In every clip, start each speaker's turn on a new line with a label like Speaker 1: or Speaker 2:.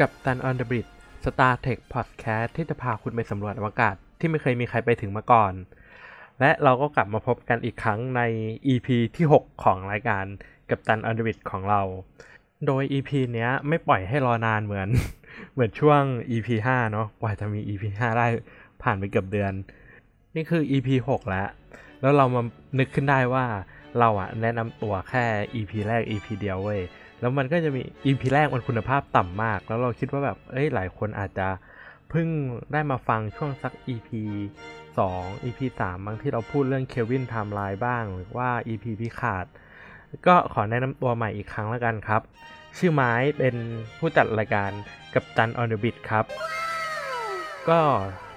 Speaker 1: Captain on the Bridge Star Trek podcast ที่จะพาคุณไปสำรวจอวกาศที่ไม่เคยมีใครไปถึงมาก่อน และเราก็กลับมาพบกันอีกครั้งใน EP ที่ 6 ของรายการ Captain on the Bridge ของเรา โดย EP เนี้ยไม่ปล่อยให้รอนานเหมือน เหมือนช่วง EP 5 เนาะกว่าจะมี EP 5 ได้ผ่านไปเกือบเดือน นี่คือ EP 6 แล้ว แล้วเรามานึกขึ้นได้ว่าเราอะแนะนำตัวแค่ EP แรก EP เดียวเว้ย แล้วมันก็จะมี EP แรกมันคุณภาพต่ำมาก แล้วเราคิดว่าแบบเอ้ยหลายคนอาจจะเพิ่งได้มาฟังช่วงสัก EP 2 EP 3บางที่เราพูดเรื่อง Kelvin timeline บ้าง หรือว่า EP Picard ก็ขอแนะนำตัวใหม่อีกครั้งแล้วกันครับ ชื่อไม้เป็นผู้จัดรายการ Captain on the Bridge ครับ ก็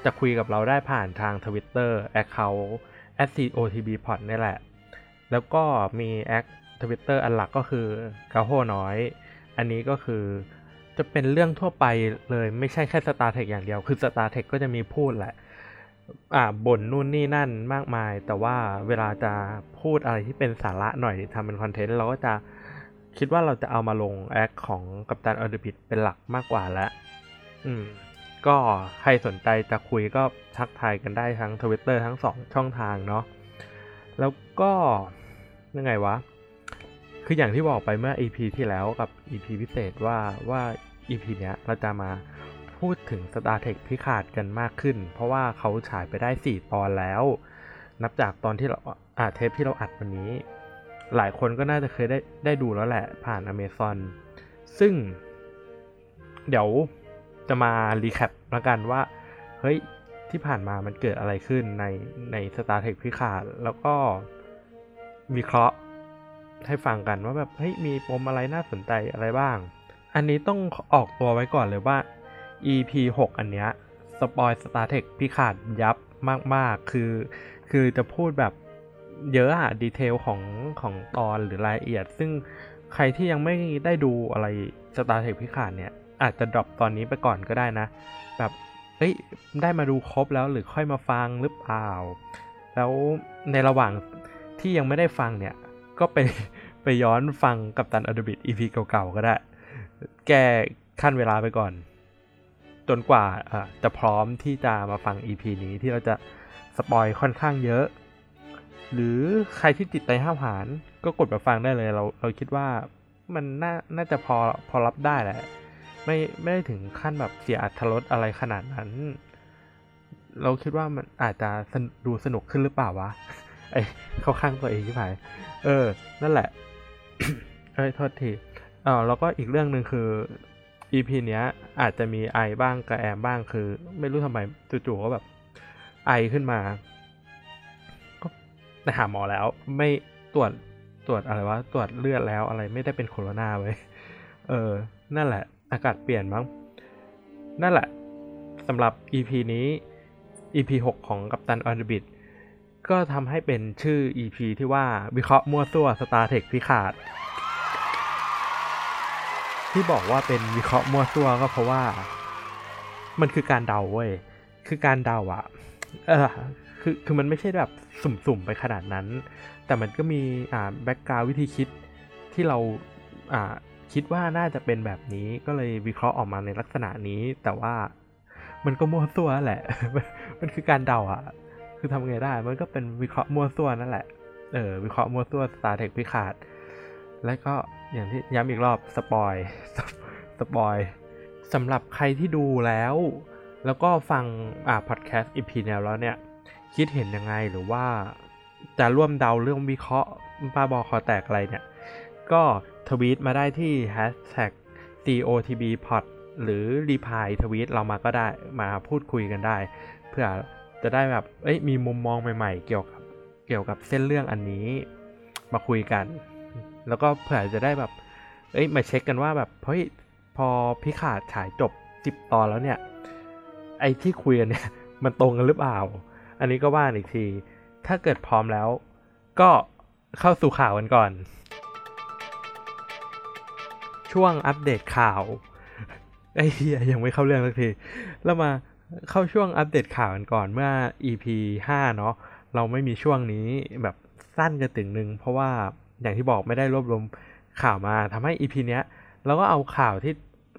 Speaker 1: จะคุยกับเราได้ผ่านทาง Twitter Account @cotbpod นี่แหละ แล้วก็มีแอค ทวิตเตอร์อันหลักก็คือกาโฮน้อย อันนี้ก็คือจะเป็นเรื่องทั่วไปเลยไม่ใช่แค่ Star t e ท h อย่างเดียว คือ Star t e ท h ก็จะมีพูดแหละอ่าบ่นนู่นนี่นั่นมากมาย แต่ว่าเวลาจะพูดอะไรที่เป็นสาระหน่อยทำเป็นคอนเทนต์เราก็จะคิดว่าเราจะเอามาลงแอคของกัปตันออเดพิดเป็นหลักมากกว่าแล้วอืม ก็ใครสนใจจะคุยก็ทักทายกันได้ทั้ง Twitter ทั้งสองช่องทางเนาะแล้วก็ยังไงวะ คืออย่างที่บอกไปเมื่อ EP ที่แล้วกับ EP พิเศษว่าว่า EP เนี้ยเราจะมาพูดถึง Star Trek พิขาดกันมากขึ้น เพราะว่าเขาฉายไปได้ 4 ตอนแล้ว นับจากตอนที่เราอ่าเทปที่เราอัดวันนี้ หลายคนก็น่าจะเคยได้ได้ดูแล้วแหละผ่าน Amazon ซึ่ง เดี๋ยวจะมา recap ละกันว่า เฮ้ยที่ผ่านมามันเกิดอะไรขึ้นในใน Star Trek Picard แล้วก็วิเคราะห์ ให้ฟังกันว่าแบบเฮ้ยมีปมอะไรน่าสนใจอะไรบ้าง อันนี้ต้องออกตัวไว้ก่อนเลยว่า EP 6 อันเนี้ย spoil Star Trek Picard ยับมาก ๆ คือ คือจะพูดแบบเยอะอะ detail ของของตอนหรือรายละเอียด ซึ่งใครที่ยังไม่ได้ดูอะไร Star Trek พิขาดเนี่ย อาจจะดรอปตอนนี้ไปก่อนก็ได้นะ แบบเอ้ยได้มาดูครบแล้วหรือค่อยมาฟังหรือเปล่า แล้วในระหว่างที่ยังไม่ได้ฟังเนี่ย ก็ไปไปย้อนฟังกับตันอดบิทอีพีเก่าๆ ก็ได้ แก้ขั้นเวลาไปก่อน จนกว่าจะพร้อมที่จะมาฟัง EP นี้ที่เราจะสปอยค่อนข้างเยอะ หรือใครที่ติดใจห้าวหารก็กดมาฟังได้เลยเราเราคิดว่ามันน่าน่าจะพอพอรับได้แหละไม่ไม่ได้ถึงขั้นแบบเสียอัตรสอะไรขนาดนั้น เราคิดว่ามันอาจจะดูสนุกขึ้นหรือเปล่าวะ ไอ้เข้าข้างตัวเองที่ไหนเออ นั่นแหละเอ้ยโทษทีเออแล้วก็อีกเรื่องหนึ่งคือ EP เนี้ย อาจจะมีไอบ้างกระแอมบ้างคือ ไม่รู้ทำไมจู่ๆก็แบบไอขึ้นมาก็ไปหาหมอแล้ว ไม่ตรวจตรวจอะไรวะตรวจเลือดแล้วอะไรไม่ได้เป็นโคโรนาเว้ยเออ นั่นแหละ อากาศเปลี่ยนมั้ง นั่นแหละสำหรับ EP นี้ EP 6 ของกัปตันออนบิท ก็ทำให้เป็นชื่อ EP ที่ว่าวิเคราะห์มั่วซั่ว Star Trek พิขาด ที่บอกว่าเป็นวิเคราะห์มั่วซั่วก็เพราะว่า มันคือการเดาเว้ย คือการเดาอะเออคือคือมันไม่ใช่แบบสุ่มๆไปขนาดนั้น แต่มันก็มีอ่าแบ็กกราววิธีคิดที่เราอ่าคิดว่าน่าจะเป็นแบบนี้ก็เลยวิเคราะห์ออกมาในลักษณะนี้ แต่ว่ามันก็มั่วซั่วแหละ มันคือการเดาอะ คือทำไงได้ มันก็เป็นวิเคราะห์มั่วซั่วนั่นแหละ เออ วิเคราะห์มั่วซั่ว Star Trek พิขาด และก็อย่างที่ย้ำอีกรอบ spoil spoil สำหรับใครที่ดูแล้ว แล้วก็ฟัง อ่า podcast EP นี้แล้วเนี่ย คิดเห็นยังไงหรือว่าจะร่วมเดาเรื่องวิเคราะห์บ้าบอคอแตกอะไรเนี่ย ก็ทวีตมาได้ที่ hashtag cotbpod หรือ reply tweet เรามาก็ได้มาพูดคุยกันได้ เพื่อ จะได้แบบเอ้ยมีมุมมองใหม่ๆ เกี่ยวกับเกี่ยวกับเส้นเรื่องอันนี้มาคุยกัน แล้วก็เผื่อจะได้แบบเอ้ยมาเช็คกันว่าแบบเฮ้ยพอพิขาดฉายจบสิบตอนแล้วเนี่ย ไอ้ที่คุยกันเนี่ย มันตรงกันหรือเปล่า อันนี้ก็ว่าอีกที ถ้าเกิดพร้อมแล้ว ก็เข้าสู่ข่าวกันก่อน ช่วงอัปเดตข่าว ไอ้เฮียยังไม่เข้าเรื่องสักที แล้วมา เข้าช่วงอัปเดตข่าวกันก่อนเมื่อ EP 5 เนาะเราไม่มีช่วงนี้แบบสั้นกระตึงหนึ่งเพราะว่าอย่างที่บอกไม่ได้รวบรวมข่าวมาทำให้ EP เนี้ยเราก็เอาข่าวที่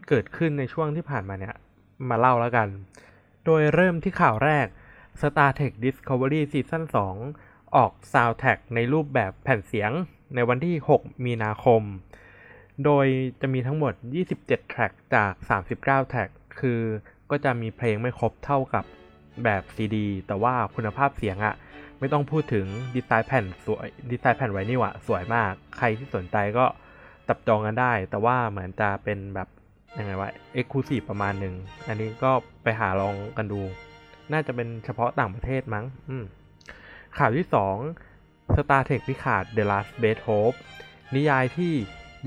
Speaker 1: เกิดขึ้นในช่วงที่ผ่านมาเนี่ย มาเล่าแล้วกัน โดยเริ่มที่ข่าวแรก Star Trek Discovery Season 2 ออก Soundtrack ในรูปแบบแผ่นเสียงในวันที่ 6 มีนาคม โดยจะมีทั้งหมด 27 แทร็กจาก 39 แทร็กคือ ก็จะมีเพลงไม่ครบเท่ากับแบบซีดีแต่ว่าคุณภาพเสียงอะไม่ต้องพูดถึงดีไซน์แผ่นสวยดีไซน์แผ่นไวนิวอะสวยมาก ใครที่สนใจก็ตับจองกันได้ แต่ว่าเหมือนจะเป็นแบบยังไงวะเอ็กซ์คลูซีฟประมาณหนึ่งอันนี้ก็ไปหาลองกันดู น่าจะเป็นเฉพาะต่างประเทศมั้งข่าวที่ 2 Star Trek พิขาด The Last b e s t Hope นิยายที่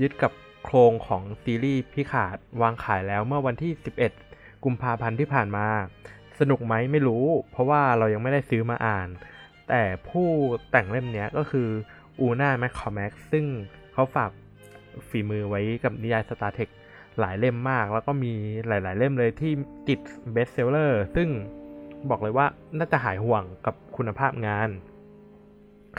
Speaker 1: ยึดกับโครงของซีรีส์พิขาดวางขายแล้วเมื่อวันที่ 11 กุมภาพันธ์ที่ผ่านมา สนุกไหมไม่รู้ เพราะว่าเรายังไม่ได้ซื้อมาอ่าน แต่ผู้แต่งเล่มนี้ก็คืออูน่าแมคคอแม็กซึ่งเขาฝากฝีมือไว้กับนิยาย Star Trek หลายเล่มมาก แล้วก็มีหลาย ๆ เล่มเลยที่ติดเบสเซลเลอร์ซึ่งบอกเลยว่าน่าจะหายห่วงกับคุณภาพงาน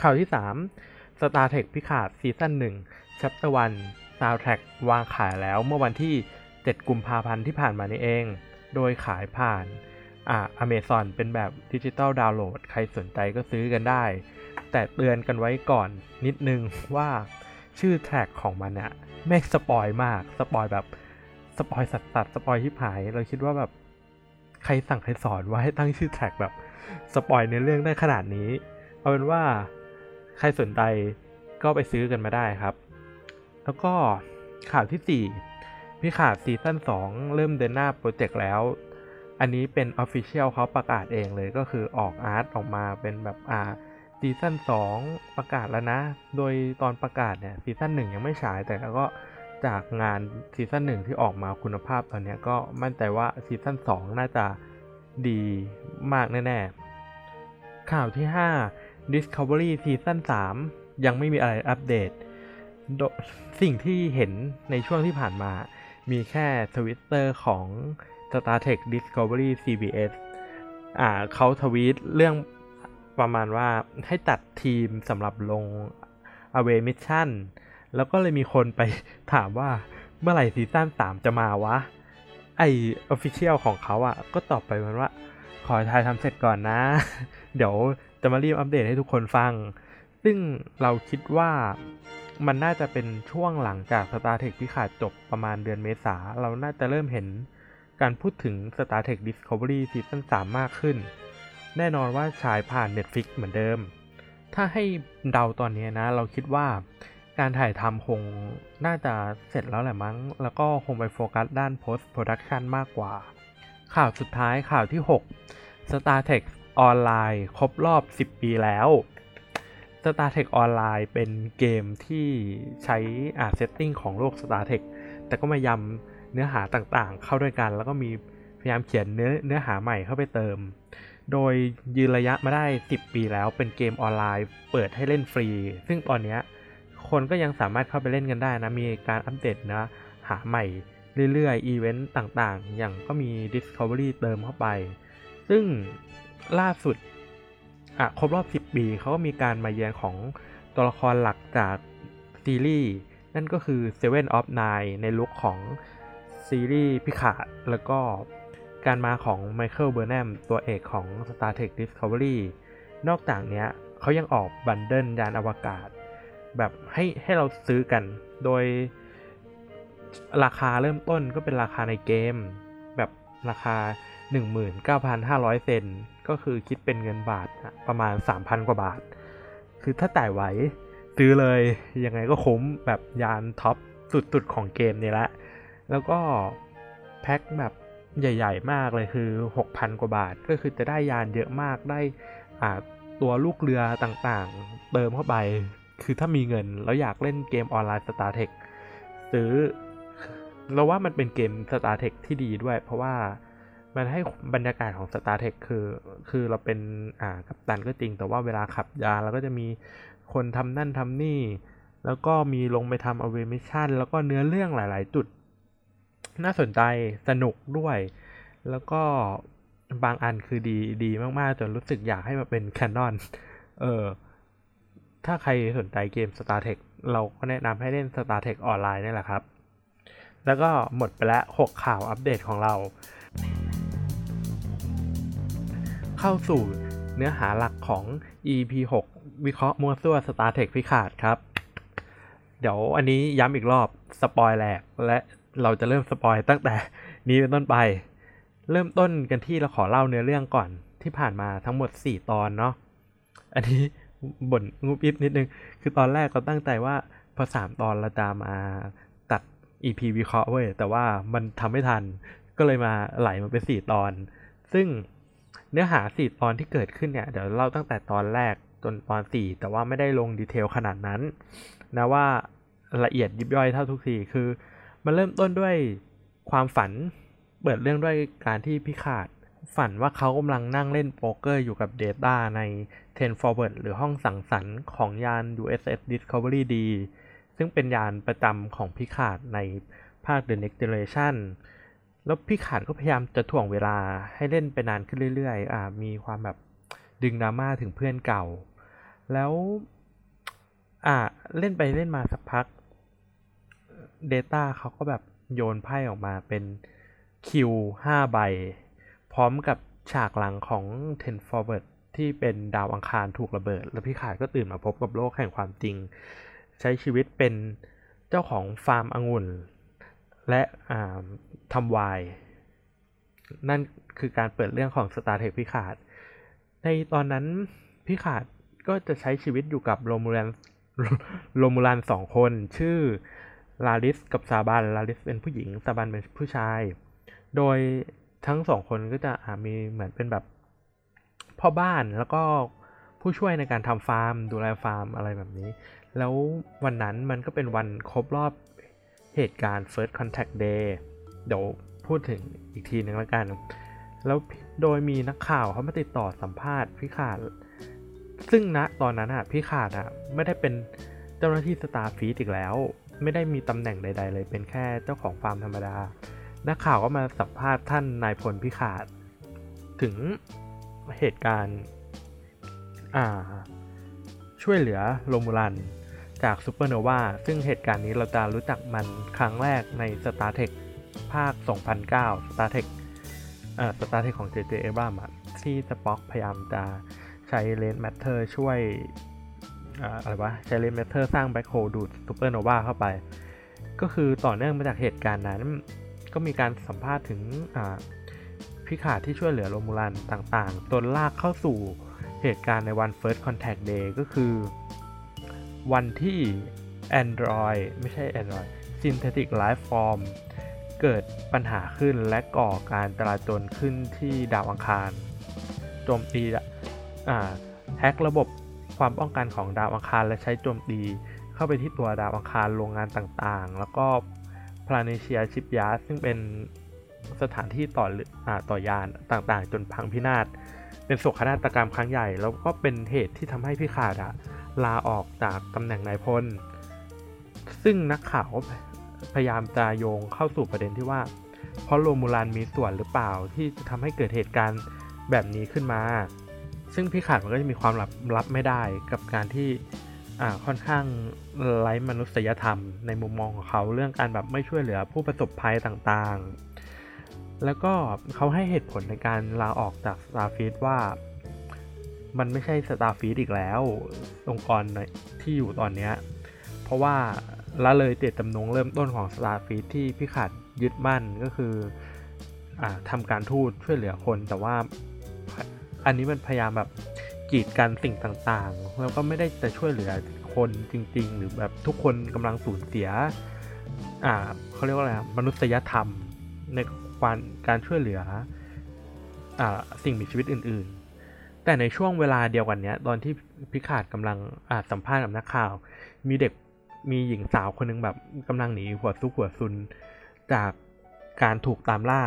Speaker 1: ข่าวที่ 3 Star Trek Picard season 1 Chapter 1 Soundtrack วางขายแล้วเมื่อวันที่ 7 กุมภาพันธ์ที่ผ่านมานี่เอง โดยขายผ่านอ่าอเมซอนเป็นแบบ digital download ใครสนใจก็ซื้อกันได้ แต่เตือนกันไว้ก่อนนิดนึงว่าชื่อ track ของมันเนี่ยแม่ง spoil มาก spoil แบบ spoil สัสๆ spoil ที่หาย เราคิดว่าแบบใครสั่งใครสอนว่าให้ตั้งชื่อ track แบบspoil ในเรื่องได้ขนาดนี้ เอาเป็นว่าใครสนใจก็ไปซื้อกันมาได้ครับ แล้วก็ข่าวที่ 4 Picard ซีซั่น2 เริ่มเดินหน้าโปรเจกต์แล้ว อันนี้เป็น Official เขาประกาศเองเลยก็คือออก art ออกมาเป็นแบบอ่าซีซั่น2 ประกาศแล้วนะ โดยตอนประกาศเนี่ยซีซั่น1 ยังไม่ฉายแต่ก็จากงานซีซั่น1ที่ออกมาคุณภาพตอนนี้ก็มั่นใจว่าซีซั่น2 น่าจะดีมากแน่ ๆ ข่าวที่ 5 Discovery ซีซั่น3 ยังไม่มีอะไรอัปเดต สิ่งที่เห็นในช่วงที่ผ่านมา มีแค่ทวิตเตอร์ของ Star Trek Discovery CBS อ่าเขาทวีตเรื่องประมาณว่าให้ตัดทีมสำหรับลง Away Mission แล้วก็เลยมีคนไปถามว่าเมื่อไหร่ซีซั่น3 จะมาวะ ไอ้ official ของเขาอะ่ะ ก็ตอบไปมันว่า ขอถ่ายทำเสร็จก่อนนะ เดี๋ยวจะมารีบอัปเดตให้ทุกคนฟัง ซึ่งเราคิดว่า มันน่าจะเป็นช่วงหลังจาก Star Trek ที่ขาดจบประมาณเดือนเมษา เราน่าจะเริ่มเห็นการพูดถึง Star Trek Discovery ซีซั่น3มากขึ้น แน่นอนว่าฉายผ่าน Netflix เหมือนเดิม ถ้าให้เดาตอนนี้นะ เราคิดว่าการถ่ายทำคงน่าจะเสร็จแล้วแหละมั้ง แล้วก็คงไปโฟกัสด้าน post production มากกว่า ข่าวสุดท้ายข่าวที่ 6 Star Trek ออนไลน์ครบรอบ 10 ปีแล้ว Star Trek ออนไลน์เป็นเกมที่ใช้อ่าเซตติ้งของโลก Star Trek แต่ก็มายำเนื้อหาต่างๆ เข้าด้วยกัน แล้วก็มีพยายามเขียนเนื้อเนื้อหาใหม่เข้าไปเติม โดยยืนระยะมาได้ 10 ปีแล้วเป็นเกมออนไลน์ เปิดให้เล่นฟรี ซึ่งตอนนี้คนก็ยังสามารถเข้าไปเล่นกันได้นะ มีการอัปเดตนะหาใหม่เรื่อยๆ อีเวนต์ต่างๆ อย่างก็มี Discovery เติมเข้าไป ซึ่งล่าสุด อะครบรอบ 10 ปีเขาก็มีการมาเยือนของตัวละครหลักจากซีรีส์นั่นก็คือ Seven of Nine ในลุคของซีรีส์พิขาด แล้วก็การมาของไมเคิลเบอร์แนมตัวเอกของ Star Trek Discovery นอกจากนี้เขายังออกบันเดิลยานอวกาศ แบบให้ให้เราซื้อกันโดยราคาเริ่มต้นก็เป็นราคาในเกม แบบราคา 19,500 เซนก็คือคิดเป็นเงินบาทประมาณ 3,000 กว่าบาท คือถ้าจ่ไหวซื้อเลย ยังไงก็คุ้มแบบยานท็อปสุดๆของเกมนี่แหละ แล้วก็แพ็คแบบใหญ่ ๆ มากเลยคือ 6,000 กว่าบาท ก็คือจะได้ยานเยอะมากได้ตัวลูกเรือต่างๆ เติมเข้าไป คือถ้ามีเงินแล้วอยากเล่นเกมออนไลน์ Star Tech ซื้อเราว่ามันเป็นเกม Star Tech ที่ดีด้วย เพราะว่า มันให้บรรยากาศของ Star Trek คือ คือเราเป็นอ่ากัปตันก็จริง แต่ว่าเวลาขับยานเราก็จะมีคนทำนั่นทำนี่ แล้วก็มีลงไปทำ away mission แล้วก็เนื้อเรื่องหลาย ๆ จุด น่าสนใจสนุกด้วย แล้วก็บางอันคือดีดีมากๆ จนรู้สึกอยากให้มาเป็น canon เออ ถ้าใครสนใจเกม Star Trek เราก็แนะนำให้เล่น Star Trek ออนไลน์นี่แหละครับ แล้วก็หมดไปแล้ว 6 ข่าวอัปเดตของเรา เข้าสู่เนื้อหาหลักของ EP 6 วิเคราะห์มัวซั่ว Star Trek พิขาดครับ เดี๋ยวอันนี้ย้ำอีกรอบ สปอยแหลก และเราจะเริ่มสปอยตั้งแต่นี้เป็นต้นไป เริ่มต้นกันที่เราขอเล่าเนื้อเรื่องก่อนที่ผ่านมาทั้งหมด 4 ตอนเนาะอันนี้บ่นงุบอิบนิดนึง คือตอนแรกก็ตั้งใจว่าพอสามตอนเราจะมาตัด EP วิเคราะห์เว้ยแต่ว่ามันทำไม่ทัน ก็เลยมาไหลมาเป็น4ตอน ซึ่งเนื้อหา4ตอนที่เกิดขึ้นเนี่ย เดี๋ยวเล่าตั้งแต่ตอนแรกจนตอน4แต่ว่าไม่ได้ลงดีเทลขนาดนั้น นะว่าละเอียดยิบย่อยเท่าทุกทีคือ มันเริ่มต้นด้วยความฝันเปิดเรื่องด้วยการที่พี่ขาด ฝันว่าเขากำลังนั่งเล่นโป๊กเกอร์อยู่กับ Data ใน Ten Forward หรือห้องสังสรรค์ของยาน USS Discovery D ซึ่งเป็นยานประจำของพิขาดในภาค The Next Generation แล้วพิขาดก็พยายามจะถ่วงเวลาให้เล่นไปนานขึ้นเรื่อยๆ อ่า มีความแบบดึงดราม่าถึงเพื่อนเก่า แล้ว อ่า เล่นไปเล่นมาสักพัก Data เขาก็แบบโยนไพ่ออกมาเป็นคิว5ใบ พร้อมกับฉากหลังของ Ten Forward ที่เป็นดาวอังคารถูกระเบิด แล้วพี่ขาดก็ตื่นมาพบกับโลกแห่งความจริง ใช้ชีวิตเป็นเจ้าของฟาร์มองุ่น และ ทำไวน์นั่นคือการเปิดเรื่องของ Star Trek Picard ในตอนนั้น Picard ก็จะใช้ชีวิตอยู่กับ Romulan Romulan สองคน ชื่อ Laris กับ Zhaban Laris เป็นผู้หญิง Zhaban เป็นผู้ชาย โดยทั้งสองคนก็จะมีเหมือนเป็นแบบพ่อบ้านแล้วก็ผู้ช่วยในการทำฟาร์ม ดูแลฟาร์มอะไรแบบนี้ แล้ววันนั้นมันก็เป็นวันครบรอบเหตุการณ์ First Contact Day เดี๋ยวพูดถึงอีกทีนึงแล้วกัน แล้วโดยมีนักข่าวเขามาติดต่อสัมภาษณ์ Picard ซึ่งณนะตอนนั้นอะ Picard อะไม่ได้เป็นเจ้าหน้าที่ Starfleet อีกแล้ว ไม่ได้มีตำแหน่งใด ๆ เลย เป็นแค่เจ้าของฟาร์มธรรมดา นักข่าวก็มาสัมภาษณ์ท่านนายพล Picard ถึงเหตุการณ์ช่วยเหลือ Romulan จากซูเปอร์โนวาซึ่งเหตุการณ์นี้เราจะรู้จักมันครั้งแรกใน Star Trek ภาค 2009 Star Trek เอ่อ Star Trek ของ J.J. Abrams ที่ Spock พยายามจะใช้ Red Matter ช่วยอะไรวะใช้ Red Matter สร้าง black hole ดูดซูเปอร์โนวาเข้าไป ก็คือต่อเนื่องมาจากเหตุการณ์นั้น ก็มีการสัมภาษณ์ถึงพิขาดที่ช่วยเหลือโรมูลันต่างๆ จนลากเข้าสู่เหตุการณ์ในวัน First Contact Day ก็คือ วันที่ Android ไม่ใช่ Android Synthetic Life Form เกิดปัญหาขึ้นและก่อการจราจนขึ้นที่ดาวอังคาร โจมตีแฮกระบบความป้องกันของดาวอังคารและใช้โจมตีเข้าไปที่ตัวดาวอังคารโรงงานต่างๆ แล้วก็พลาเนเชียชิปยาซึ่งเป็นสถานที่ต่ออต่อยานต่างๆ จนพังพินาศ เป็นโศกนาฏกรรมครั้งใหญ่ แล้วก็เป็นเหตุที่ทำให้พี่ขาดลาออกจากตำแหน่งนายพล ซึ่งนักข่าว พยายามจะโยงเข้าสู่ประเด็นที่ว่า เพราะโรมูลานมีส่วนหรือเปล่าที่จะทำให้เกิดเหตุการณ์แบบนี้ขึ้นมา ซึ่งพี่ขาดมันก็จะมีความรับรับไม่ได้กับการที่ค่อนข้างไร้มนุษยธรรม ในมุมมองของเขาเรื่องการแบบไม่ช่วยเหลือผู้ประสบภัยต่างๆ แล้วก็เขาให้เหตุผลในการลาออกจาก Starfleet ว่า มันไม่ใช่ Starfleet อีกแล้ว องค์กรที่อยู่ตอนนี้ เพราะว่า ละเลยเจตจำนงเริ่มต้นของ Starfleet ที่พี่ขาดยึดมั่นก็คืออทำการทูตช่วยเหลือคน แต่ว่าอันนี้มันพยายามแบบกีดกันสิ่งต่างๆ แล้วก็ไม่ได้จะช่วยเหลือคนจริง ๆ หรือแบบทุกคนกำลังสูญเสียอ่าเขาเรียกว่าอะไรมนุษยธรรมในการการช่วยเหลืออสิ่งมีชีวิตอื่น ๆ แต่ในช่วงเวลาเดียวกันเนี้ยตอนที่พิขาดกำลังอาสัมภาษณ์กับนักข่าว มีเด็ก มีหญิงสาวคนนึงแบบกำลังหนีหัวซุกหัวซุน จากการถูกตามล่า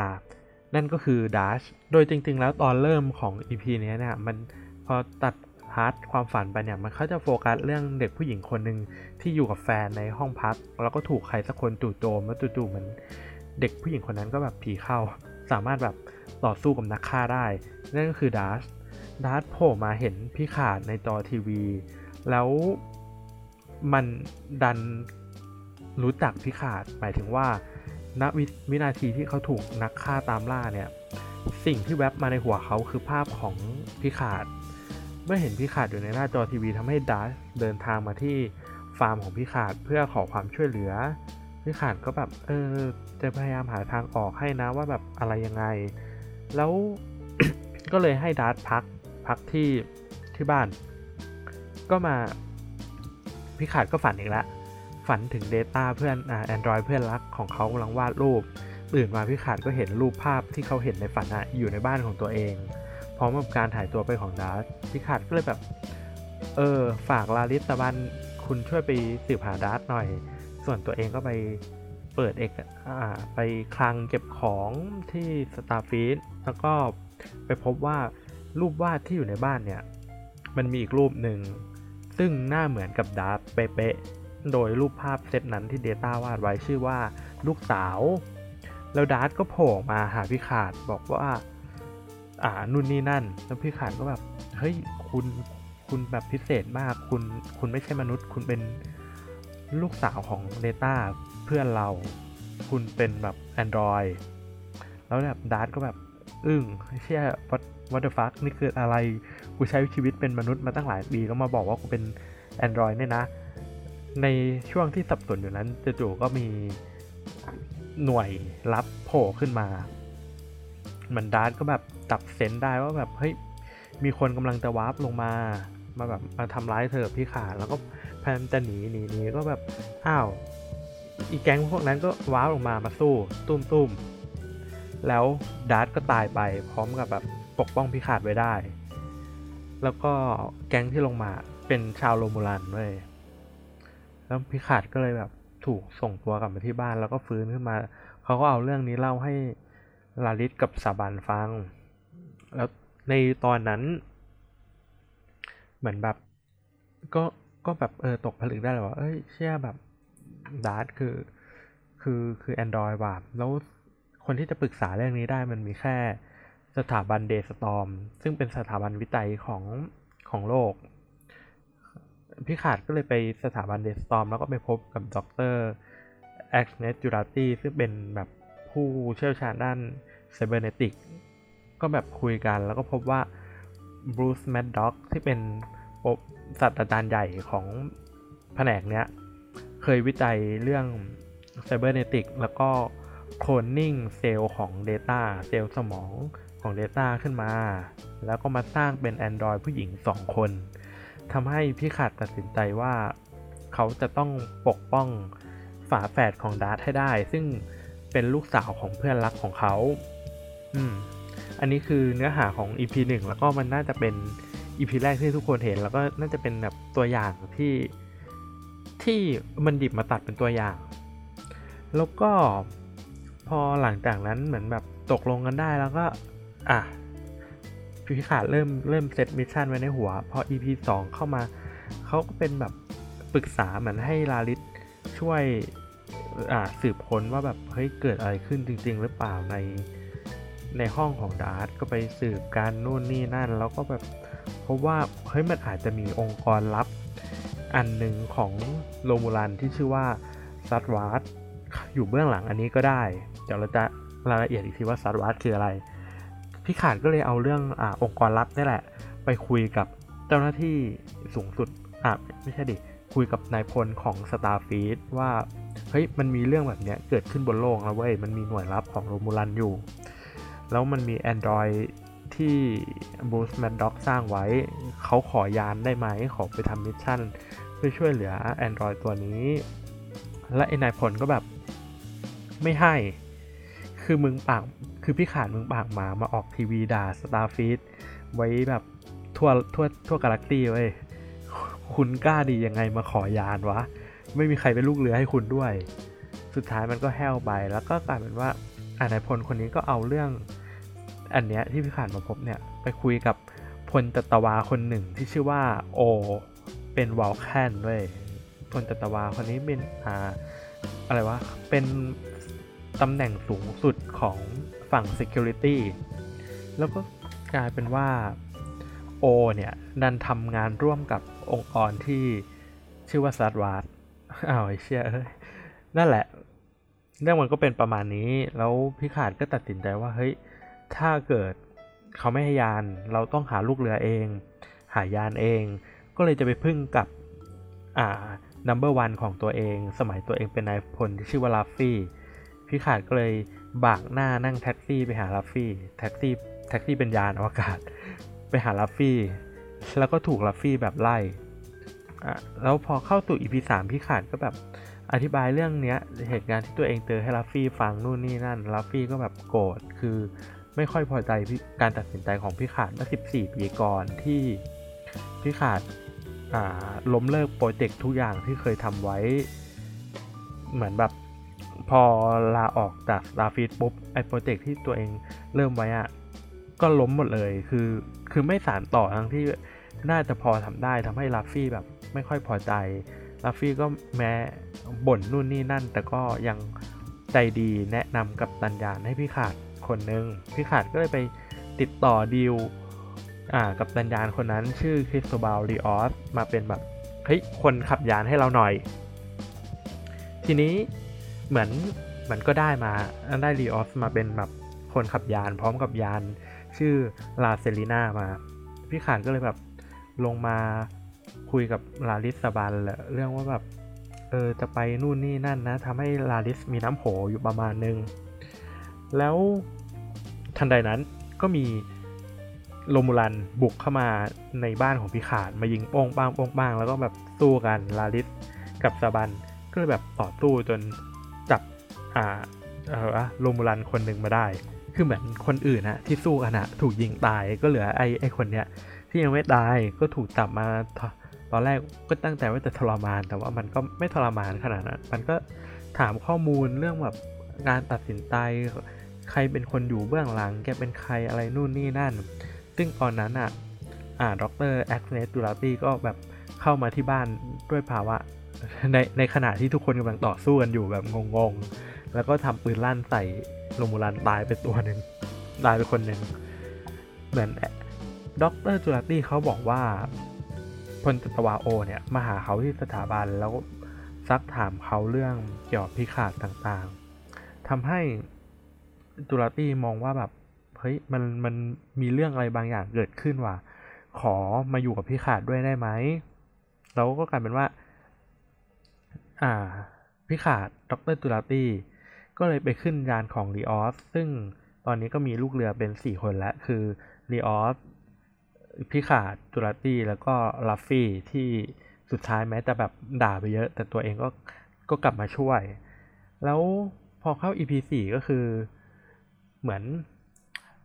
Speaker 1: นั่นก็คือ Dahj โดยจริง ๆ แล้วตอนเริ่มของ EP นี้เนี่ยมันพอตัด part ความฝันไปเนี่ยมันเขาจะโฟกัสเรื่องเด็กผู้หญิงคนหนึ่งที่อยู่กับแฟนในห้องพัก แล้วก็ถูกใครสักคนจู่โจมแล้วจู่ๆเหมือนเด็กผู้หญิงคนนั้นก็แบบผีเข้า สามารถแบบต่อสู้กับนักฆ่าได้ นั่นก็คือ Dahj Dahj โผล่มาเห็น Picard ในจอทีวี แล้ว มันดันรู้จักพี่ขาดหมายถึงว่าณววินาทีที่เขาถูกนักฆ่าตามล่าเนี่ย สิ่งที่แวบมาในหัวเขาคือภาพของพิขาด เมื่อเห็นพิขาดอยู่ในหน้าจอทีวีทำให้ดัชเดินทางมาที่ฟาร์มของพิขาดเพื่อขอความช่วยเหลือพิขาดก็แบบเออจะพยายามหาทางออกให้นะว่าแบบอะไรยังไง แล้วก็เลยให้ Dahj พักพักที่ที่บ้าน ก็มา Picard ก็ฝันอีกแล้วฝันถึง Data เพื่อนอ่า Android เพื่อนรักของเขากำลังวาดรูป ตื่นมา Picard ก็เห็นรูปภาพที่เขาเห็นในฝันอะอยู่ในบ้านของตัวเอง พร้อมกับการหายตัวไปของ Dahj Picard ก็เลยแบบ เออ ฝาก Laris Zhaban คุณช่วยไปสืบหา Dahj หน่อย ส่วนตัวเองก็ไปเปิดเอกอ่าไปคลังเก็บของที่ Starfleet แล้วก็ไปพบว่ารูปวาดที่อยู่ในบ้านเนี่ย มันมีอีกรูปหนึ่ง ซึ่งหน้าเหมือนกับ Dahj เป๊ะโดยรูปภาพเซตนั้นที่ Data วาดไว้ชื่อว่าลูกสาว แล้ว Dahj ก็โผล่มาหา Picard บอกว่า อ่านู่นนี่นั่น แล้ว Picard ก็แบบ เฮ้ยคุณคุณแบบพิเศษมากคุณคุณไม่ใช่มนุษย์ คุณเป็นลูกสาวของ Data เพื่อนเรา คุณเป็นแบบ Android แล้วแบบ Dahj ก็แบบ อิเชี่ย what what the fuck นี่คืออะไร กูใช้ชีวิตเป็นมนุษย์มาตั้งหลายปีก็มาบอกว่ากูเป็น Android เนี่ยนะ ในช่วงที่สับสนอยู่นั้นจู่ๆก็มีหน่วยลับโผล่ขึ้นมา มัน Dahj ก็แบบจับ sense ได้ว่าแบบเฮ้ยมีคนกำลังจะวาร์ปลงมา มาแบบมาทำร้ายเธอ Picard แล้วก็พยายามจะหนีหนีหนีก็แบบอ้าวอีแก๊งพวกนั้นก็วาร์ปลงมามาสู้ตุ้มตุ้มแล้วดาร์ตก็ตายไปพร้อมกับแบบปกป้อง Picard ไว้ได้ แล้วก็แก๊งที่ลงมาเป็นชาว Romulan เว้ยแล้ว Picard ก็เลยแบบถูกส่งตัวกลับมาที่บ้านแล้วก็ฟื้นขึ้นมา เขาก็เอาเรื่องนี้เล่าให้ Laris กับ Zhaban ฟัง แล้วในตอนนั้น เหมือนแบบก็ก็แบบเออตกผลึกได้เลยว่าเอ้ยเชี่ยแบบ Dahj คือคือคือ Android ว่ะแล้วคนที่จะปรึกษาเรื่องนี้ได้มันมีแค่ สถาบัน Daystrom ซึ่งเป็นสถาบันวิจัยของของโลก Picard ก็เลยไปสถาบัน Daystrom แล้วก็ไปพบกับดร. Agnes Jurati ซึ่งเป็นแบบผู้เชี่ยวชาญด้าน cybernetics ก็แบบคุยกันแล้วก็พบว่า Bruce Maddox ที่เป็นศาสตราจารย์ใหญ่ของแผนกเนี้ย เคยวิจัยเรื่อง cybernetics แล้วก็โคลนนิ่งเซลล์ของ Data เซลล์สมอง ของ Data ขึ้นมา แล้วก็มาสร้างเป็น Android ผู้หญิง 2 คนทำให้ Picard ตัดสินใจว่าเขาจะต้องปกป้องฝาแฝดของดาร์ธให้ได้ ซึ่งเป็นลูกสาวของเพื่อนรักของเขา อืม อันนี้คือเนื้อหาของ EP 1 แล้วก็มันน่าจะเป็น EP แรกที่ทุกคนเห็น แล้วก็น่าจะเป็นแบบตัวอย่างที่ที่มันหยิบมาตัดเป็นตัวอย่าง แล้วก็พอหลังจากนั้นเหมือนแบบตกลงกันได้แล้วก็ อะ Picard เริ่มเริ่ม set mission ไว้ในหัว พอ EP 2 เข้ามาเขาก็เป็นแบบปรึกษาเหมือนให้ Laris ช่วยอ่าสืบค้นว่าแบบเฮ้ยเกิดอะไรขึ้นจริง ๆ หรือเปล่าในในห้องของดาร์ตก็ไปสืบการนู่นนี่นั่น แล้วก็แบบพบว่าเฮ้ยมันอาจจะมีองค์กรลับอันหนึ่งของโรมูลันที่ชื่อว่า Zhat Vash อยู่เบื้องหลังอันนี้ก็ได้ เดี๋ยวเราจะรายละเอียดอีกทีว่า Zhat Vash คืออะไร Picard ก็เลยเอาเรื่องอองค์กรลับนี่แหละ ไปคุยกับเจ้าหน้าที่สูงสุดอะไม่ใช่ดิ คุยกับนายพลของ Starfleet ว่า เฮ้ย มันมีเรื่องแบบเนี้ยเกิดขึ้นบนโลกแล้วเว้ย มันมีหน่วยลับของโรมูลันอยู่ แล้วมันมี Android ที่ Bruce Maddox สร้างไว้ เขาขอยานได้ไหม ขอไปทำ mission เพื่อช่วยเหลือ Android ตัวนี้ และไอ้นายพลก็แบบไม่ให้ คือมึงปากคือพี่ขาดมึงปากหมามาออกทีวีด่าสตาร์ฟีดไว้แบบทั่วทั่วทั่วกาแล็กซี่เว้ยคุณกล้าดียังไงมาขอยานวะ ไม่มีใครเป็นลูกเรือให้คุณด้วย สุดท้ายมันก็แห้วไปแล้วก็กลายเป็นว่าอานายพลคนนี้ก็เอาเรื่อง อันเนี้ยที่พี่ขาดมาพบเนี่ยไปคุยกับพลจัตวาคนหนึ่งที่ชื่อว่าโอ เป็นวอลแคนด้วยพลจัตวาคนนี้เป็นอ่าอะไรวะเป็น ตำแหน่งสูงสุดของฝั่ง Security แล้วก็กลายเป็นว่าโอเนี่ยดันทำงานร่วมกับองค์กรที่ชื่อว่าซัดวาร์ดอ้าวไอเชี่ยเอ้ยนั่นแหละ เรื่องมันก็เป็นประมาณนี้ แล้วพิขาดก็ตัดสินใจว่าเฮ้ย ถ้าเกิดเขาไม่ให้ยาน เราต้องหาลูกเรือเอง หายานเอง ก็เลยจะไปพึ่งกับ อ่า number one ของตัวเอง สมัยตัวเองเป็นนายพลที่ชื่อว่า Raffi Picard ก็เลยบากหน้านั่งแท็กซี่ไปหา Raffi แท็กซี่แท็กซี่เป็นยานอวกาศ ไปหา Raffi แล้วก็ถูก Raffi แบบไล่อะแล้วพอเข้าสู่ EP สาม Picard ก็แบบอธิบายเรื่องเนี้ยเหตุการณ์ที่ตัวเองเจอให้ Raffi ฟังนู่นนี่นั่น Raffi ก็แบบโกรธคือไม่ค่อยพอใจการตัดสินใจของ Picard เมื่อ 14 ปีก่อนที่ Picard ล้มเลิกโปรเจกต์ทุกอย่างที่เคยทำไว้ เหมือนแบบ พอลาออกจาก Starfleet ปุ๊บ ไอโปรเจกต์ที่ตัวเองเริ่มไว้อะก็ล้มหมดเลยคือคือไม่สานต่อทั้งที่น่าจะพอทำได้ทำให้ Raffi แบบไม่ค่อยพอใจ Raffi ก็แม้บ่นนู่นนี่นั่น แต่ก็ยังใจดีแนะนำกับตัญญาณให้พี่ขาดคนนึงพี่ขาดก็เลยไปติดต่อดีลอ่ากับตัญญาณคนนั้นชื่อคริสโตบาลรีออสมาเป็นแบบเฮ้ยคนขับยานให้เราหน่อย ทีนี้ เหมือนมันก็ได้มาได้รีออสมาเป็นแบบคนขับยานพร้อมกับยาน ชื่อลาเซลิน่ามา พี่ขานก็เลยแบบลงมาคุยกับลาลิสบานเรื่องว่าแบบเออจะไปนู่นนี่นั่นนะทำให้ลาลิสมีน้ำโหอยู่ประมาณนึง แล้วทันใดนั้นก็มีโลมูลันบุกเข้ามาในบ้านของพี่ขาดมายิงโป้งป้างโป้งป้างแล้วก็แบบสู้กันลาลิสกับซาบันก็เลยแบบต่อสู้จน อ่าเออโลมูลันคนหนึ่งมาได้ คือเหมือนคนอื่นอะที่สู้กันอะถูกยิงตายก็เหลือไอ้ไอ้คนเนี้ยที่ยังไม่ตายก็ถูกจับมาตอนแรกก็ตั้งแต่ว่าจะทรมาน แต่ว่ามันก็ไม่ทรมานขนาดนั้น มันก็ถามข้อมูลเรื่องแบบการตัดสินใจใครเป็นคนอยู่เบื้องหลัง แกเป็นใครอะไรนู่นนี่นั่น ซึ่งตอนนั้นอะ อ่าดรแอคเนสตูราตี้ก็แบบเข้ามาที่บ้านด้วยภาวะในในขณะที่ทุกคนกำลังต่อสู้กันอยู่แบบงง แล้วก็ทำปืนลั่นใส่โรมูลันตายไปตัวหนึ่งตายไปคนหนึ่งเหมือนด็อกเตอร์ Jurati เขาบอกว่าพลจัตวา Oh เนี่ยมาหาเขาที่สถาบันแล้วซักถามเขาเรื่องเกี่ยวกับ Picard ต่างๆทำให้ Jurati มองว่าแบบเฮ้ยมันมันมีเรื่องอะไรบางอย่างเกิดขึ้นว่ะขอมาอยู่กับ Picard ด้วยได้ไหมแล้วก็กลายเป็นว่า อ่า Picard ดร. Jurati ก็เลยไปขึ้นยานของ Rios ซึ่งตอนนี้ก็มีลูกเรือเป็น 4 คนแล้ว คือ Rios Picard Jurati แล้วก็ Raffi ที่สุดท้ายแม้แต่แบบด่าไปเยอะ แต่ตัวเองก็ก็กลับมาช่วย แล้วพอเข้า EP 4ก็คือเหมือน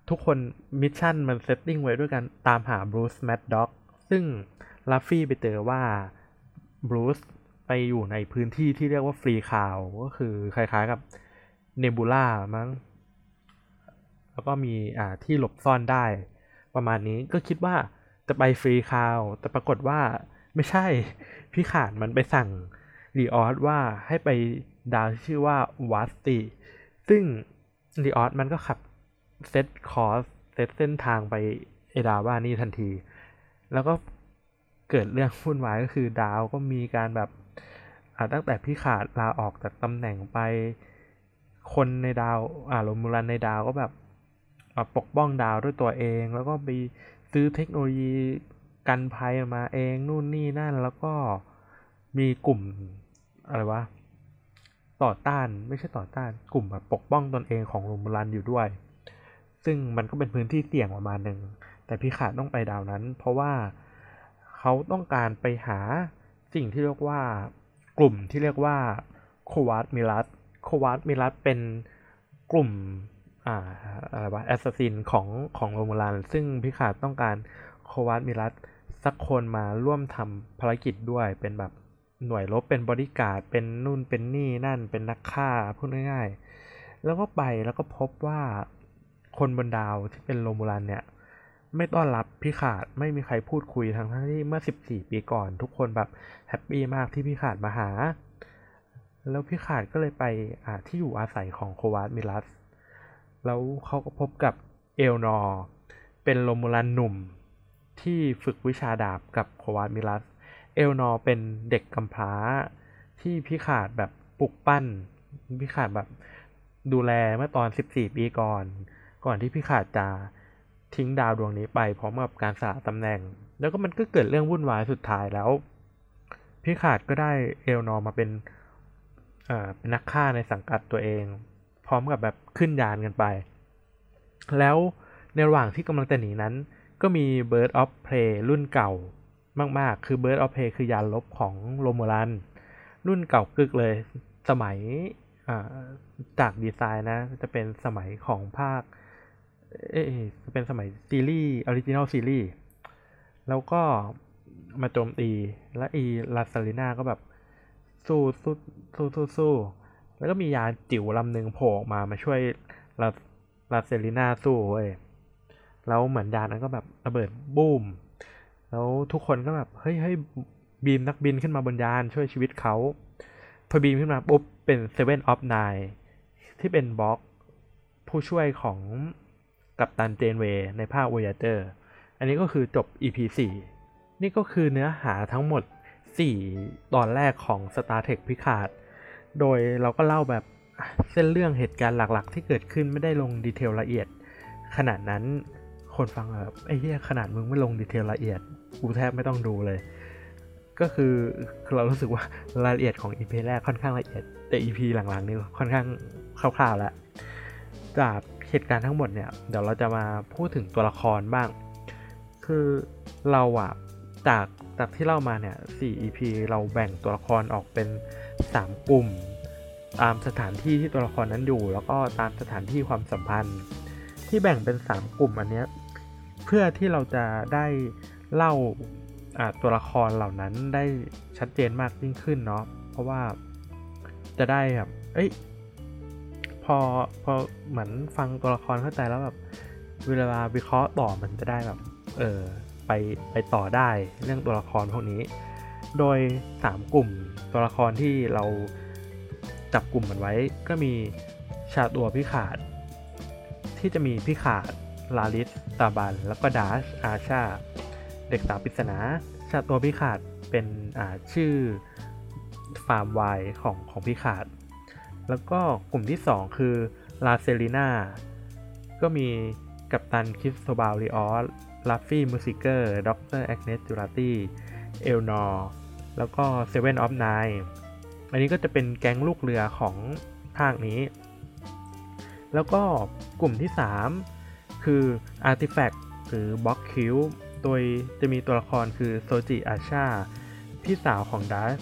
Speaker 1: ทุกคน mission มัน setting ไว้ด้วยกันตามหา Bruce Maddox ซึ่ง Raffi ไปเจอว่าBruce ไปอยู่ในพื้นที่ที่เรียกว่า Freecloud ก็คือคล้ายๆกับ เนบูล่ามั้ง แล้วก็มีอ่าที่หลบซ่อนได้ ประมาณนี้ก็คิดว่าจะไป Freecloud แต่ปรากฏว่าไม่ใช่ Picard มันไปสั่ง Rios ว่าให้ไปดาวชื่อว่า Vashti ซึ่ง Rios มันก็ขับ set course set เส้นทางไปเอดาว่านี่ทันที แล้วก็เกิดเรื่องวุ่นวายก็คือดาวก็มีการแบบตั้งแต่พี่ขาดลาออกจากตำแหน่งไป คนในดาวอ่าโรมูลันในดาวก็แบบปกป้องดาวด้วยตัวเอง แล้วก็ไปซื้อเทคโนโลยีกันภัยมาเองนู่นนี่นั่นแล้วก็มีกลุ่มอะไรวะต่อต้านไม่ใช่ต่อต้านกลุ่มแบบปกป้องตนเองของโรมูลันอยู่ด้วย ซึ่งมันก็เป็นพื้นที่เสี่ยงประมาณหนึ่งแต่ Picard ต้องไปดาวนั้น เพราะว่าเขาต้องการไปหาสิ่งที่เรียกว่ากลุ่มที่เรียกว่า Qowat Milat Qowat Milat เป็นกลุ่มอ่าอะไรวะ assassin ของของโรมูลันซึ่ง Picard ต้องการ Qowat Milat สักคนมาร่วมทำภารกิจด้วยเป็นแบบหน่วยรบเป็นบอดี้การ์ดเป็นนู่นเป็นนี่นั่นเป็นนักฆ่าพูดง่ายๆ แล้วก็ไปแล้วก็พบว่าคนบนดาวที่เป็นโรมูลันเนี่ย ไม่ต้อนรับ Picard ไม่มีใครพูดคุยทั้งที่เมื่อ 14 ปีก่อน ทุกคนแบบ happy มากที่ Picard มาหา แล้ว Picard ก็เลยไปที่อยู่อาศัยของ Qowat Milat แล้วเขาก็พบกับ Elnor เป็นโรมูลันหนุ่มที่ฝึกวิชาดาบกับ Qowat Milat Elnor เป็นเด็กกำพร้าที่พี่ขาดแบบปลุกปั้น พิขาดแบบดูแลเมื่อตอน 14 ปีก่อน ก่อนที่พิขาดจะทิ้งดาวดวงนี้ไปพร้อมกับการสละตำแหน่ง แล้วก็มันก็เกิดเรื่องวุ่นวายสุดท้ายแล้ว พิขาดก็ได้เอลนอร์มาเป็น เป็นนักฆ่าในสังกัดตัวเอง พร้อมกับแบบขึ้นยานกันไป แล้วในระหว่างที่กำลังจะหนีนั้น ก็มี Bird of Prey รุ่นเก่ามาก ๆ คือ Bird of Prey คือยานรบของโรมูลัน รุ่นเก่ากึกเลยสมัยจากดีไซน์นะ จะเป็นสมัยของภาคเอ๊จะเป็นสมัยซีรีส์ Original Series แล้วก็มาโจมตี และอี La Sirena ก็แบบ สู้สู้สู้สู้สู้แล้วก็มียานจิ๋วลำหนึ่งโผล่ออกมามาช่วยLa La Sirena สู้เว้ยแล้วเหมือนยานนั้นก็แบบระเบิดบูมแล้วทุกคนก็แบบเฮ้ยเฮ้ย beam นักบินขึ้นมาบนยานช่วยชีวิตเขาพอ beam ขึ้นมาปุ๊บเป็น Seven of Nine ที่เป็น Borg ผู้ช่วยของกัปตัน Janeway ในภาค Voyager อันนี้ก็คือจบ EP 4 นี่ก็คือเนื้อหาทั้งหมด 4 ตอนแรกของ Star Trek Picard โดยเราก็เล่าแบบเส้นเรื่องเหตุการณ์หลักๆ ที่เกิดขึ้นไม่ได้ลงดีเทลละเอียด ขนาดนั้นคนฟังแบบไอ้เหี้ยขนาดมึงไม่ลงดีเทลละเอียด กูแทบไม่ต้องดูเลย ก็คือเรารู้สึกว่ารายละเอียดของ EP แรกค่อนข้างละเอียด แต่ EP หลังๆนี่ค่อนข้างคร่าวๆแล้วจากเหตุการณ์ทั้งหมดเนี่ย เดี๋ยวเราจะมาพูดถึงตัวละครบ้าง คือเราอะ จากจากที่เล่ามาเนี่ย4 EP เราแบ่งตัวละครออกเป็น 3 กลุ่ม ตามสถานที่ที่ตัวละครนั้นอยู่ แล้วก็ตามสถานที่ความสัมพันธ์ ที่แบ่งเป็น 3 กลุ่มอันเนี้ยเพื่อที่เราจะได้เล่าตัวละครเหล่านั้นได้ชัดเจนมากยิ่งขึ้นเนาะเพราะว่าจะได้แบบเอ้ยพอพอเหมือนฟังตัวละครเข้าใจแล้วแบบเวลาวิเคราะห์ต่อมันจะได้แบบ เออ ไปไปต่อได้เรื่องตัวละครพวกนี้ โดย 3 กลุ่มตัวละครที่เราจับกลุ่มมันไว้ ก็มีชาตัวพิขาด ที่จะมีพิขาดลาลิสตาบัน แล้วก็ดาชอาชา เด็กสาวปริศนาชาตัวพิขาดเป็นชื่อฟาร์มไวของของพิขาด แล้วก็กลุ่มที่ 2 คือ La Sirena ก็มีกัปตัน Cristóbal Rios Raffi Musiker ด็อกเตอร์ Agnes Jurati Elnor แล้วก็ Seven of Nine อันนี้ก็จะเป็นแก๊งลูกเรือของภาคนี้ แล้วก็กลุ่มที่ 3 คือ Artifact หรือ b ็อกคิวโดยจะมีตัวละครคือโซจิอาชาพี่สาวของ Dahj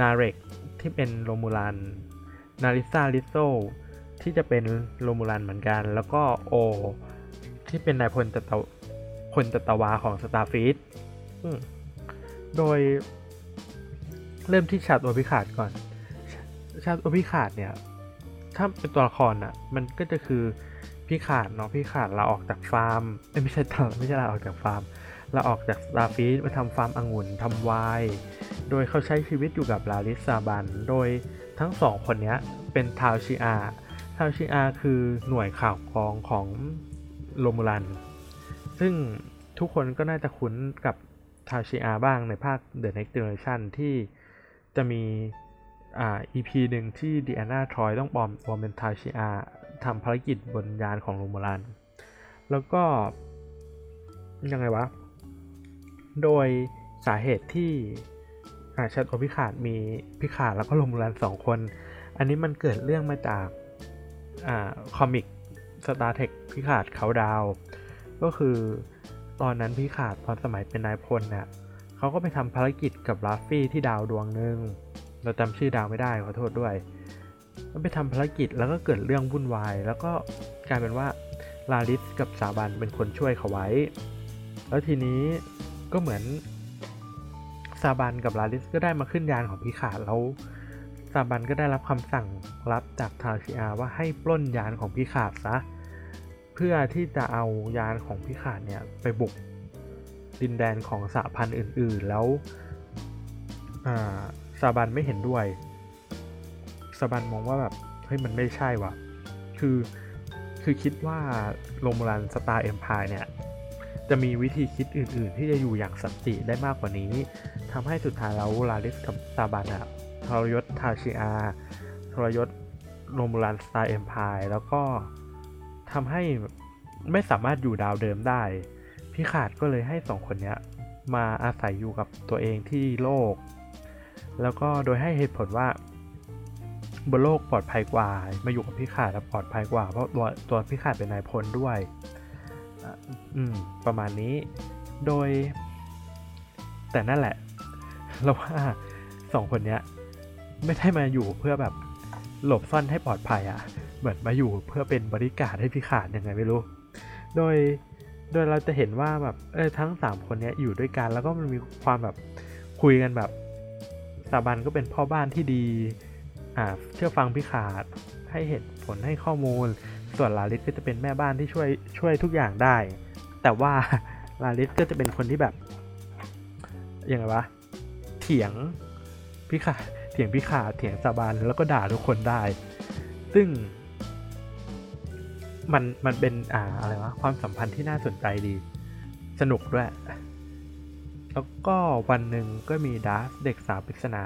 Speaker 1: Narek ที่เป็นโรมูลัน Narissa Rizzo ที่จะเป็นโรมูลันเหมือนกัน แล้วก็ Oh ที่เป็นนายพลจัต พลจัตวาของ Starfleet โดยเริ่มที่ Château Picard ก่อน Château Picard เนี่ย ถ้าเป็นตัวละครอะ มันก็จะคือ Picard เนาะ Picard เราออกจากฟาร์มไม่ใช่ตไม่ใช่เราออกจากฟาร์มเราออกจาก Starfleet มาทำฟาร์มองุ่นทำไวน์โดยเขาใช้ชีวิตอยู่กับ Laris Zhaban โดยทั้งสองคนนี้เป็น Tal Shiar Tal Shiar คือหน่วยข่าวกรองของโรมูลัน ซึ่งทุกคนก็น่าจะคุ้นกับ Tal Shiar บ้างในภาค The Next Generation ที่จะมีอ่า EP หนึ่งที่ Deanna Troi ต้องปลอมตัวเป็น Tal Shiarทำภารกิจบนยานของโรมูลัน แล้วก็ ยังไงวะ โดยสาเหตุที่อ่า Château Picard มี Picard แล้วก็โรมูลันสองคน อันนี้มันเกิดเรื่องมาจากอ่า comic Star Trek Picard Countdown ก็คือตอนนั้น Picard ตอนสมัยเป็นนายพลเนี่ยเขาก็ไปทำภารกิจกับ Raffi ที่ดาวดวงหนึ่งเราจำชื่อดาวไม่ได้ขอโทษด้วย มันไปทำภารกิจแล้วก็เกิดเรื่องวุ่นวาย แล้วก็กลายเป็นว่าลาลิสกับซาบันเป็นคนช่วยเขาไว้ แล้วทีนี้ก็เหมือนซาบันกับลาลิสก็ได้มาขึ้นยานของพิขาดแล้วซาบันก็ได้รับคำสั่งรับจากทาชิอาว่าให้ปล้นยานของพิขาดซะ เพื่อที่จะเอายานของพิขาดเนี่ยไปบุกดินแดนของสหพันธ์อื่น ๆ แล้ว Zhaban ไม่เห็นด้วย Zhaban มองว่าแบบเฮ้ยมันไม่ใช่ว่ะ คือคือคิดว่า Romulan Star Empire เนี่ยจะมีวิธีคิดอื่น ๆ ที่จะอยู่อย่างสันติได้มากกว่านี้ทำให้สุดท้ายแล้ว Laris กับ Zhaban อะทรยศ Tal Shiar ทรยศ Romulan Star Empire แล้วก็ ทำให้ไม่สามารถอยู่ดาวเดิมได้ พิขาดก็เลยให้สองคนนี้มาอาศัยอยู่กับตัวเองที่โลก แล้วก็โดยให้เหตุผลว่าบนโลกปลอดภัยกว่า มาอยู่กับพี่ขาดปลอดภัยกว่า เพราะตัวตัวพี่ขาดเป็นนายพลด้วยอืมประมาณนี้ โดย แต่นั่นแหละ เราว่าสองคนเนี้ย ไม่ได้มาอยู่เพื่อแบบหลบซ่อนให้ปลอดภัยอะ่ะ เหมือนมาอยู่เพื่อเป็นบริการให้พี่ขาดยังไงไม่รู้ โดยโดยเราจะเห็นว่าแบบเออทั้งสามคนนี้อยู่ด้วยกัน แล้วก็มันมีความแบบคุยกันแบบสาบันก็เป็นพ่อบ้านที่ดีอ่าเชื่อฟังพี่ขาดให้เหตุผลให้ข้อมูล ส่วนลาลิสก็จะเป็นแม่บ้านที่ช่วยช่วยทุกอย่างได้ แต่ว่าลาลิสก็จะเป็นคนที่แบบยังไงวะเถียง Picard เถียง Picard เถียง Zhaban แล้วก็ด่าทุกคนได้ ซึ่ง มันมันเป็นอ่าอะไรวะความสัมพันธ์ที่น่าสนใจดี สนุกด้วย แล้วก็วันหนึ่งก็มี Dahj เด็กสาวปริศนา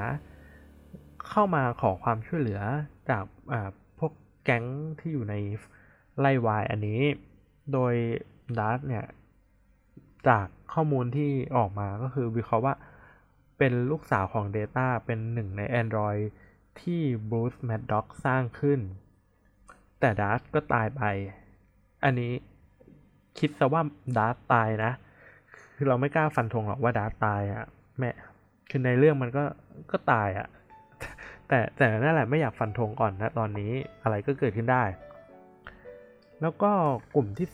Speaker 1: เข้ามาขอความช่วยเหลือจากอ่าพวกแก๊งที่อยู่ในไร่ไวน์อันนี้ โดย Dahj เนี่ย จากข้อมูลที่ออกมาก็คือวิเคราะห์ว่าเป็นลูกสาวของ Data เป็นหนึ่งใน Android ที่ Bruce Maddox สร้างขึ้น แต่ดาร์ตก็ตายไป อันนี้คิดซะว่าดาร์ตตายนะ คือเราไม่กล้าฟันธงหรอกว่าดาร์ตตายอะ่ะ แม่คือในเรื่องมันก็ก็ตายอะ่ะ แต่แต่นั่นแหละไม่อยากฟันธงก่อนนะตอนนี้อะไรก็เกิดขึ้นได้ แล้วก็กลุ่มที่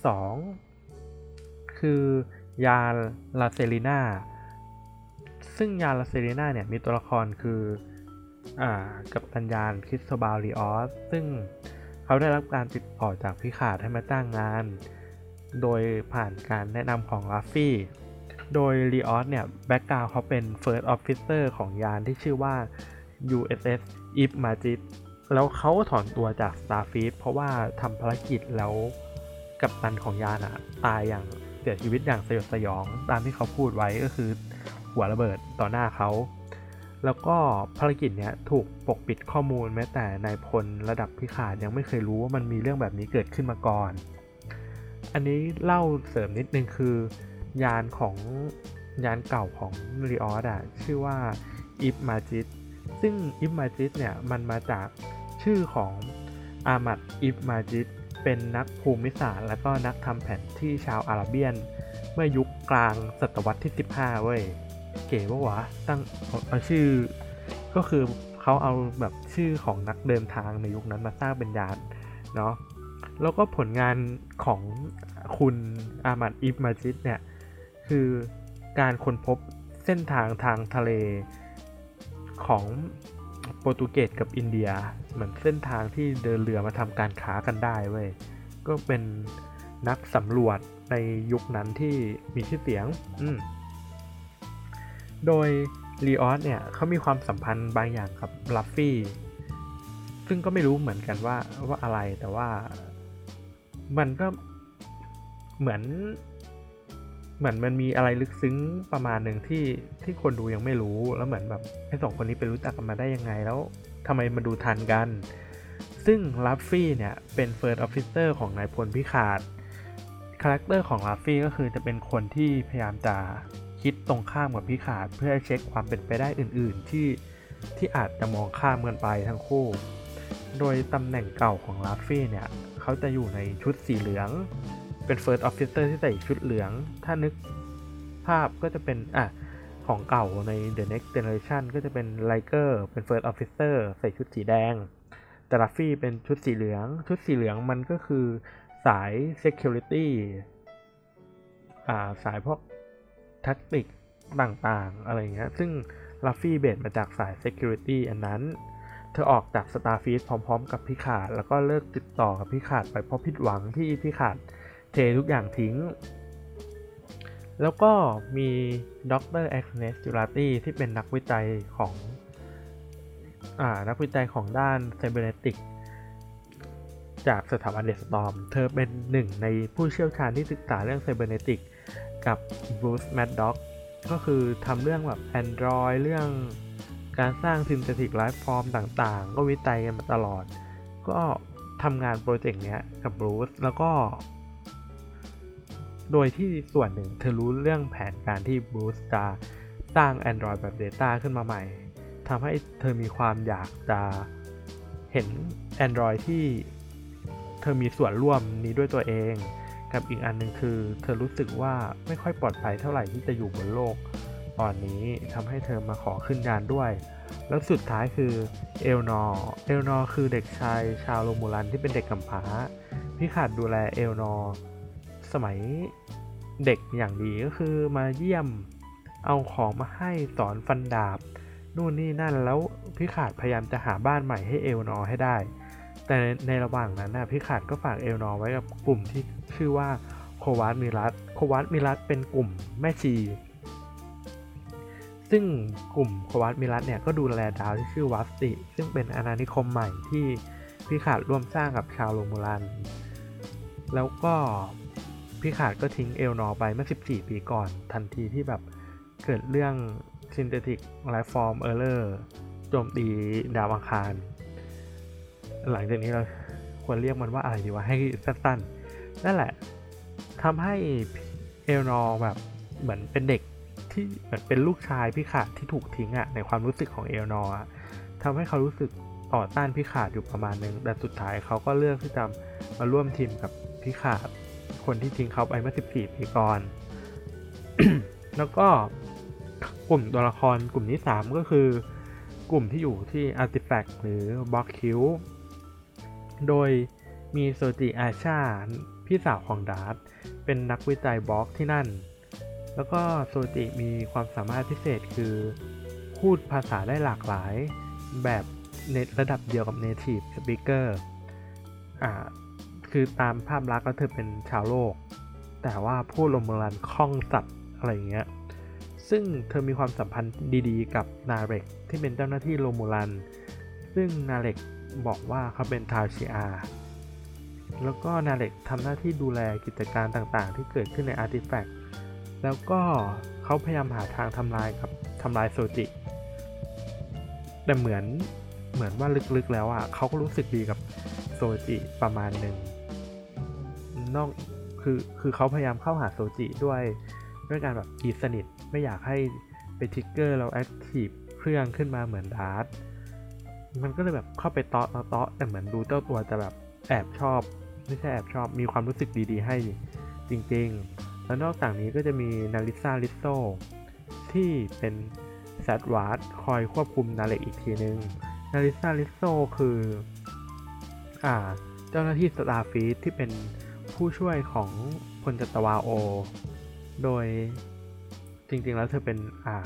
Speaker 1: 2 คือยาน La Sirena ซึ่งยาน La Sirena เนี่ยมีตัวละครคือ อ่า กัปตันยาน Cristóbal Rios ซึ่ง เขาได้รับการติดต่อจาก Picard ให้มาจ้างงาน โดยผ่านการแนะนำของ Raffi โดย Rios เนี่ย background เขาเป็น first officer ของยานที่ชื่อว่า USS If Majid แล้วเขาถอนตัวจาก Starfleet เพราะว่าทำภารกิจแล้วกับตันของยานอะตายอย่างเสียชีวิตอย่างสยดสยอง ตามที่เขาพูดไว้ก็คือหัวระเบิดต่อหน้าเขา แล้วก็ภารกิจเนี้ยถูกปกปิดข้อมูลแม้แต่นายพลระดับพิขาดยังไม่เคยรู้ว่ามันมีเรื่องแบบนี้เกิดขึ้นมาก่อน อันนี้เล่าเสริมนิดนึงคือยานของยานเก่าของรีออสอะชื่อว่าอิฟมาจิตซึ่งอิฟมาจิดเนี่ยมันมาจากชื่อของอามัดอิฟมาจิดเป็นนักภูมิศาสตร์ และก็นักทำแผนที่ชาวอาราเบียน เมื่อยุคกลางศตวรรษที่ 15 เว้ย เก๋ปะวะตั้งเอาชื่อ ก็คือเขาเอาแบบชื่อของนักเดินทางในยุคนั้นมาสร้างเป็นยานเนาะแล้วก็ผลงานของคุณอามัดอิฟมาจิดเนี่ย คือการค้นพบเส้นทางทางทะเลของโปรตุเกสกับอินเดีย เหมือนเส้นทางที่เดินเรือมาทำการค้ากันได้เว้ยก็เป็นนักสำรวจในยุคนั้นที่มีชื่อเสียง อืม โดยลีออสเนี่ยเขามีความสัมพันธ์บางอย่างกับลัฟฟี่ ซึ่งก็ไม่รู้เหมือนกันว่าว่าอะไรแต่ว่ามันก็เหมือน เหมือนมันมีอะไรลึกซึ้งประมาณหนึ่งที่ที่คนดูยังไม่รู้แล้วเหมือนแบบไอ้สองคนนี้ไปรู้จักกันมาได้ยังไงแล้วทำไมมาดูทันกัน ซึ่ง Raffi เนี่ยเป็น first officer ของนายพล Picard คาแรคเตอร์ของ Raffi ก็คือจะเป็นคนที่พยายามจะ คิดตรงข้ามกับ Picard เพื่อเช็คความเป็นไปได้อื่น ๆ ที่ที่อาจจะมองข้ามกันไปทั้งคู่ โดยตำแหน่งเก่าของลัฟฟี่เนี่ยเขาจะอยู่ในชุดสีเหลือง เป็น First Officer ที่ใส่ชุดเหลือง ถ้านึกภาพก็จะเป็นอะของเก่าใน The Next Generation ก็จะเป็นไลเกอร์เป็น First Officer ใส่ชุดสีแดง แต่ลัฟฟี่เป็นชุดสีเหลือง ชุดสีเหลืองมันก็คือสาย Security อ่าสายพวก tactic ต่างๆ อะไรเงี้ย ซึ่ง Raffi base มาจากสาย Security อันนั้น เธอออกจาก Starfleet พร้อมๆ กับ Picard แล้วก็เลิกติดต่อกับ Picard ไปเพราะผิดหวังที่ Picard เททุกอย่างทิ้ง แล้วก็มีดร. Agnes Jurati ที่เป็นนักวิจัยของอ่านักวิจัยของด้าน cybernetic จากสถาบัน Daystrom เธอเป็นหนึ่งในผู้เชี่ยวชาญที่ศึกษาเรื่อง cybernetic กับ Bruce Maddox ก็คือทำเรื่องแบบ Android เรื่องการสร้าง synthetic life form ต่างๆ ก็วิจัยกันมาตลอด ก็ทำงานโปรเจกต์เนี้ยกับ Bruce แล้วก็ โดยที่ส่วนหนึ่งเธอรู้เรื่องแผนการที่ Bruce จะสร้าง Android แบบ Data ขึ้นมาใหม่ทำให้เธอมีความอยากจะเห็น Android ที่เธอมีส่วนร่วมนี้ด้วยตัวเอง กับอีกอันหนึ่งคือ เธอรู้สึกว่าไม่ค่อยปลอดภัยเท่าไหร่ที่จะอยู่บนโลก ตอนนี้ทำให้เธอมาขอขึ้นยานด้วย แล้วสุดท้ายคือ Elnor Elnor คือเด็กชายชาวโรมูลันที่เป็นเด็กกำพร้า Picard ดูแล Elnor สมัยเด็กอย่างดีก็คือมาเยี่ยมเอาของมาให้สอนฟันดาบ นู่นนี่นั่นแล้ว Picard พยายามจะหาบ้านใหม่ให้ Elnor ให้ได้ แต่ในระหว่างนั้นนะ Picard ก็ฝาก Elnor ไว้กับกลุ่มที่ชื่อว่า Qowat Milat Qowat Milat เป็นกลุ่มแม่ชี ซึ่งกลุ่ม Qowat Milat เนี่ยก็ดูแลดาวที่ชื่อ Vashti ซึ่งเป็นอาณานิคมใหม่ที่ Picard ร่วมสร้างกับชาวโรมูลัน แล้วก็Picard ก็ทิ้ง Elnor ไปเมื่อ 14 ปีก่อน ทันทีที่แบบเกิดเรื่อง Synthetic Life Form Error โจมตีดาวอังคาร หลังจากนี้เราควรเรียกมันว่าอะไรดีวะให้สั้นๆนั่นแหละทำให้ Elnor แบบเหมือนเป็นเด็กที่เหมือนเป็นลูกชาย Picard ที่ถูกทิ้งอะในความรู้สึกของ Elnor ทำให้เขารู้สึกต่อต้าน Picard อยู่ประมาณนึงแต่สุดท้ายเขาก็เลือกที่จะมาร่วมทีมกับพี่ขาดคนที่ทิ้งเขาไปเมื่อ 14 ปีก่อน แล้วก็กลุ่มตัวละครกลุ่มที่ 3 ก็คือกลุ่มที่อยู่ที่ Artifact หรือ Block Q โดยมีโซจิอาชา พี่สาวของดาร์ตเป็นนักวิจัยบล็อกที่นั่น แล้วก็โซจิมีความสามารถพิเศษคือ พูดภาษาได้หลากหลาย แบบในระดับเดียวกับ Native Speaker อ่า คือตามภาพลักษณ์แล้วเธอเป็นชาวโลก แต่ว่าพูด Romulan คล่องสัสอะไรอย่างเงี้ย ซึ่งเธอมีความสัมพันธ์ดีๆ กับ Narek ที่เป็นเจ้าหน้าที่ Romulan ซึ่ง Narek บอกว่าเขาเป็น Tal Shiar แล้วก็ Narek ทำหน้าที่ดูแลกิจการต่างๆ ที่เกิดขึ้นใน Artifact แล้วก็เขาพยายามหาทางทำลายกับทำลายโซจิ แต่เหมือนเหมือนว่าลึกๆแล้วอะเขาก็รู้สึกดีกับโซจิประมาณหนึ่งนอกคือคือเขาพยายามเข้าหาโซจิด้วยด้วยการแบบตีสนิทไม่อยากให้ไป trigger แล้ว active เครื่องขึ้นมาเหมือน Dahj มันก็เลยแบบเข้าไปเตาะเตาะแต่เหมือนดูเจ้าตัวจะแบบแอบชอบ ไม่ใช่แอบชอบ มีความรู้สึกดีๆ ให้จริง ๆ แล้วนอกจากนี้ก็จะมี Narissa Rizzo ที่เป็น Zhat Vash คอยควบคุม Narek อีกทีนึง Narissa Rizzo คือ อ่า เจ้าหน้าที่ Starfleet ที่เป็นผู้ช่วยของพลจัตวาโอ โดยจริงๆแล้วเธอเป็นอ่า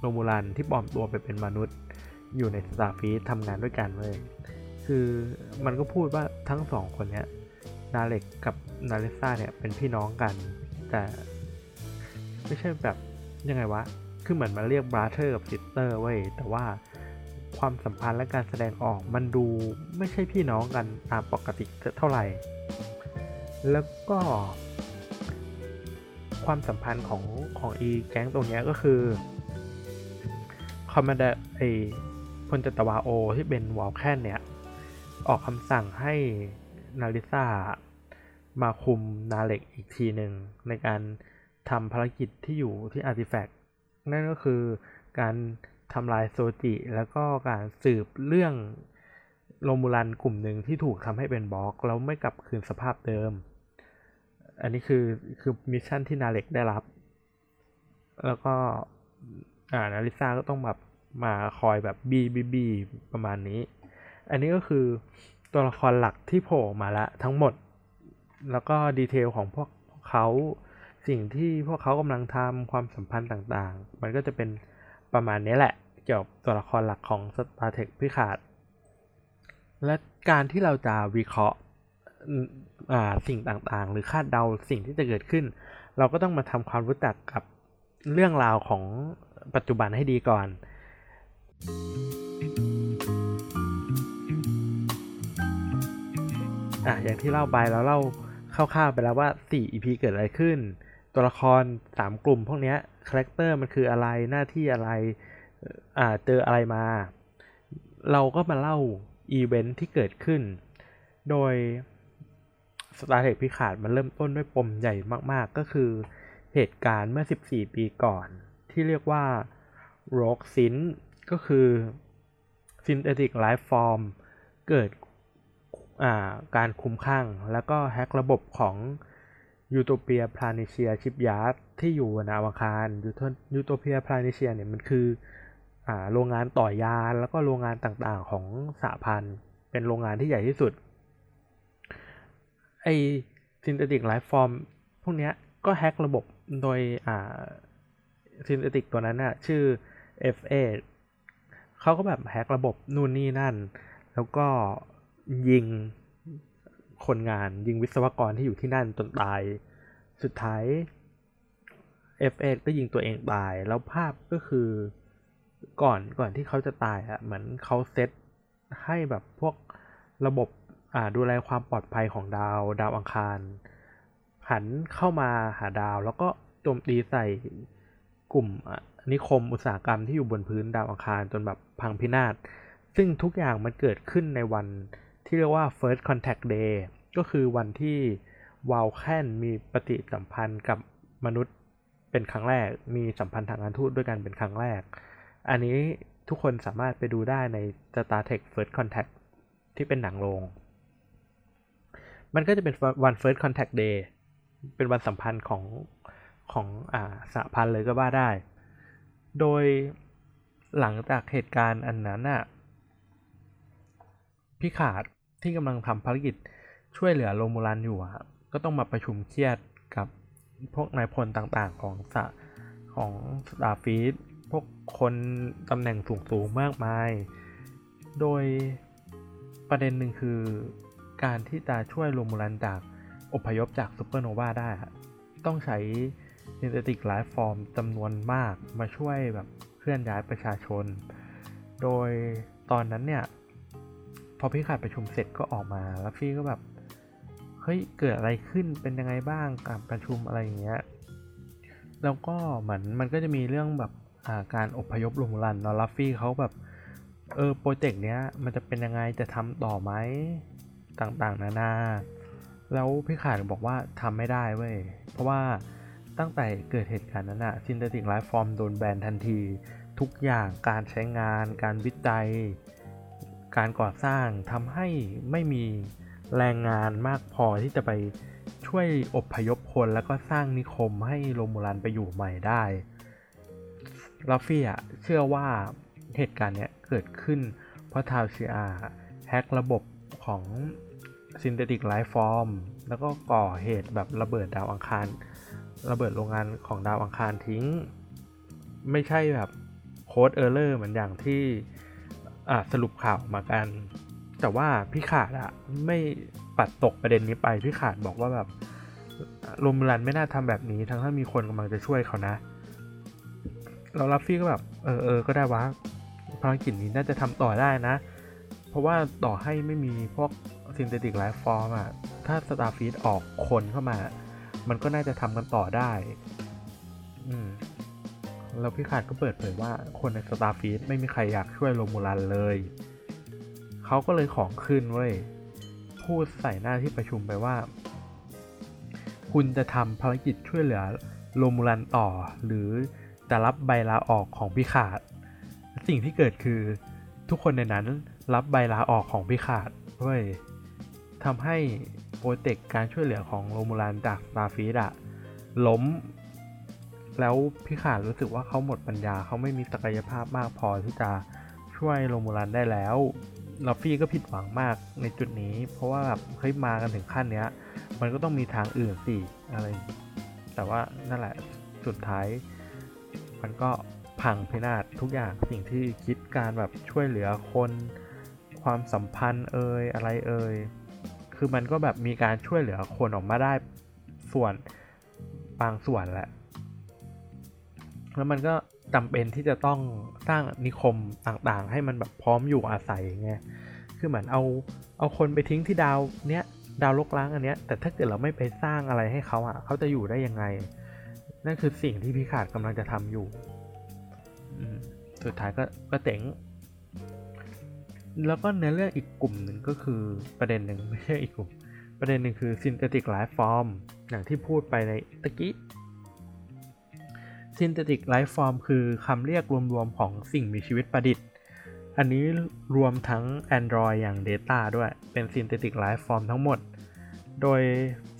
Speaker 1: Romulan ที่ปลอมตัวไปเป็นมนุษย์ อยู่ใน Starfleet ทำงานด้วยกันเลย คือมันก็พูดว่าทั้งสองคนเนี้ย Narek กับ Narissa เนี่ยเป็นพี่น้องกัน แต่ไม่ใช่แบบยังไงวะ คือเหมือนมาเรียก brother กับ sister เว้ย แต่ว่าความสัมพันธ์และการแสดงออกมันดูไม่ใช่พี่น้องกันตามปกติเท่าไหร่ แล้วก็ความสัมพันธ์ของของอีแก๊งตรงนี้ก็คือCommander ไอ พลจัตวาโอที่เป็น Vulcan เนี่ย ออกคำสั่งให้ Narissa มาคุม Narek อีกทีหนึ่งในการทำภารกิจที่อยู่ที่ Artifact นั่นก็คือการทำลาย Soji แล้วก็การสืบเรื่อง Romulan กลุ่มหนึ่งที่ถูกทำให้เป็น Borg แล้วไม่กลับคืนสภาพเดิม อันนี้คือคือ mission ที่ Narek ได้รับ แล้วก็อ่านาริซาก็ต้องแบบ มาคอยแบบบีบีบีประมาณนี้ อันนี้ก็คือตัวละครหลักที่โผล่มาละทั้งหมด แล้วก็ดีเทลของพวกเขาสิ่งที่พวกเขากำลังทำความสัมพันธ์ต่างๆ มันก็จะเป็นประมาณนี้แหละ เกี่ยวกับตัวละครหลักของ Star Trek พิขาด และการที่เราจะวิเคราะห์สิ่งต่างๆ หรือคาดเดาสิ่งที่จะเกิดขึ้น เราก็ต้องมาทำความรู้จักกับเรื่องราวของปัจจุบันให้ดีก่อน อะอย่างที่เล่าไปแล้วเล่าคร่าวๆไปแล้วว่า 4 EP เกิดอะไรขึ้น ตัวละคร 3 กลุ่มพวกนี้ character มันคืออะไรหน้าที่อะไรอ่าเจออะไรมา เราก็มาเล่าอีเวนท์ที่เกิดขึ้น โดย Star Trek Picard มันเริ่มต้นด้วยปมใหญ่มากๆ ก็คือเหตุการณ์เมื่อ 14 ปีก่อน ที่เรียกว่า Rogue Synth ก็คือ Synthetic Life Form เกิดการคลุ้มคลั่ง แล้วก็ hack ระบบของ Utopia Planitia Shipyard ที่อยู่ในดาวอังคาร Utopia Planitia เนี่ยมันคืออโรงงานต่อยานแล้วก็โรงงานต่างๆของสหพันธ์เป็นโรงงานที่ใหญ่ที่สุดไอ Synthetic Life Form พวกนี้ก็ hack ระบบโดยอ่าซินเทติกตัวนั้นน่ะชื่อ FA เขาก็แบบ hack ระบบนู่นนี่นั่น แล้วก็ยิงคนงานยิงวิศวกรที่อยู่ที่นั่นจนตาย สุดท้าย FA ก็ยิงตัวเองตาย แล้วภาพก็คือก่อนก่อนที่เขาจะตายอะเหมือนเขาเซตให้แบบพวกระบบอ่าดูแลความปลอดภัยของดาวดาวอังคาร หันเข้ามาหาดาวแล้วก็โจมตีใส่กลุ่ม นิคมอุตสาหกรรมที่อยู่บนพื้นดาวอังคารจนแบบพังพินาศ ซึ่งทุกอย่างมันเกิดขึ้นในวันที่เรียกว่า first contact day ก็คือวันที่วาลแคนมีปฏิสัมพันธ์กับมนุษย์เป็นครั้งแรก มีสัมพันธ์ทางการทูตด้วยกันเป็นครั้งแรก อันนี้ทุกคนสามารถไปดูได้ใน Star Trek First Contact ที่เป็นหนังโรง มันก็จะเป็นวัน First Contact Day เป็นวันสัมพันธ์ของของอ่าสหพันธ์เลยก็ว่าได้ โดยหลังจากเหตุการณ์อันนั้นน่ะPicard ที่กำลังทำภารกิจช่วยเหลือ Romulan อยู่อะก็ต้องมาประชุมเครียดกับพวกนายพลต่างๆของสะของ Starfleet พวกคนตำแหน่งสูงๆมากมาย โดยประเด็นหนึ่งคือการที่จะช่วย Romulan จากอพยพจากซูเปอร์โนวาได้ ต้องใช้ Synthetic Life Form จำนวนมากมาช่วยแบบเคลื่อนย้ายประชาชน โดยตอนนั้นเนี่ยพอพี่ขาดประชุมเสร็จก็ออกมาแล้วฟี่ก็แบบเฮ้ยเกิดอะไรขึ้นเป็นยังไงบ้างการประชุมอะไรอย่างเงี้ยแล้วก็เหมือนมันก็จะมีเรื่องแบบาการอพยพลุงรันเนาะลัฟฟี่เขาแบบเออโปรเจกต์เนี้ยมันจะเป็นยังไงจะทำต่อไหมต่างๆ นานา แล้วพี่ขาดบอกว่าทำไม่ได้เว้ยเพราะว่า ตั้งแต่เกิดเหตุการณ์นั้นอะ Synthetic Life Form โดนแบนทันที ทุกอย่างการใช้งาน การวิจัย การก่อสร้างทำให้ไม่มีแรงงานมากพอที่จะไปช่วยอพยพคนแล้วก็สร้างนิคมให้ Romulan ไปอยู่ใหม่ได้ Raffi อะเชื่อว่าเหตุการณ์เนี้ยเกิดขึ้น เพราะ Tal Shiar hack ระบบของ Synthetic Life Form แล้วก็ก่อเหตุแบบระเบิดดาวอังคาร ระเบิดโรงงานของดาวอังคารทิ้ง ไม่ใช่แบบ code error เหมือนอย่างที่สรุปข่าวมากัน แต่ว่า Picard อะไม่ปัดตกประเด็นนี้ไป Picard บอกว่าแบบ Romulan ไม่น่าทำแบบนี้ ทั้งที่มีคนกำลังจะช่วยเขานะ แล้ว Raffi ก็แบบ เออเออก็ได้วะภารกิจนี้น่าจะทำต่อได้นะ เพราะว่าต่อให้ไม่มีพวก Synthetic Life Form อะถ้า Starfleet ออกคนเข้ามา มันก็น่าจะทำกันต่อได้ อืมแล้ว Picard ก็เปิดเผยว่าคนใน Starfleet ไม่มีใครอยากช่วย Romulan เลย เขาก็เลยของขึ้นเว้ย พูดใส่หน้าที่ประชุมไปว่า คุณจะทำภารกิจช่วยเหลือ Romulan ต่อ หรือจะรับใบลาออกของ Picard สิ่งที่เกิดคือทุกคนในนั้นรับใบลาออกของ Picard เว้ยทำให้ โปรเจกต์การช่วยเหลือของโรมูลันจาก Starfleet อะล้ม แล้ว Picard รู้สึกว่าเขาหมดปัญญาเขาไม่มีศักยภาพมากพอที่จะช่วยโรมูลันได้แล้ว Raffi ก็ผิดหวังมากในจุดนี้ เพราะว่าแบบเฮ้ยมากันถึงขั้นเนี้ย มันก็ต้องมีทางอื่นสิอะไร แต่ว่านั่นแหละสุดท้าย มันก็พังพินาศทุกอย่างสิ่งที่คิดการแบบช่วยเหลือคน ความสัมพันธ์เอ่ยอะไรเอ่ย คือมันก็แบบมีการช่วยเหลือคนออกมาได้ส่วนบางส่วนแหละ แล้วมันก็จำเป็นที่จะต้องสร้างนิคมต่างๆ ให้มันแบบพร้อมอยู่อาศัยไงคือเหมือนเอาเอาคนไปทิ้งที่ดาวเนี้ยดาวลกล้างอันเนี้ย แต่ถ้าเกิดเราไม่ไปสร้างอะไรให้เขาอะเขาจะอยู่ได้ยังไง นั่นคือสิ่งที่พิขาดกำลังจะทำอยู่ สุดท้ายก็ก็เต็ง แล้วก็เนื้อเรื่องอีกกลุ่มหนึ่งก็คือประเด็นหนึ่งไม่ใช่อีกกลุ่ม ประเด็นหนึ่งคือ synthetic life form อย่างที่พูดไปในตะกี้ synthetic life form คือคำเรียกรวมๆของสิ่งมีชีวิตประดิษฐ์ อันนี้รวมทั้ง Android อย่าง Data ด้วย เป็น synthetic life form ทั้งหมด โดย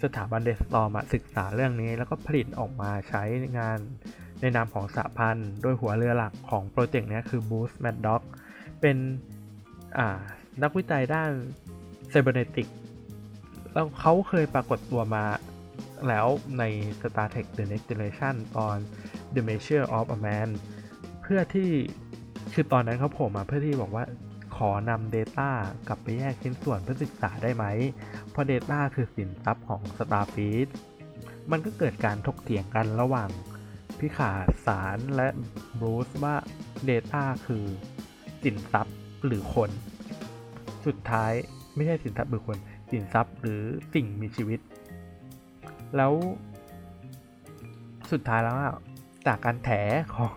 Speaker 1: สถาบันเดสตอมศึกษาเรื่องนี้แล้วก็ผลิตออกมาใช้งานในนามของสหพันธ์ โดยหัวเรือหลักของโปรเจกต์นี้คือ Bruce Maddock เป็น นักวิจัยด้านไซเบอร์เนติกแล้วเขาเคยปรากฏตัวมาแล้วใน Star Trek The Next Generation ตอน The Measure of a Man เพื่อที่คือตอนนั้นเขาโผล่มาเพื่อที่บอกว่าขอนำ Data กลับไปแยกชิ้นส่วนเพื่อศึกษาได้ไหม เพราะ Data คือสินทรัพย์ของ Starfleet มันก็เกิดการถกเถียงกันระหว่างพิขาสารและบรูซว่า Data คือสินทรัพย์ หรือคน สุดท้ายไม่ใช่สินทรัพย์หรือคนสินทรัพย์หรือสิ่งมีชีวิต แล้วสุดท้ายแล้วจากการแถของ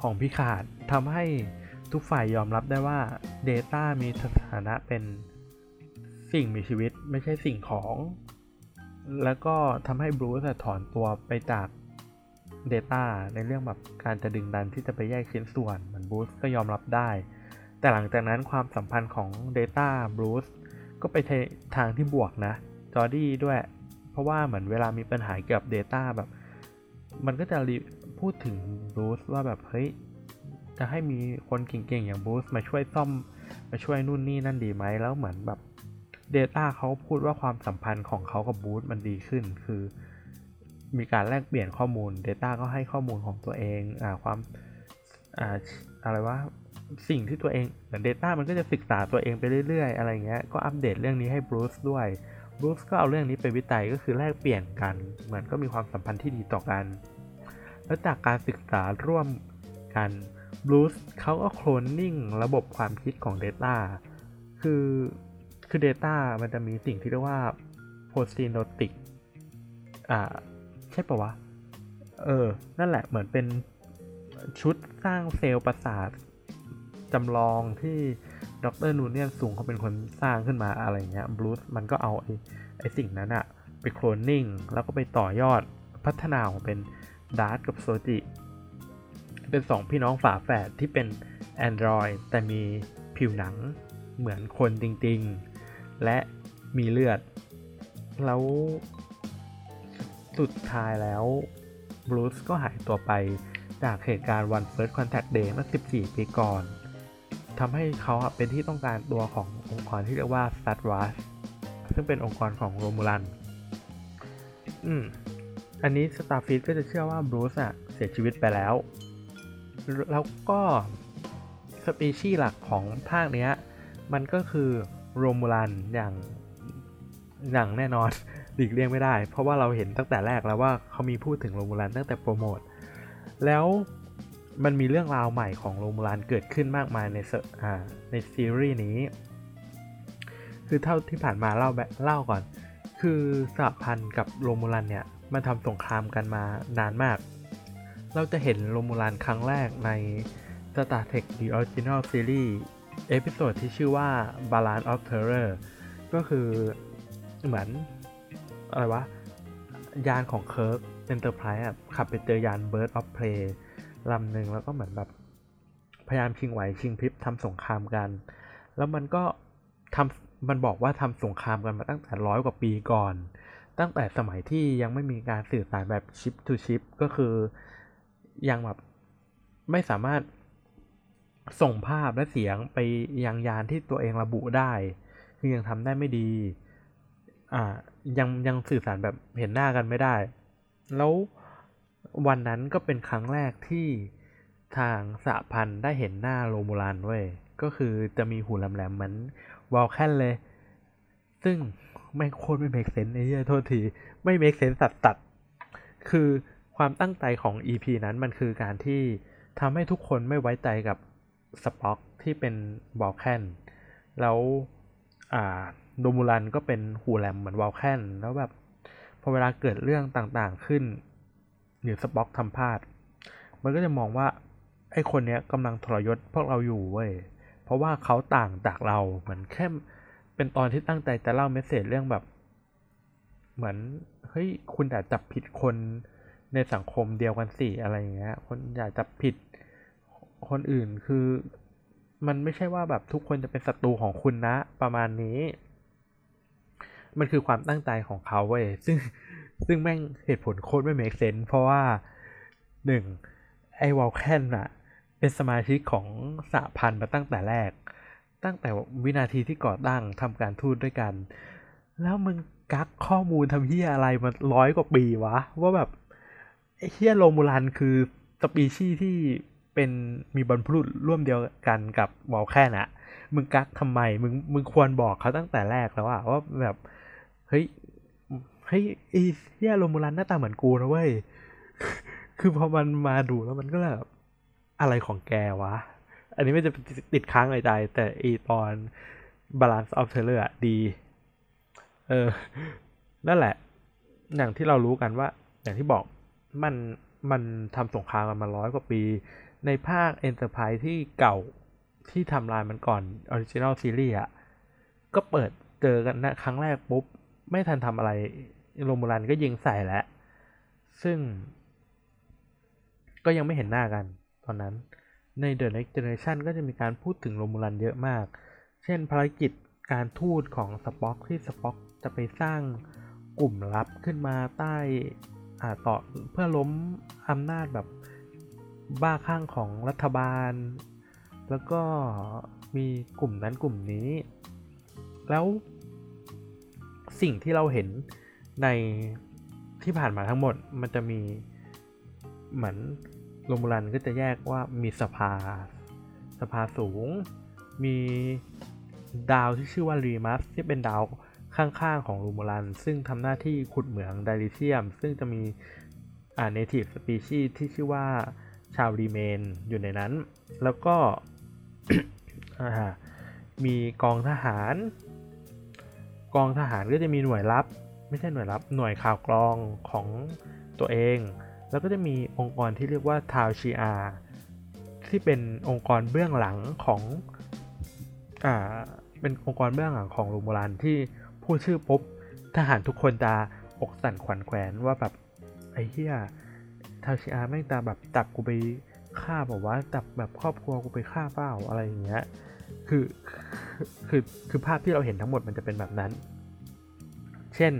Speaker 1: ของพิขาดทำให้ทุกฝ่ายยอมรับได้ว่า Data มีสถานะเป็นสิ่งมีชีวิตไม่ใช่สิ่งของ แล้วก็ทำให้บรูซถอนตัวไปจาก Data ในเรื่องแบบการจะดึงดันที่จะไปแยกชิ้นส่วน เหมือนบรูซก็ยอมรับได้ แต่หลังจากนั้นความสัมพันธ์ของ Data Bruce ก็ไปทางที่บวกนะ Geordi ด้วย เพราะว่าเหมือนเวลามีปัญหาเกี่ยวกับ Data แบบ มันก็จะพูดถึง Bruce ว่าแบบเฮ้ยจะให้มีคนเก่งๆ อย่าง Bruce มาช่วยซ่อมมาช่วยนู่นนี่นั่นดีไหมแล้วเหมือนแบบ Data เขาพูดว่าความสัมพันธ์ของเขากับบูธมันดีขึ้น คือ มีการแลกเปลี่ยนข้อมูล Data ก็ให้ข้อมูลของตัวเอง อ่าความ อ่า อะไรว่า สิ่งที่ตัวเองเหมือน Data มันก็จะศึกษาตัวเองไปเรื่อยๆ อะไรเงี้ย ก็อัปเดตเรื่องนี้ให้บรูซด้วยบรูซก็เอาเรื่องนี้ไปวิจัยก็คือแลกเปลี่ยนกัน เหมือนก็มีความสัมพันธ์ที่ดีต่อกัน แล้วจากการศึกษาร่วมกันบรูซเขาก็โคลนนิ่งระบบความคิดของ Data คือคือ Data มันจะมีสิ่งที่เรียกว่า postsynaptic อ่า ใช่ปะวะ เออ นั่นแหละเหมือนเป็นชุดสร้างเซลล์ประสาท จำลองที่ดร. Noonien Soong เขาเป็นคนสร้างขึ้นมาอะไรเงี้ย Bruce มันก็เอาไอ้ไอสิ่งนั้นอะไปโคลนนิ่งแล้วก็ไปต่อยอดพัฒนาของเป็นดาร์ตกับโซจิ เป็นสองพี่น้องฝาแฝดที่เป็น Android แต่มีผิวหนังเหมือนคนจริงๆ และมีเลือด แล้วสุดท้ายแล้วบรูซก็หายตัวไปจากเหตุการณ์วัน First Contact Day เมื่อ 14 ปีก่อน ทำให้เขาเป็นที่ต้องการตัวขององค์กรที่เรียกว่า s t a r w a r ซึ่งเป็นองค์กรของโรมูลัน อืม อันนี้ Starfleet ก็จะเชื่อว่าบรูซอะเสียชีวิตไปแล้ว แล้วก็สปีชีส์หลักของภาคเนี้ย มันก็คือโรมูลันอย่างอย่างแน่นอนหลีกเลี่ยงไม่ได้ เพราะว่าเราเห็นตั้งแต่แรกแล้วว่าเขามีพูดถึงโรมูลันตั้งแต่โปรโมท แล้ว มันมีเรื่องราวใหม่ของโรมูลันเกิดขึ้นมากมายในอ่าในซีรีส์นี้ คือเท่าที่ผ่านมาเล่าแบบเล่าก่อน คือสหพันธ์กับโรมูลันเนี่ยมันทำสงครามกันมานานมาก เราจะเห็นโรมูลันครั้งแรกใน Star Trek The Original Series episode ที่ชื่อว่า Balance of Terror ก็คือเหมือน อะไรวะ ยานของเคิร์ก Enterprise ขับไปเจอยาน Bird of Prey ลำหนึ่งแล้วก็เหมือนแบบพยายามชิงไหวชิงพริบทำสงครามกัน แล้วมันก็ทำมันบอกว่าทำสงครามกันมาตั้งแต่ร้อยกว่าปีก่อน ตั้งแต่สมัยที่ยังไม่มีการสื่อสารแบบชิปทูชิปก็คือยังแบบไม่สามารถส่งภาพและเสียงไปยังยานที่ตัวเองระบุได้ คือยังทำได้ไม่ดี อ่ายังยังสื่อสารแบบเห็นหน้ากันไม่ได้ แล้ว วันนั้นก็เป็นครั้งแรกที่ทางสหพันธ์ได้เห็นหน้าโรมูลานเว้ย ก็คือจะมีหูแหลมๆเหมือนวอลแคนเลย ซึ่งไม่โคตรไม่ make sense ไอ้เหี้ยโทษที ไม่ make sense สัดตัด คือความตั้งใจของ EP นั้นมันคือการที่ทำให้ทุกคนไม่ไว้ใจกับสป็อกที่เป็นวอลแคนแล้วอ่าโรมูลันก็เป็นหูแหลมเหมือนวอลแคนแล้วแบบพอเวลาเกิดเรื่องต่างๆขึ้น หรือสป็อกทำพลาด มันก็จะมองว่าไอ้คนเนี้ยกำลังทรยศพวกเราอยู่เว้ย เพราะว่าเขาต่างจากเราเหมือนแค่เป็นตอนที่ตั้งใจจะเล่า message เรื่องแบบ เหมือนเฮ้ยคุณอย่าจับผิดคนในสังคมเดียวกันสิอะไรอย่างเงี้ย คุณอย่าจับผิดคนอื่นคือ มันไม่ใช่ว่าแบบทุกคนจะเป็นศัตรูของคุณนะ ประมาณนี้ มันคือความตั้งใจของเขาเว้ยซึ่ง ซึ่งแม่งเหตุผลโคตรไม่ make sense เพราะว่าหนึ่งไอ้วอลแคนอะเป็นสมาชิกของสหพันธ์มาตั้งแต่แรก ตั้งแต่วินาทีที่ก่อตั้งทำการทูตด้วยกัน แล้วมึงกักข้อมูลทำเฮียอะไรมาร้อยกว่าปีวะ ว่าแบบเฮียโรมูลันคือสปีชีส์ที่เป็นมีบรรพุร่วมเดียวกันกับวอลแคนอะมึงกักทำไม มึงมึงควรบอกเขาตั้งแต่แรกแล้วอะว่าแบบ เฮ้ย เฮ้ยไอ้เฮียโรมูลันหน้าตาเหมือนกูนะเว้ย คือพอมันมาดูแล้วมันก็แบบอะไรของแกวะ อันนี้ไม่จะติดค้างในใจ แต่อีตอน Balance of Terror อะดี เออ นั่นแหละ อย่างที่เรารู้กันว่า อย่างที่บอกมันมันทำสงครามกันมาร้อยกว่าปี ในภาค Enterprise ที่เก่าที่ทำลายมันก่อน Original Series อะก็เปิดเจอกันนะครั้งแรกปุ๊บ ไม่ทันทำอะไร โรมูลันก็ยิงใส่แล้ว ซึ่ง ก็ยังไม่เห็นหน้ากันตอนนั้น ใน The Next Generation ก็จะมีการพูดถึงโรมูลันเยอะมาก เช่นภารกิจการทูตของสป็อกที่สป็อกจะไปสร้างกลุ่มลับขึ้นมาใต้อาต่อเพื่อล้มอำนาจแบบบ้าข้างของรัฐบาล แล้วก็มีกลุ่มนั้นกลุ่มนี้ แล้วสิ่งที่เราเห็น ในที่ผ่านมาทั้งหมดมันจะมีเหมือนโรมูลันก็จะแยกว่ามีสภา สภาสูง มีดาวที่ชื่อว่ารีมัสที่เป็นดาวข้างๆ ของโรมูลัน ซึ่งทำหน้าที่ขุดเหมืองไดริเซียม ซึ่งจะมีอ่าเนทีฟสปีชีส์ที่ชื่อว่าชาวรีเมนอยู่ในนั้น แล้วก็มีกองทหาร กองทหารก็จะมีหน่วยลับ ไม่ใช่หน่วยลับหน่วยข่าวกรองของตัวเอง แล้วก็จะมีองค์กรที่เรียกว่าทาวชีอาที่เป็นองค์กรเบื้องหลังของอ่าเป็นองค์กรเบื้องหลังของโรมูลันที่พูดชื่อปุ๊บทหารทุกคนจะอกสั่นขวัญแขวนว่าแบบไอ้เหี้ยทาวชีอาแม่งตาแบบจับกูไปฆ่าบอกว่าจับแบบครอบครัวกูไปฆ่าเปล่าอะไรอย่างเงี้ยคือคือคือภาพที่เราเห็นทั้งหมดมันจะเป็นแบบนั้น เช่น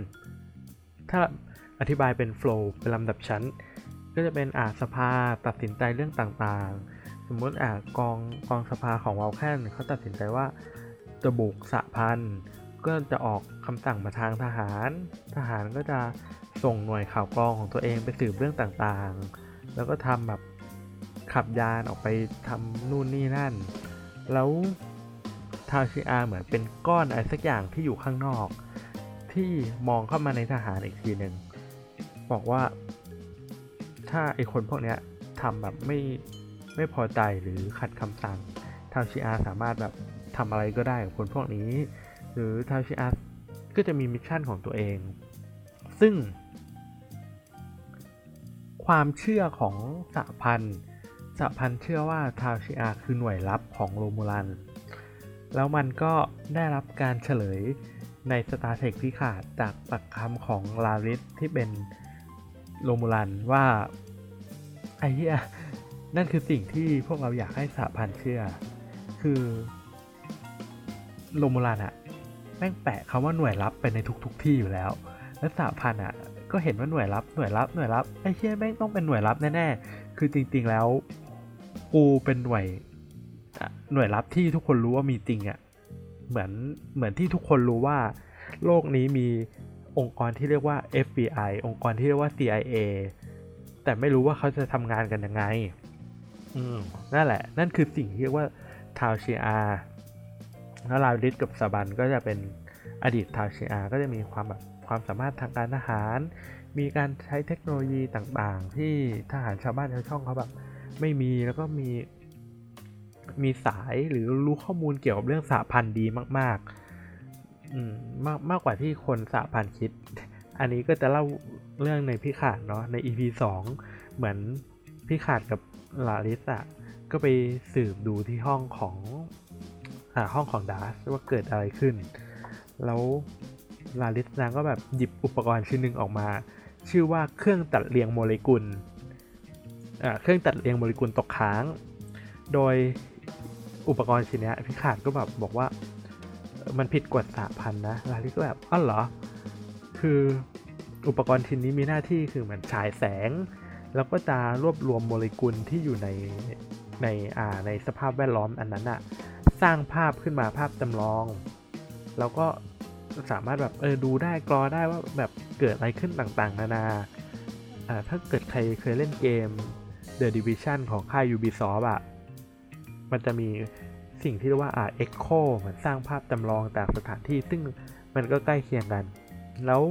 Speaker 1: ถ้าอธิบายเป็นโฟล์เป็นลำดับชั้น ก็จะเป็นอาสภาตัดสินใจเรื่องต่างๆ สมมติอ่ากองกองสภาของวอลแคนเขาตัดสินใจว่าจะบุกสะพันก็จะออกคำสั่งมาทางทหาร ทหารก็จะส่งหน่วยข่าวกรองของตัวเองไปสืบเรื่องต่างๆ แล้วก็ทำแบบขับยานออกไปทำนู่นนี่นั่น แล้วทาวชิอาเหมือนเป็นก้อนอะไรสักอย่างที่อยู่ข้างนอก ที่มองเข้ามาในทหารอีกทีหนึ่งบอกว่า ถ้าไอคนพวกนี้ทำแบบไม่ไม่พอใจหรือขัดคำสั่งทาวชิอาสามารถแบบทำอะไรก็ได้กับคนพวกนี้ หรือทาวชิอาก็จะมีมิชชั่นของตัวเอง ซึ่ง ความเชื่อของสหพันธ์สหพันธ์เชื่อว่าทาวชิอาคือหน่วยลับของโรมูลัน แล้วมันก็ได้รับการเฉลย ใน Star Trek พิขาดจากปากคำของลาริสที่เป็นโรมูลันว่า ไอ้เหี้ยนั่นคือสิ่งที่พวกเราอยากให้สหพันธ์เชื่อ คือโรมูลันอะแม่งแปะคำว่าหน่วยลับไปในทุกๆทที่อยู่แล้ว และสหพันธ์อะก็เห็นว่าหน่วยลับหน่วยลับหน่วยลับไอ้เชี่ยแม่งต้องเป็นหน่วยลับแน่ๆคือจริงๆแล้ว กูเป็นหน่วยหน่วยลับที่ทุกคนรู้ว่ามีจริงอะ เหมือนเหมือนที่ทุกคนรู้ว่า โลกนี้มีองค์กรที่เรียกว่า FBI องค์กรที่เรียกว่า CIA แต่ไม่รู้ว่าเขาจะทำงานกันยังไง อืม นั่นแหละ นั่นคือสิ่งที่เรียกว่าทาวชีอาแล้วลาริสกับซาบันก็จะเป็นอดีตทาวชีอาก็จะมีความแบบความสามารถทางการทหาร มีการใช้เทคโนโลยีต่างๆ ที่ทหารชาวบ้านชาวช่องเขาแบบไม่มีแล้วก็มี มีสายหรือรู้ข้อมูลเกี่ยวกับเรื่องสหพันธ์ดีมากๆอืมมากมากกว่าที่คนสหพันธ์คิด อันนี้ก็จะเล่าเรื่องในพิขาดเนาะใน EP 2 เหมือนพิขาดกับลาริสอะก็ไปสืบดูที่ห้องของห้องของดาร์สว่าเกิดอะไรขึ้น แล้วลาลิสนางก็แบบหยิบอุปกรณ์ชิ้นหนึ่งออกมา ชื่อว่าเครื่องตัดเรียงโมเลกุล เครื่องตัดเรียงโมเลกุลตกค้าง โดย อุปกรณ์ชิ้นนี้พิขาดก็แบบบอกว่ามันผิดกฎสาพันธ์นะลาลิก็แบบอ้าวเหรอ คืออุปกรณ์ชิ้นนี้มีหน้าที่คือเหมือนฉายแสง แล้วก็จะรวบรวมโมเลกุลที่อยู่ในในอ่าในสภาพแวดล้อมอันนั้นอะสร้างภาพขึ้นมาภาพจำลอง แล้วก็สามารถแบบเออดูได้กรอได้ว่าแบบเกิดอะไรขึ้นต่างๆ นานาอ่าถ้าเกิดใครเคยเล่นเกม The Division ของค่าย Ubisoft อะ มันจะมีสิ่งที่เรียกว่าอ่า Echo เหมือนสร้างภาพจำลองจากสถานที่ ซึ่งมันก็ใกล้เคียงกัน แล้ว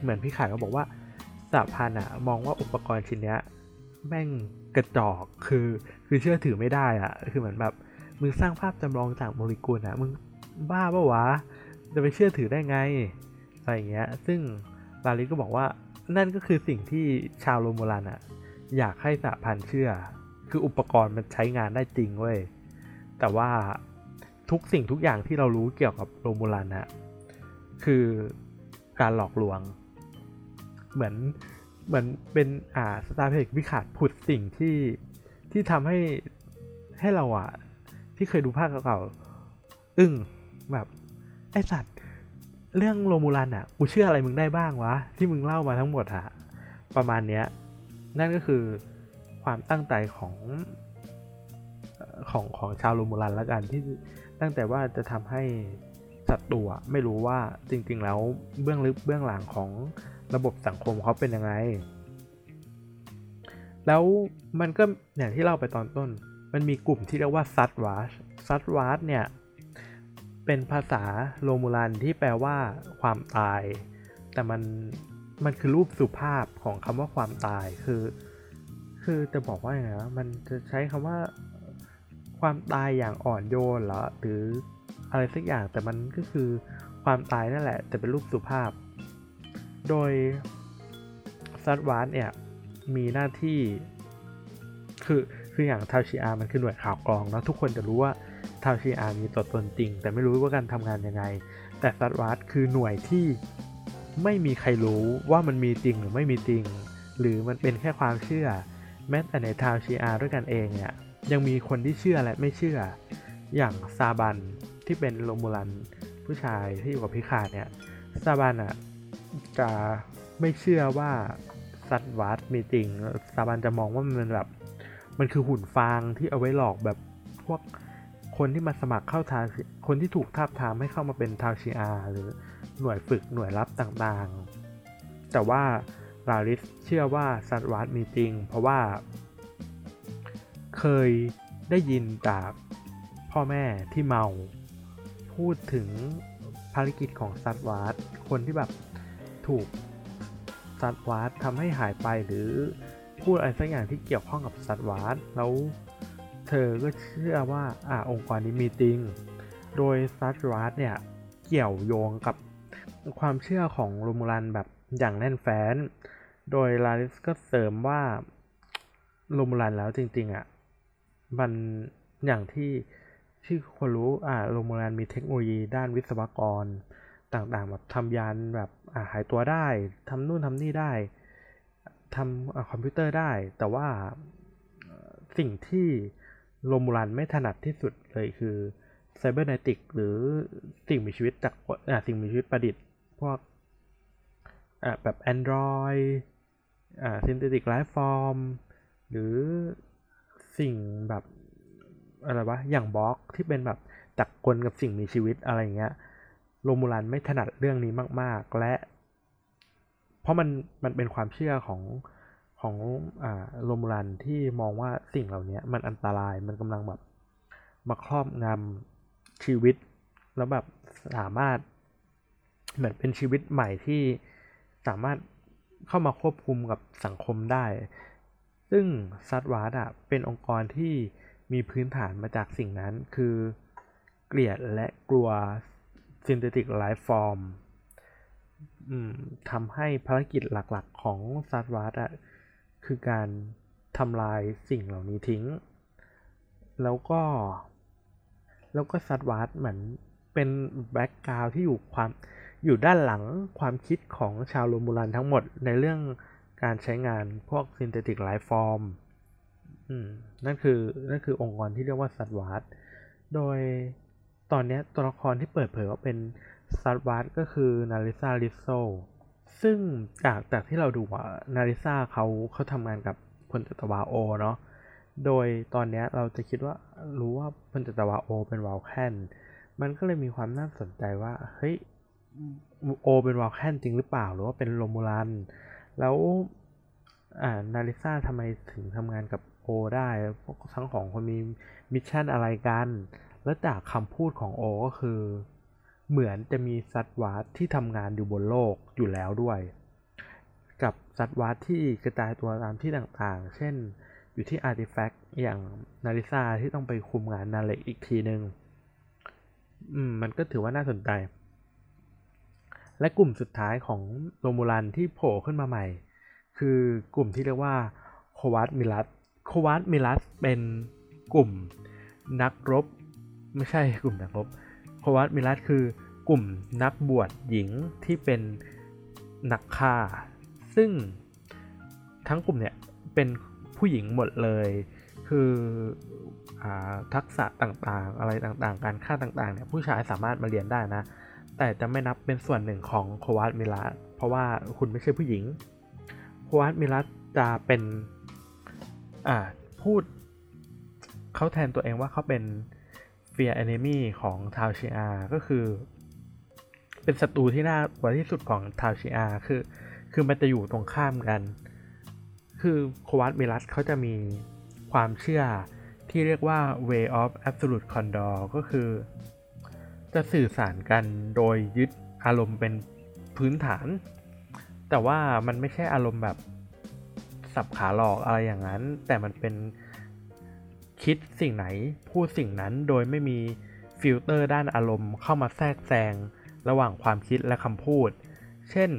Speaker 1: เหมือนพี่ขายก็บอกว่าสาพันอะมองว่าอุปกรณ์ชิ้นนี้แม่งกระจอกคือคือเชื่อถือไม่ได้อะคือเหมือนแบบมึงสร้างภาพจำลองจากโมเลกุลอะมึงบ้าปะวะจะไปเชื่อถือได้ไงอะไรเงี้ยซึ่งลาลิสก็บอกว่านั่นก็คือสิ่งที่ชาวโรมูลันอะอยากให้สหพันธ์เชื่อ คืออุปกรณ์มันใช้งานได้จริงเว้ย แต่ว่าทุกสิ่งทุกอย่างที่เรารู้เกี่ยวกับโรมูลันอะคือการหลอกลวง เหมือนเหมือนเป็นอ่าสตาร์เพกวิขาดผุดสิ่งที่ที่ทำให้ให้เราอะที่เคยดูภาคเก่าๆอึ้งแบบไอสัตว์เรื่องโรมูลันอะกูเชื่ออะไรมึงได้บ้างวะ ที่มึงเล่ามาทั้งหมดอะประมาณเนี้ยนั่นก็คือ ความตั้งใจของของของชาวโรมูลันล้วกันที่ตั้งแต่ว่าจะทำให้ศัตรูไม่รู้ว่าจริงๆแล้วเบื้องลึกเบื้องหลังของระบบสังคมเขาเป็นยังไง แล้วมันก็อย่างที่เล่าไปตอนต้น มันมีกลุ่มที่เรียกว่าซัตวาชซัตวาชเนี่ย เป็นภาษาโรมูลันที่แปลว่าความตาย แต่มันมันคือรูปสุภาพของคำว่าความตายคือ คือจะบอกว่าอย่างไรมันจะใช้คำว่าความตายอย่างอ่อนโยนเหรอหรืออะไรสักอย่างแต่มันก็คือความตายนั่นแหละ แต่เป็นรูปสุภาพ โดยซัตวานเนี่ยมีหน้าที่ คือคืออย่างทาวชีอามันคือหน่วยข่าวกรองแล้วทุกคนจะรู้ว่าทาวชีอามีตัวตนจริง แต่ไม่รู้ว่าการทำงานยังไง แต่ซัตวานคือหน่วยที่ไม่มีใครรู้ว่ามันมีจริงหรือไม่มีจริง หรือมันเป็นแค่ความเชื่อ แม้แต่ในทาวชีอาด้วยกันเองเนี่ยยังมีคนที่เชื่อและไม่เชื่อ อย่างซาบันที่เป็นโรมูลันผู้ชายที่อยู่กับพิคาเนี่ยซาบันอะจะไม่เชื่อว่าสัตว์วัดมีจริงสถาบันจะมองว่ามันแบบ มันคือหุ่นฟางที่เอาไว้หลอกแบบพวกคนที่มาสมัครเข้าทาคนที่ถูกทาบทามให้เข้ามาเป็นทาวชีอาหรือหน่วยฝึกหน่วยรับต่างๆ แต่ว่า ลาริสเชื่อว่าสัตว์วัดมีจริง เพราะว่า เคยได้ยินจากพ่อแม่ที่เมา พูดถึงภารกิจของ Zhat Vash คนที่แบบถูก Zhat Vash ทำให้หายไปหรือพูดอะไรสักอย่างที่เกี่ยวข้องกับ Zhat Vash แล้วเธอก็เชื่อว่าอ่าองค์กรนี้มีจริง โดย Zhat Vash เนี่ยเกี่ยวโยงกับความเชื่อของโรมูลันแบบอย่างแน่นแฟ้น โดย Laris ก็เสริมว่าโรมูลันแล้วจริงๆอะ มันอย่างที่ที่คนรู้อ่าโรมูลันมีเทคโนโลยีด้านวิศวกรต่างๆแบบทำยานแบบหายตัวได้ทำนู่นทำนี่ได้ทำคอมพิวเตอร์ได้ แต่ว่าสิ่งที่โรมูลันไม่ถนัดที่สุดเลยคือ cybernetic หรือสิ่งมีชีวิตจากสิ่งมีชีวิตประดิษฐ์ พวกแบบ Android อ่า Synthetic Life Form หรือสิ่งแบบอะไรวะ อย่างบล็อกที่เป็นแบบจักกลกับสิ่งมีชีวิตอะไรเงี้ย โรมูลันไม่ถนัดเรื่องนี้มาก ๆ และ เพราะมันมันเป็นความเชื่อของของอ่าโรมูลันที่มองว่าสิ่งเหล่านี้มันอันตรายมันกำลังแบบมาครอบงำชีวิต แล้วแบบสามารถเหมือนเป็นชีวิตใหม่ที่สามารถ เข้ามาควบคุมกับสังคมได้ ซึ่ง Zhat Vash อะเป็นองค์กรที่มีพื้นฐานมาจากสิ่งนั้นคือ เกลียดและกลัว Synthetic Life Form ทำให้ภารกิจหลักๆของซาร์วัตอะคือการทำลายสิ่งเหล่านี้ทิ้ง แล้วก็ แล้วก็ Zhat Vash เหมือนเป็น background ที่อยู่ความ อยู่ด้านหลังความคิดของชาวโรมูลันทั้งหมดในเรื่องการใช้งานพวก synthetic life form นั่นคือนั่นคือองค์กรที่เรียกว่า Zhat Vash โดยตอนนี้ตัวละครที่เปิดเผยว่าเป็น Zhat Vash ก็คือ Narissa Rizzo ซึ่งจากจากที่เราดูว่า Narissa เขาเขาทำงานกับพลจัตวา Oh เนาะโดยตอนนี้เราจะคิดว่ารู้ว่าพลจัตวา Oh เป็นวัลแคนมันก็เลยมีความน่าสนใจว่าเฮ้ย Oh เป็นวัลแคนจริงหรือเปล่า หรือว่าเป็นโรมูลัน แล้วอ่า Narissa ทำไมถึงทำงานกับ Oh ได้พวกทั้งสองคนมี mission อะไรกัน แล้วจากคำพูดของ Oh ก็คือ เหมือนจะมี Zhat Vash ที่ทำงานอยู่บนโลกอยู่แล้วด้วย กับ Zhat Vash ที่กระจายตัวตามที่ต่างๆ เช่นอยู่ที่ Artifact อย่าง Narissa ที่ต้องไปคุมงาน Narek อีกทีหนึ่งอืมมันก็ถือว่าน่าสนใจ และกลุ่มสุดท้ายของโรมูลันที่โผล่ขึ้นมาใหม่ คือกลุ่มที่เรียกว่า Qowat Milat Qowat Milat เป็นกลุ่มนักรบ ไม่ใช่กลุ่มนักรบ Qowat Milat คือกลุ่มนักบวชหญิงที่เป็นนักฆ่า ซึ่งทั้งกลุ่มเนี่ยเป็นผู้หญิงหมดเลย คืออทักษะต่างๆ อะไรต่างๆ การฆ่าต่างๆเนี่ยผู้ชายสามารถมาเรียนได้นะ แต่จะไม่นับเป็นส่วนหนึ่งของโควาตมิลัสเพราะว่าคุณไม่ใช่ผู้หญิงโควาตมิลัสจะเป็นอ่าพูดเขาแทนตัวเองว่าเขาเป็นเฟียร์แอนิมีของทาวชิอาก็คือ เป็นศัตรูที่น่ากลัวที่สุดของทาวชิอาคือคือมันจะอยู่ตรงข้ามกัน คือโควัตมิลัสเขาจะมีความเชื่อที่เรียกว่า way of absolute condor ก็คือ จะสื่อสารกันโดยยึดอารมณ์เป็นพื้นฐาน แต่ว่ามันไม่ใช่อารมณ์แบบสับขาหลอกอะไรอย่างนั้น แต่มันเป็นคิดสิ่งไหนพูดสิ่งนั้นโดยไม่มีฟิลเตอร์ด้านอารมณ์เข้ามาแทรกแซงระหว่างความคิดและคำพูด เช่น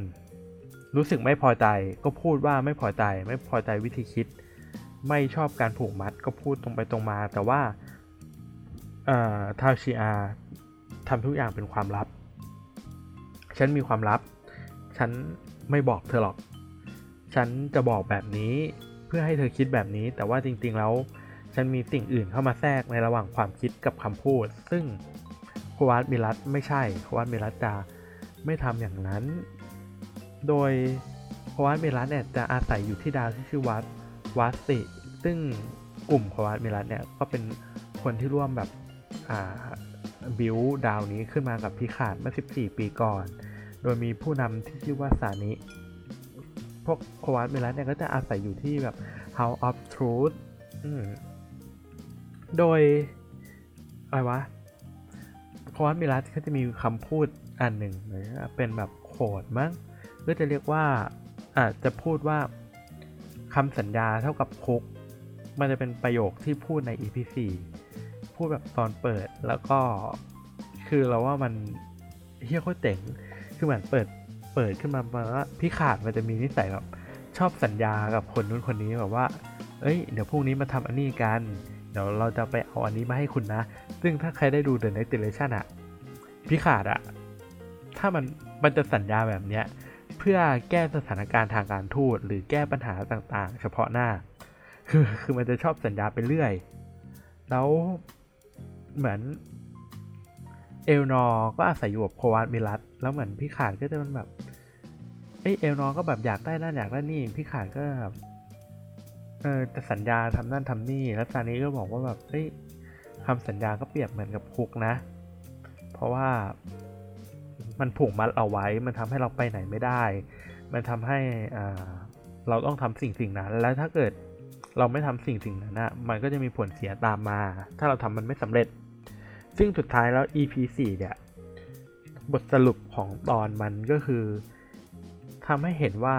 Speaker 1: รู้สึกไม่พอใจก็พูดว่าไม่พอใจ ไม่พอใจวิธีคิด ไม่ชอบการผูกมัดก็พูดตรงไปตรงมา แต่ว่า Tal Shiar ทำทุกอย่างเป็นความลับ ฉันมีความลับ ฉันไม่บอกเธอหรอก ฉันจะบอกแบบนี้เพื่อให้เธอคิดแบบนี้ แต่ว่าจริงๆแล้วฉันมีสิ่งอื่นเข้ามาแทรกในระหว่างความคิดกับคำพูด ซึ่งโควาตมิรัตไม่ใช่โควาตมิรัตจะไม่ทำอย่างนั้น โดยพวัตเมลัสเนี่ยจะอาศัยอยู่ที่ดาวที่ชื่อวัดวัสติ ซึ่งกลุ่มพวัตเมลัสเนี่ยก็เป็นคนที่ร่วมแบบ บิวดาวนี้ขึ้นมากับพิขาดเมื่อ 14 ปีก่อน โดยมีผู้นำที่ชื่อว่าสานิ พวกโควาตเมลัสเนี่ยก็จะอาศัยอยู่ที่แบบ House of Truth โดย อะไรวะโควาตเมลัสเขาจะมีคำพูดอันหนึ่งเป็นแบบโคดมั้งก็จะเรียกว่าอาจจะพูดว่าคำสัญญาเท่ากับคุก มันจะเป็นประโยคที่พูดใน EP 4 พูดแบบตอนเปิดแล้วก็คือเราว่ามันเฮี้ยโคตรเจ๋งคือเหมือนเปิดเปิดขึ้นมาว่าพี่ขาดมันจะมีนิสัยแบบชอบสัญญากับคนนู้นคนนี้แบบว่า เอ้ย เดี๋ยวพรุ่งนี้มาทำอันนี้กัน เดี๋ยวเราจะไปเอาอันนี้มาให้คุณนะ ซึ่งถ้าใครได้ดู The Next Generation อะพี่ขาดอะถ้ามันมันจะสัญญาแบบเนี้ยเพื่อแก้สถานการณ์ทางการทูตหรือแก้ปัญหาต่างๆ เฉพาะหน้า คือคือมันจะชอบสัญญาไปเรื่อย แล้ว เหมือนเอลนอก็อาศัยอยู่กับโควาตมิลัสแล้วเหมือนพี่ขาดก็จะมันแบบเอเอลนอก็แบบอยากได้นั่นอยากได้นี่พี่ขาดก็แบบเออจะสัญญาทำนั่นทำนี่แล้วตอนนี้ก็บอกว่าแบบเอ้ยคำสัญญาก็เปรียบเหมือนกับคุกนะ เพราะว่ามันผูกมัดเอาไว้ มันทำให้เราไปไหนไม่ได้ มันทำให้เราต้องทำสิ่งสิ่งนั้น แล้วถ้าเกิดเราไม่ทำสิ่งสิ่งนั้นนะมันก็จะมีผลเสียตามมา ถ้าเราทำมันไม่สำเร็จ ซึ่งสุดท้ายแล้ว EP 4เนี่ย บทสรุปของตอนมันก็คือทำให้เห็นว่า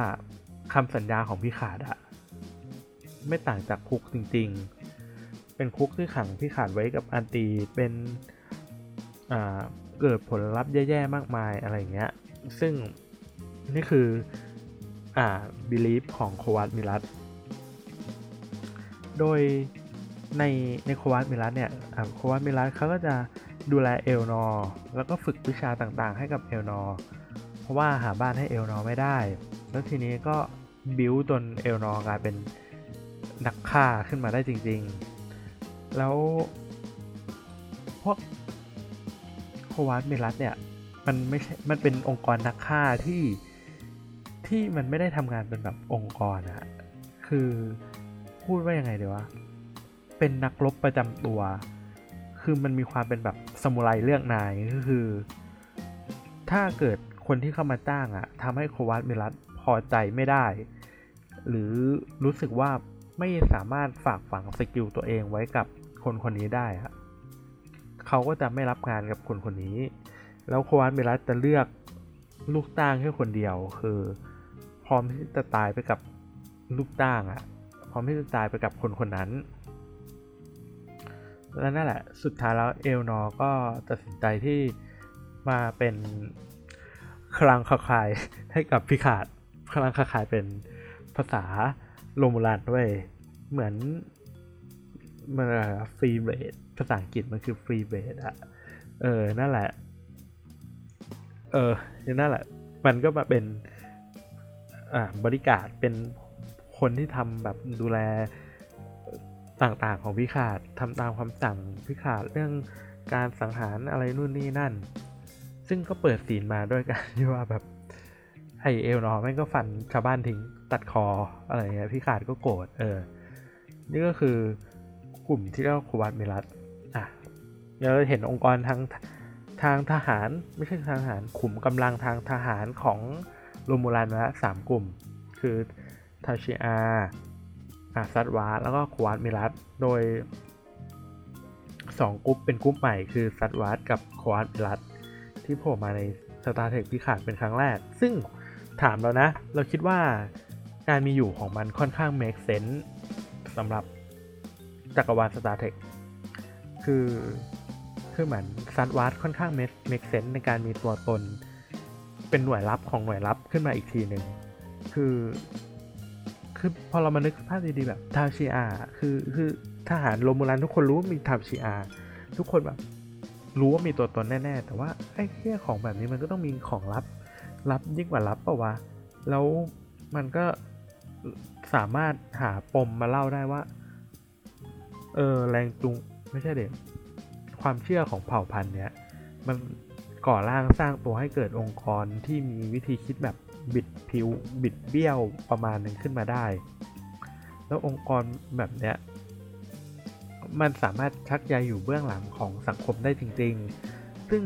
Speaker 1: คำสัญญาของพี่ขาดอะไม่ต่างจากคุกจริง ๆ เป็นคุกที่ขัง Picard ไว้กับอดีตเป็นเกิดผลลัพธ์แย่ๆ มากมายอะไรเงี้ย ซึ่งนี่คืออ่า belief ของ Qowat Milat โดย ในใน Qowat Milat เนี่ย Qowat Milat เขาก็จะดูแล Elnor แล้วก็ฝึกวิชาต่างๆ ให้กับ Elnor เพราะว่าหาบ้านให้ Elnor ไม่ได้ แล้วทีนี้ก็บิวจนเอลนอกลายเป็นนักฆ่าขึ้นมาได้จริง ๆ แล้วพวกโควาสเมลัสเนี่ยมันไม่ใช่ มันเป็นองค์กรนักฆ่าที่ที่มันไม่ได้ทำงานเป็นแบบองค์กรอะคือพูดว่ายังไงเดี๋ยววะ เป็นนักรบประจำตัว คือมันมีความเป็นแบบสมุไรเลือกนายก็คือ ถ้าเกิดคนที่เข้ามาจ้างอะทำให้โควาสเมลัสพอใจไม่ได้ หรือรู้สึกว่าไม่สามารถฝากฝังสกิลตัวเองไว้กับคนคนนี้ได้อะเขาก็จะไม่รับงานกับคนคนนี้ แล้วโควาสเมลัสจะเลือกลูกจ้างแค่คนเดียวคือ พร้อมที่จะตายไปกับลูกจ้างอะพร้อมที่จะตายไปกับคนคนนั้น แล้วนั่นแหละ สุดท้ายแล้วเอลนอก็ตัดสินใจที่มาเป็นคลังคาคายให้กับพิขาดคลังคาคายเป็นภาษาโรมูลันด้วยเหมือนมันฟรีเบดภาษาอังกฤษมันคือฟรีเบดอะเออ นั่นแหละ เออนั่นแหละ มันก็มาเป็น อ่าบริการเป็นคนที่ทำแบบดูแล ต่างๆของพิขาดทำตามคำสั่งพิขาดเรื่องการสังหารอะไรนู่นนี่นั่น ซึ่งก็เปิดสีนมาด้วยกันที่ว่าแบบไอเอลนอแม่งก็ฟันชาวบ้านทิ้งตัดคออะไรเงี้ยพิขาดก็โกรธเออ นี่ก็คือกลุ่มที่เรียกว่าควัตเมลัสอะเราเห็นองค์กรทางทางทหารไม่ใช่ทางทหารขุมกำลังทางทหารของRomulan มาสามกลุ่ม คือ Tal Shiar อา Zhat Vash แล้วก็ Qowat Milat โดย2กลุ่มเป็นกลุ่มใหม่คือ Zhat Vash กับ Qowat Milat ที่โผล่มาใน Star Trek Picard เป็นครั้งแรก ซึ่งถามเรานะ เราคิดว่าการมีอยู่ของมันค่อนข้าง make sense สำหรับจักรวาล Star Trek คือคือเหมือนซัตวาสค่อนข้าง make sense ในการมีตัวตน เป็นหน่วยลับของหน่วยลับขึ้นมาอีกทีหนึ่งคือ คือพอเรามานึกภาพดีๆแบบทาวชิอาคือคือทหารโรมูลันทุกคนรู้ว่ามีทาวชิอาทุกคนแบบรู้ว่ามีตัวตนแน่ๆ แต่ว่าไอ้เที่ยของแบบนี้มันก็ต้องมีของลับลับยิ่งกว่าลับปล่าวะ แล้วมันก็สามารถหาปมมาเล่าได้ว่า เออแรงจูงไม่ใช่เด็กความเชื่อของเผ่าพันธุ์เนี้ยมันก่อร่างสร้างตัวให้เกิดองค์กรที่มีวิธีคิดแบบ บิดผิวบิดเบี้ยวประมาณหนึ่งขึ้นมาได้ แล้วองค์กรแบบเนี้ยมันสามารถชักใยอยู่เบื้องหลังของสังคมได้จริง ๆ ซึ่ง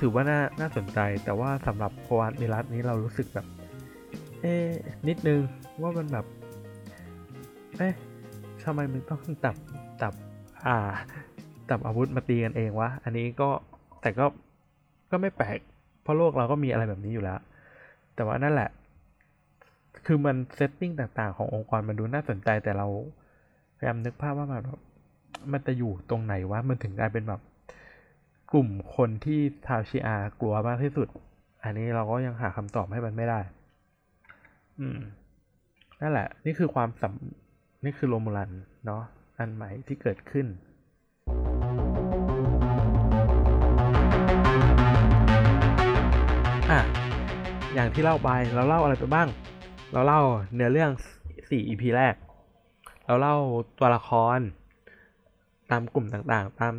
Speaker 1: ถือว่าน่าน่าสนใจ แต่ว่าสำหรับโควานมิรัสนี้เรารู้สึกแบบ เอ๊นิดนึงว่ามันแบบ เอ๊ะทำไมมึงต้องจับจับ อ่าจับอาวุธมาตีกันเองวะ อันนี้ก็แต่ก็ก็ไม่แปลก เพราะโลกเราก็มีอะไรแบบนี้อยู่แล้ว แต่ว่านั่นแหละ คือมันเซตติ้งต่างๆ ขององค์กรมันดูน่าสนใจแต่เราพยายามนึกภาพว่ามันแบบมันจะอยู่ตรงไหนวะมันถึงกลายเป็นแบบ กลุ่มคนที่ทาวชิอากลัวมากที่สุด อันนี้เราก็ยังหาคำตอบให้มันไม่ได้ อืม นั่นแหละ นี่คือความสัมนี่คือโรมูลันเนาะอันใหม่ที่เกิดขึ้นอะ อย่างที่เล่าไปเราเล่าอะไรไปบ้าง เราเล่าเนื้อเรื่อง4 EP แรก เราเล่าตัวละคร ตามกลุ่มต่างๆ ตาม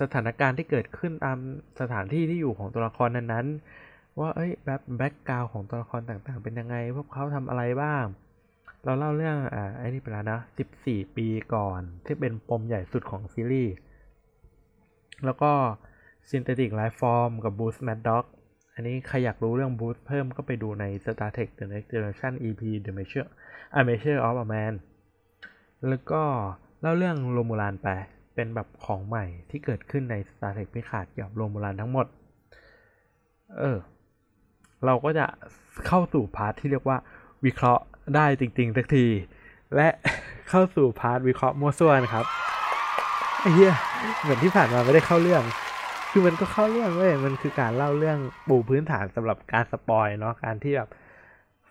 Speaker 1: สถานการณ์ที่เกิดขึ้นตามสถานที่ที่อยู่ของตัวละครนั้นๆ ว่าเอ้ยแบบแบ็กกราวของตัวละครต่างๆ เป็นยังไง พวกเขาทำอะไรบ้าง เราเล่าเรื่องอ่าไอ้นี่ไปแล้วนะ14 ปีก่อน ที่เป็นปมใหญ่สุดของซีรีส์แล้วก็ Synthetic Life Form กับ Boost Mad Dog อั อันนี้ใครอยากรู้เรื่อง Boost เพิ่มก็ไปดูใน Star Trek The Next Generation EP The Measure A Measure of a Man แล้วก็เล่าเรื่อง Romulan ไป เป็นแบบของใหม่ที่เกิดขึ้นใน Star Trek Picard เกี่ยวกับ Romulan ทั้งหมด เออ เราก็จะเข้าสู่ part ที่เรียกว่าวิเคราะห์ได้จริงๆสักที และเข้าสู่ part วิเคราะห์มั่วซั่วนะครับเหี้ยเหมือนที่ผ่านมาไม่ได้เข้าเรื่อง คือมันก็เข้าเรื่องเว้ยมันคือการเล่าเรื่องปูพื้นฐานสำหรับการ spoil เนาะการที่แบบ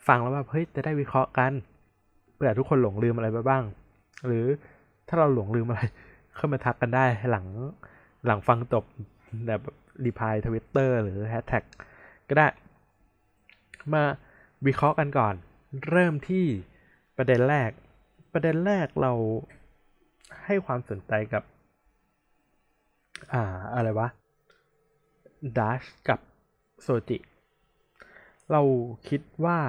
Speaker 1: ฟังแล้วแบบเฮ้ยจะได้วิเคราะห์กันเผื่อทุกคนหลงลืมอะไรไปบ้าง หรือถ้าเราหลงลืมอะไรเข้ามาทักกันได้หลังหลังฟังจบแบบรีพายทวิตเตอร์หรือแฮชแท็กก็ได้ มาวิเคราะห์กันก่อน เริ่มที่ประเด็นแรก ประเด็นแรกเราให้ความสนใจกับ อ่าอะไรวะ ดัชกับโซจิ เราคิดว่า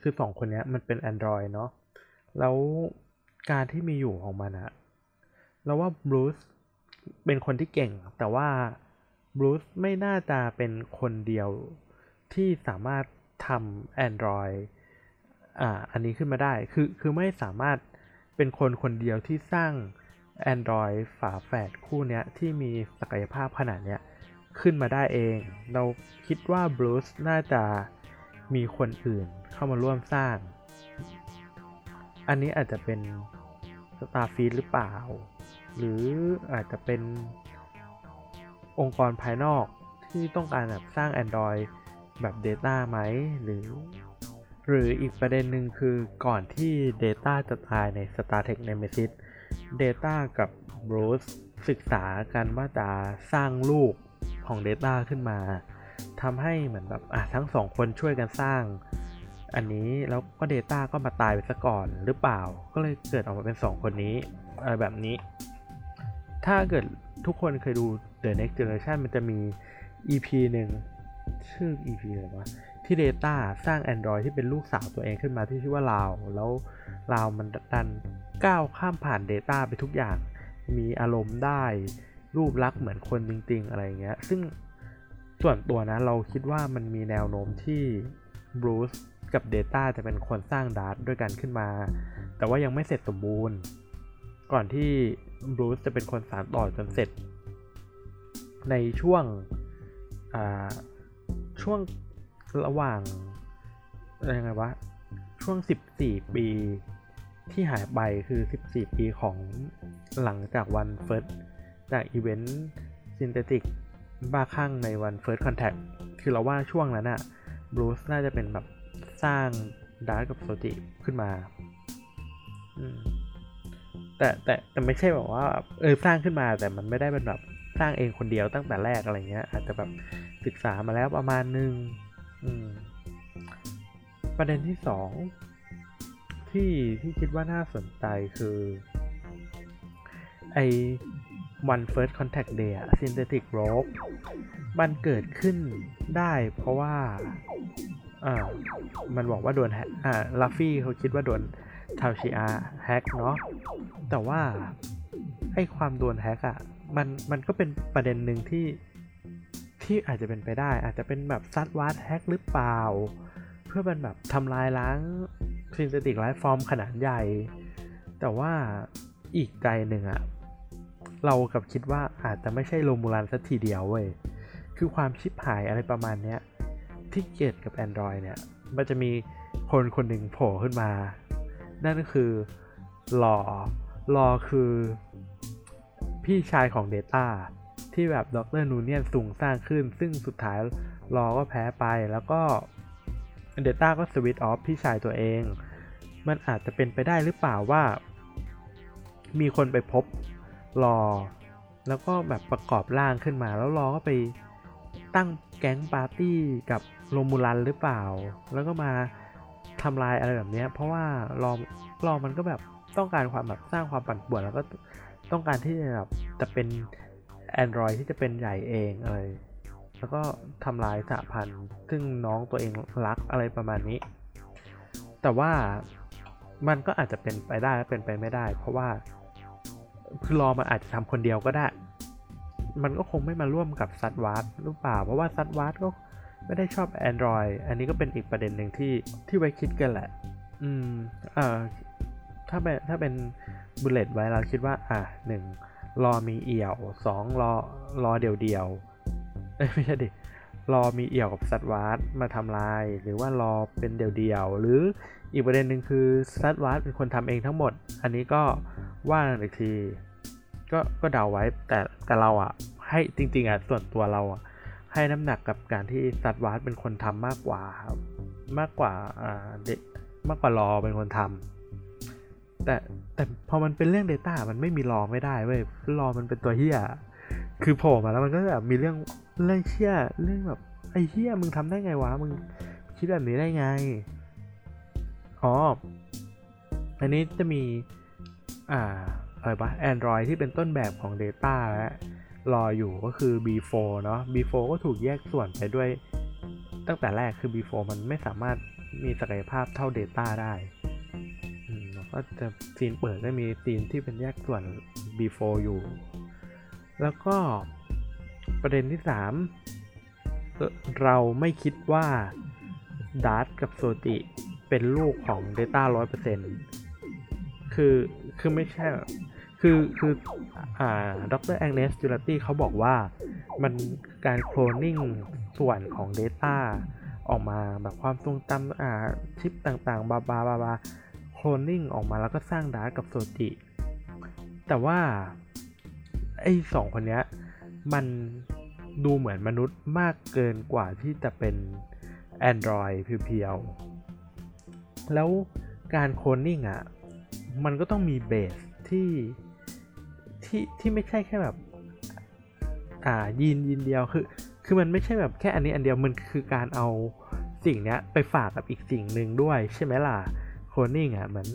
Speaker 1: คือสองคนนี้มันเป็น Android เนาะแล้วการที่มีอยู่ของมันอะเราว่าบรูซเป็นคนที่เก่ง แต่ว่าบรูซไม่น่าจะเป็นคนเดียวที่สามารถทำ Android อ่าอันนี้ขึ้นมาได้ คือคือไม่สามารถเป็นคนคนเดียวที่สร้าง Android ฝาแฝดคู่เนี้ยที่มีศักยภาพขนาดเนี้ยขึ้นมาได้เอง เราคิดว่าบรูซน่าจะมีคนอื่นเข้ามาร่วมสร้าง อันนี้อาจจะเป็น Starfield หรือเปล่า หรืออาจจะเป็นองค์กรภายนอกที่ต้องการแบบสร้าง Android แบบ Data ไหมหรือ หรืออีกประเด็นหนึ่งคือก่อนที่ Data จะตายใน Star Trek Nemesis Data กับ Bruce ศึกษากันว่าจะสร้างลูกของ Data ขึ้นมาทำให้เหมือนแบบอะทั้งสองคนช่วยกันสร้าง อันนี้แล้วก็ Data ก็มาตายไปซะก่อนหรือเปล่า ก็เลยเกิดออกมาเป็น 2 คนนี้อะไรแบบนี้ ถ้าเกิดทุกคนเคยดู The Next Generation มันจะมี EP หนึ่งชื่อ EP อะไรวะที่ Data สร้าง Android ที่เป็นลูกสาวตัวเองขึ้นมาที่ชื่อว่าลาว แล้วลาวมันดัน ก้าวข้ามผ่าน Data ไปทุกอย่าง มีอารมณ์ได้ รูปลักษณ์เหมือนคนจริง ๆ อะไรเงี้ย ซึ่งส่วนตัวนะเราคิดว่ามันมีแนวโน้มที่บรูซกับ Data จะเป็นคนสร้างดาร์ด้วยกันขึ้นมา แต่ว่ายังไม่เสร็จสมบูรณ์ ก่อนที่บรูซจะเป็นคนสานต่อจนเสร็จ ในช่วงช่วงระหว่างอะไรไงวะ ช่วง 14 ปี ที่หายไปคือ 14 ปีของหลังจากวัน First จาก event synthetic บ้าคลั่งในวัน First Contact คือเราว่าช่วงนั้นอะ Bruce น่าจะเป็นแบบสร้าง Dahj กับ Soji ขึ้นมาแต่แต่แต่ไม่ใช่แบบว่าเออสร้างขึ้นมาแต่มันไม่ได้เป็นแบบสร้างเองคนเดียวตั้งแต่แรกอะไรเงี้ย อาจจะแบบศึกษามาแล้วประมาณนึงประเด็นที่สอง ที่ที่คิดว่าน่าสนใจคือไอวัน First Contact Day อะ Synthetic Rope มันเกิดขึ้นได้เพราะว่าอ่ามันบอกว่าโดนแฮกอ่าลัฟฟี่เขาคิดว่าโดนTal Shiar hack เนาะแต่ว่าไอความโดน hack อะมันมันก็เป็นประเด็นหนึ่งที่ที่อาจจะเป็นไปได้ อาจจะเป็นแบบ Zhat Vash hack หรือเปล่า เพื่อเป็นแบบทำลายล้าง synthetic life form ขนาดใหญ่ แต่ว่าอีกใจหนึ่งอะเรากลับคิดว่าอาจจะไม่ใช่ Romulan สักทีเดียวเว้ย คือความชิบหายอะไรประมาณเนี้ยที่เกิดกับ Android เนี่ย มันจะมีคนคนหนึ่งโผล่ขึ้นมา นั่นก็คือรอรอคือพี่ชายของ Data ที่แบบดรนูเนียนสูงสร้างขึ้น ซึ่งสุดท้ายรอก็แพ้ไปแล้วก็ Data ก็สวิตออฟพี่ชายตัวเอง มันอาจจะเป็นไปได้หรือเปล่าว่า มีคนไปพบรอ แล้วก็แบบประกอบร่างขึ้นมา แล้วรอก็ไปตั้งแก๊งปาร์ตี้กับโรมูลันหรือเปล่า แล้วก็มาทำลายอะไรแบบนี้ เพราะว่ารอรอมันก็แบบต้องการความแบบสร้างความปั่นป่วนแล้วก็ต้องการที่จะแบบจะเป็น Android ที่จะเป็นใหญ่เองอะไร แล้วก็ทำลายสะพันธ์ซึ่งน้องตัวเองรักอะไรประมาณนี้ แต่ว่ามันก็อาจจะเป็นไปได้และเป็นไปไม่ได้ เพราะว่าคือรอมันอาจจะทำคนเดียวก็ได้ มันก็คงไม่มาร่วมกับซัดวาร์ดหรือเปล่า เพราะว่าซัดวาร์ดก็ไม่ได้ชอบ Android อันนี้ก็เป็นอีกประเด็นหนึ่งที่ที่ไว้คิดกันแหละ อืม เอ่อ ถ้าเป็นถ้าเป็นบุลเลตไว้เราคิดว่า อะหนึ่งรอมีเอี่ยวสองรอรอเดียวเดียว ไม่ใช่ดิรอมีเอี่ยวกับซัดวาร์ดมาทำลาย หรือว่ารอเป็นเดียวเดียวหรืออีกประเด็นหนึ่งคือ Zhat Vash เป็นคนทำเองทั้งหมด อันนี้ก็ว่าอีกทีก็ก็เดาไว้แต่แต่เราอะให้จริงๆอะส่วนตัวเราอะให้น้ำหนักกับการที่ Zhat Vash เป็นคนทำมากกว่ามากกว่าอ่าเด็กมากกว่า Lore เป็นคนทำแต่แต่พอมันเป็นเรื่อง Data มันไม่มี Lore ไม่ได้เว้ย Lore มันเป็นตัวเหี้ยคือโผล่มาแล้วมันก็แบบมีเรื่องเรื่องเหี้ยเรื่องแบบไอ้เฮียมึงทำได้ไงวะมึงคิดแบบนี้ได้ไงอ๋ออันนี้จะมี อ่าอะไรปะ Android ที่เป็นต้นแบบของ Data และรออยู่ก็คือ B4 เนาะ B4 ก็ถูกแยกส่วนไปด้วย ตั้งแต่แรกคือ B4 มันไม่สามารถมีศักยภาพเท่า Data ได้แล้วก็จะซีนเปิดก็มีซีนที่เป็นแยกส่วน B4 อยู่ แล้วก็ ประเด็นที่ 3 เราไม่คิดว่า Dahj กับ Soji เป็นลูกของ Data 100%คือ คือไม่ใช่ คือ คืออ่าดร Agnes Jurati เขาบอกว่ามันการโคลนนิ่งส่วนของ Data ออกมาแบบความทรงจำอ่าชิปต่างๆ บาบาบาบาโคลนนิ่งออกมาแล้วก็สร้างดาร์กับโซติแต่ว่า ไอ้สองคนเนี้ย มันดูเหมือนมนุษย์มากเกินกว่าที่จะเป็น Android เพียวๆ แล้วการโคลนนิ่งอะ มันก็ต้องมีเบสที่ที่ที่ไม่ใช่แค่แบบ อ่ายีนยีนเดียวคือ คือมันไม่ใช่แบบแค่อันนี้อันเดียวมันคือการเอาสิ่งเนี้ยไปฝากกับอีกสิ่งหนึ่งด้วยใช่ไหมล่ะโคลนิ่งอะเหมือน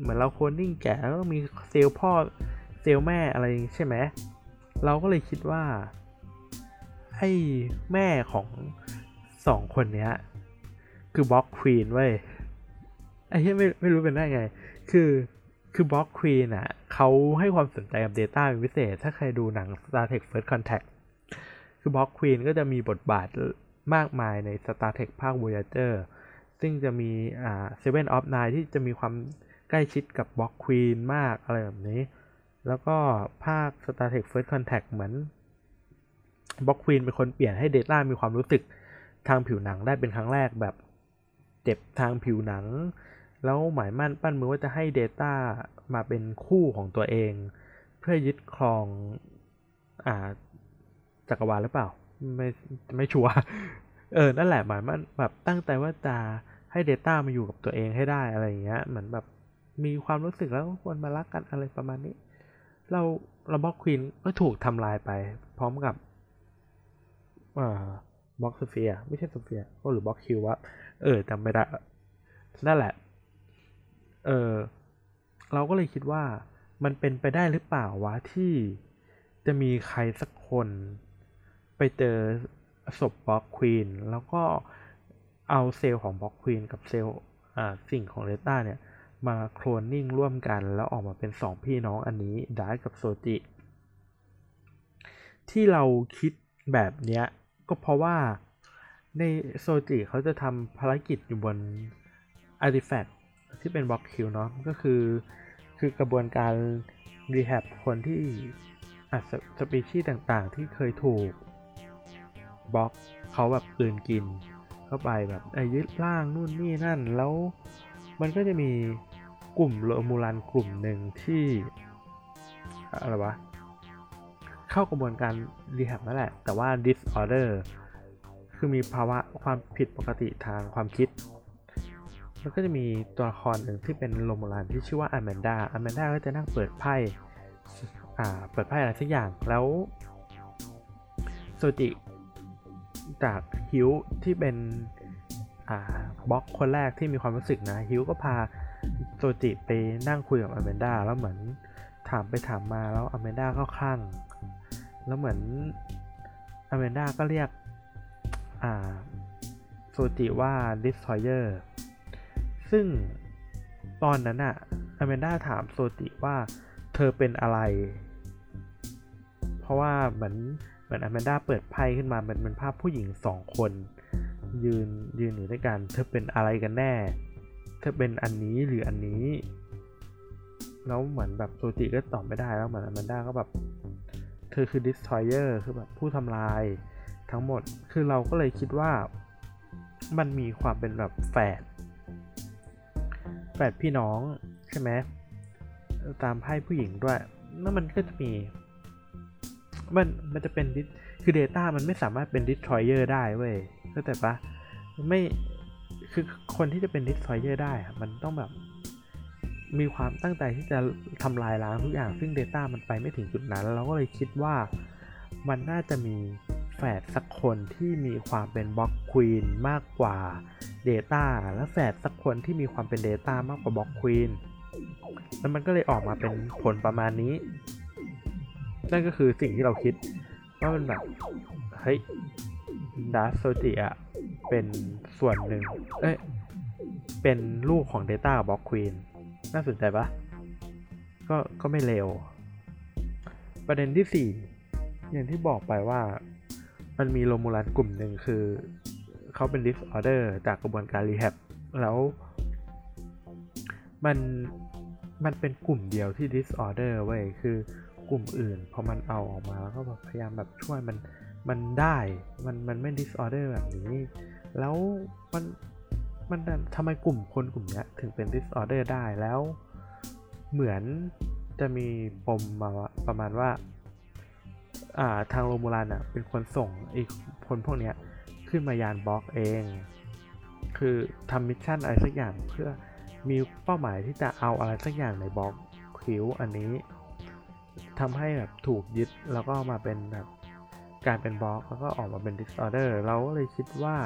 Speaker 1: เหมือนเราโคลนิ่งแกะแล้วมีเซลล์พ่อเซลล์แม่อะไรใช่ไหม เราก็เลยคิดว่าไอ้แม่ของสองคนเนี้ย คือบล็อกควีนเว้ยไอ้ที่ไม่ไม่รู้เป็นได้ไง คือคือบล็อกควีนอะเขาให้ความสนใจกับ Data เป็นพิเศษ ถ้าใครดูหนัง Star Trek First Contact คือบล็อกควีนก็จะมีบทบาทมากมายใน Star Trek ภาค Voyager ซึ่งจะมีอ่า Seven of Nine ที่จะมีความใกล้ชิดกับบล็อกควีนมากอะไรแบบนี้ แล้วก็ภาค Star Trek First Contact เหมือนบ็อกควีนเป็นคนเปลี่ยนให้ Data มีความรู้สึกทางผิวหนังได้เป็นครั้งแรกแบบเจ็บทางผิวหนัง แล้วหมายมั่นปั้นมือว่าจะให้ Data มาเป็นคู่ของตัวเอง เพื่อยึดครองอ่าจักรวาลหรือเปล่า ไม่ไม่ชัวร์เออ นั่นแหละหมายมันแบบตั้งใจว่าจะให้ Data มาอยู่กับตัวเองให้ได้อะไรอย่างเงี้ย เหมือนแบบมีความรู้สึกแล้วควรมารักกันอะไรประมาณนี้ เราเราบล็อกควีนก็ถูกทำลายไป พร้อมกับอ่าบล็อกโซเฟีย ไม่ใช่โซเฟียก็หรือบล็อกคิววะเออจำไม่ได้นั่นแหละ เออเราก็เลยคิดว่ามันเป็นไปได้หรือเปล่าวะที่จะมีใครสักคนไปเจอศพ Borg Queen แล้วก็เอาเซลล์ของ Borg Queen กับเซลล์สิ่งของ Data เนี่ย มาโคลนนิ่งร่วมกัน แล้วออกมาเป็นสองพี่น้องอันนี้ดาร์กับโซจิ ที่เราคิดแบบเนี้ยก็เพราะว่าในโซจิเขาจะทำภารกิจอยู่บนArtifact ที่เป็น Borg Cube เนาะก็คือคือกระบวนการ rehab คนที่อสปีชีส์ต่างๆ ที่เคยถูก Borg เขาแบบกลืนกิน เข้าไปแบบไอ้ยึดร่างนู่นนี่นั่นแล้วมันก็จะมี กลุ่ม Romulan กลุ่มหนึ่งที่อะไรวะเข้ากระบวนการ rehab นั่นแหละ แต่ว่า disorder คือมีภาวะความผิดปกติทางความคิด แล้วก็จะมีตัวละครหนึ่งที่เป็นโรโมลานที่ชื่อว่าอแมนดาอแมนดาก็จะนั่งเปิดไพ่อ่าเปิดไพ่อะไรสักอย่างแล้วโซจิจากฮิวที่เป็นอ่าบล็อกคนแรกที่มีความรู้สึกนะฮิวก็พา โซจิไปนั่งคุยกับอแมนดาแล้วเหมือนถามไปถามมาแล้วอแมนดาก็คลั่งแล้วเหมือนอแมนดาก็เรียกอ่าโซจิว่าดิสทอยเออร์ซึ่งตอนนั้นอะอแมนดาถามโซจิว่าเธอเป็นอะไร เพราะว่าเหมือนเหมือนอแมนด้าเปิดไพ่ขึ้นมามันเป็นภาพผู้หญิงสองคน ยืนยืนอยู่ด้วยกัน เธอเป็นอะไรกันแน่ ธอเป็นอันนี้หรืออันนี้ แล้วเหมือนแบบโซจิก็ตอบไม่ได้แล้วเหมือนอแมนด้าก็แบบ เธอคือ destroyer คือแบบผู้ทำลายทั้งหมด คือเราก็เลยคิดว่ามันมีความเป็นแบบแฝดแปดพี่น้องใช่ไหม ตามไพ่ผู้หญิงด้วยแล้วมันก็จะมี มันมันจะเป็นคือ Data มันไม่สามารถเป็น Destroyer ได้เว้ยเข้าใจปะไม่ คือคนที่จะเป็น Destroyer ได้มันต้องแบบมีความตั้งใจที่จะทำลายล้างทุกอย่าง ซึ่ง Data มันไปไม่ถึงจุดนั้น เราก็เลยคิดว่ามันน่าจะมีแฝดสักคนที่มีความเป็นบล็อกควีนมากกว่า Data และแฝดสักคนที่มีความเป็น Data มากกว่าบล็อกควีนแล้วมันก็เลยออกมาเป็นผลประมาณนี้ นั่นก็คือสิ่งที่เราคิดว่ามันแบบเฮ้ยดาร์โซจิอะ เป็นส่วนหนึ่ง เอ้ย เป็นลูกของ Data กับบล็อกควีนน่าสนใจปะก็ ก็ไม่เลวประเด็นที่ 4 อย่างที่บอกไปว่า มันมีโรมูลันกลุ่มหนึ่งคือ เขาเป็น disorder จากกระบวนการ rehab แล้ว มัน มันเป็นกลุ่มเดียวที่ disorder เว้ย คือกลุ่มอื่นพอมันเอาออกมาแล้วก็แบบพยายามแบบช่วยมัน มันได้ มัน มันไม่ disorder แบบนี้ แล้วมันมันทำไมกลุ่มคนกลุ่มนี้ถึงเป็น disorder ได้แล้วเหมือนจะมีปมมาประมาณว่าอ่าทางโรมูลันอะเป็นคนส่งไอ้คนพวกเนี้ยขึ้นมายานบล็อกเอง คือทำมิชชั่นอะไรสักอย่างเพื่อมีเป้าหมายที่จะเอาอะไรสักอย่างใน Borg Cube อันนี้ทำให้แบบถูกยึดแล้วก็มาเป็นแบบการเป็น Borg แล้วก็ออกมาเป็น disorder เราก็เลยคิดว่า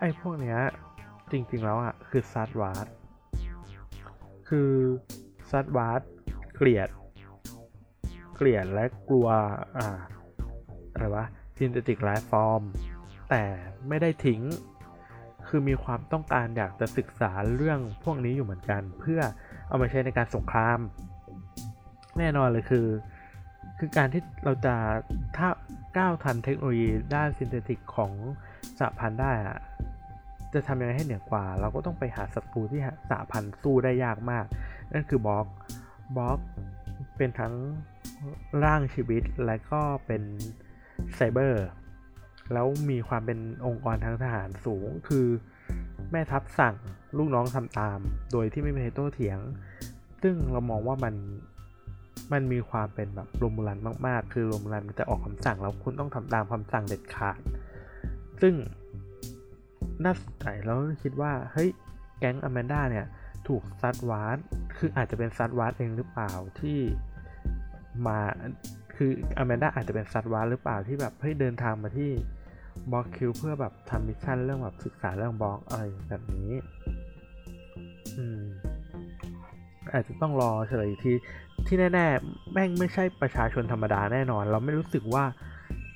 Speaker 1: ไอ้พวกเนี้ยจริงๆแล้วอะคือ Zhat Vash คือ Zhat Vash เกลียด เกลียดและกลัวอ่าอะไรวะ synthetic life form แต่ไม่ได้ทิ้ง คือมีความต้องการอยากจะศึกษาเรื่องพวกนี้อยู่เหมือนกัน เพื่อเอามาใช้ในการสงคราม แน่นอนเลยคือ คือการที่เราจะถ้าก้าวทันเทคโนโลยีด้านซินเทติกของ สหพันธ์ได้อะจะทำยังไงให้เหนือกว่า เราก็ต้องไปหาศัตรูที่สหพันธ์สู้ได้ยากมาก นั่นคือบล็อกบล็อกเป็นทั้งร่างชีวิตและก็เป็นไซเบอร์แล้วมีความเป็นองค์กรทางทหารสูง คือแม่ทัพสั่งลูกน้องทำตาม โดยที่ไม่มีโต้เถียง ซึ่งเรามองว่ามันมันมีความเป็นแบบ Romulan มาก ๆ คือ Romulan มันจะออกคำสั่งแล้วคุณต้องทำตามคำสั่งเด็ดขาด ซึ่งน่าสนใจแล้วคิดว่าเฮ้ยแก๊งอแมนด้าเนี่ยถูก Zhat Vashคืออาจจะเป็น Zhat Vash เองหรือเปล่าที่มาคืออแมนด้าอาจจะเป็น Zhat Vash หรือเปล่าที่แบบเฮ้ยเดินทางมาที่ Borg Cube เพื่อแบบทำ mission เรื่องแบบศึกษาเรื่อง Borg อะไรแบบนี้อืมอาจจะต้องรอเฉลยทีที่แน่ ๆ แม่งไม่ใช่ประชาชนธรรมดาแน่นอน เราไม่รู้สึกว่า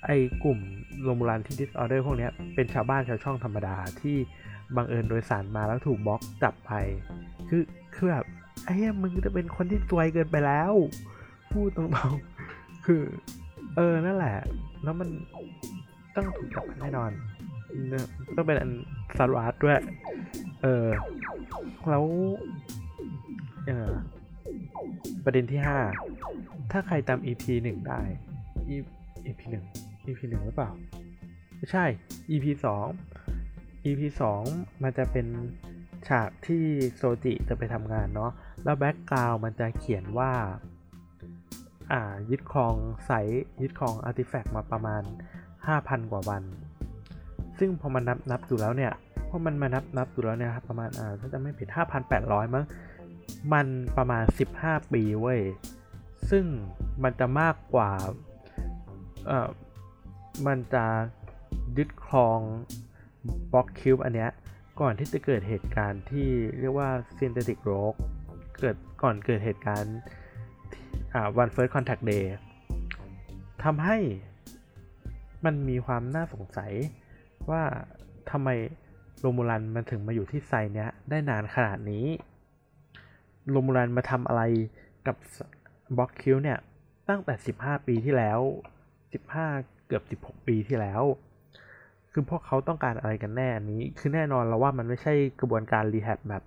Speaker 1: ไอ้กลุ่ม Romulan ที่ disorder พวกนี้เป็นชาวบ้านชาวช่องธรรมดาที่บังเอิญโดยสารมาแล้วถูกบล็อกจับไป คือคือแบบไอ้มึงจะเป็นคนที่ซวยเกินไปแล้ว พูดตรงๆคือ เออนั่นแหละ แล้วมันต้องถูกจับแน่นอนต้องเป็นอันสารวัตรด้วย เออ แล้วเออประเด็นที่ 5 ถ้าใครจำ EP 1 ได้ EP 1 EP 1หรือเปล่า ไม่ใช่ EP 2 EP 2มันจะเป็นฉากที่โซจิจะไปทำงานเนาะ แล้วแบ็กกราวมันจะเขียนว่า อ่า ยึดครองไซยึดครองอาร์ติแฟกต์มาประมาณ 5,000 กว่าวัน ซึ่งพอมันนับนับดูแล้วเนี่ย พอมันมานับนับดูแล้วเนี่ยครับประมาณ อ่า ถ้าจะไม่ผิด 5,800 มั้ง มันประมาณ 15 ปีเว้ย ซึ่งมันจะมากกว่า เอ่อ มันจะยึดครองบล็อกคิวบอันเนี้ยก่อนที่จะเกิดเหตุการณ์ที่เรียกว่า synthetic rogue เกิดก่อนเกิดเหตุการณ์อ่า one first contact day ทำให้มันมีความน่าสงสัยว่าทำไมโรมูลันมันถึงมาอยู่ที่ไซเนี้ยได้นานขนาดนี้โรมูลันมาทำอะไรกับบล็อกคิวเนี่ยตั้งแต่ 15 ปีที่แล้ว 15 กือบ 16 ปีที่แล้ว คือพวกเขาต้องการอะไรกันแน่อันนี้ คือแน่นอนเราว่ามันไม่ใช่กระบวนการรีแฮบแบบ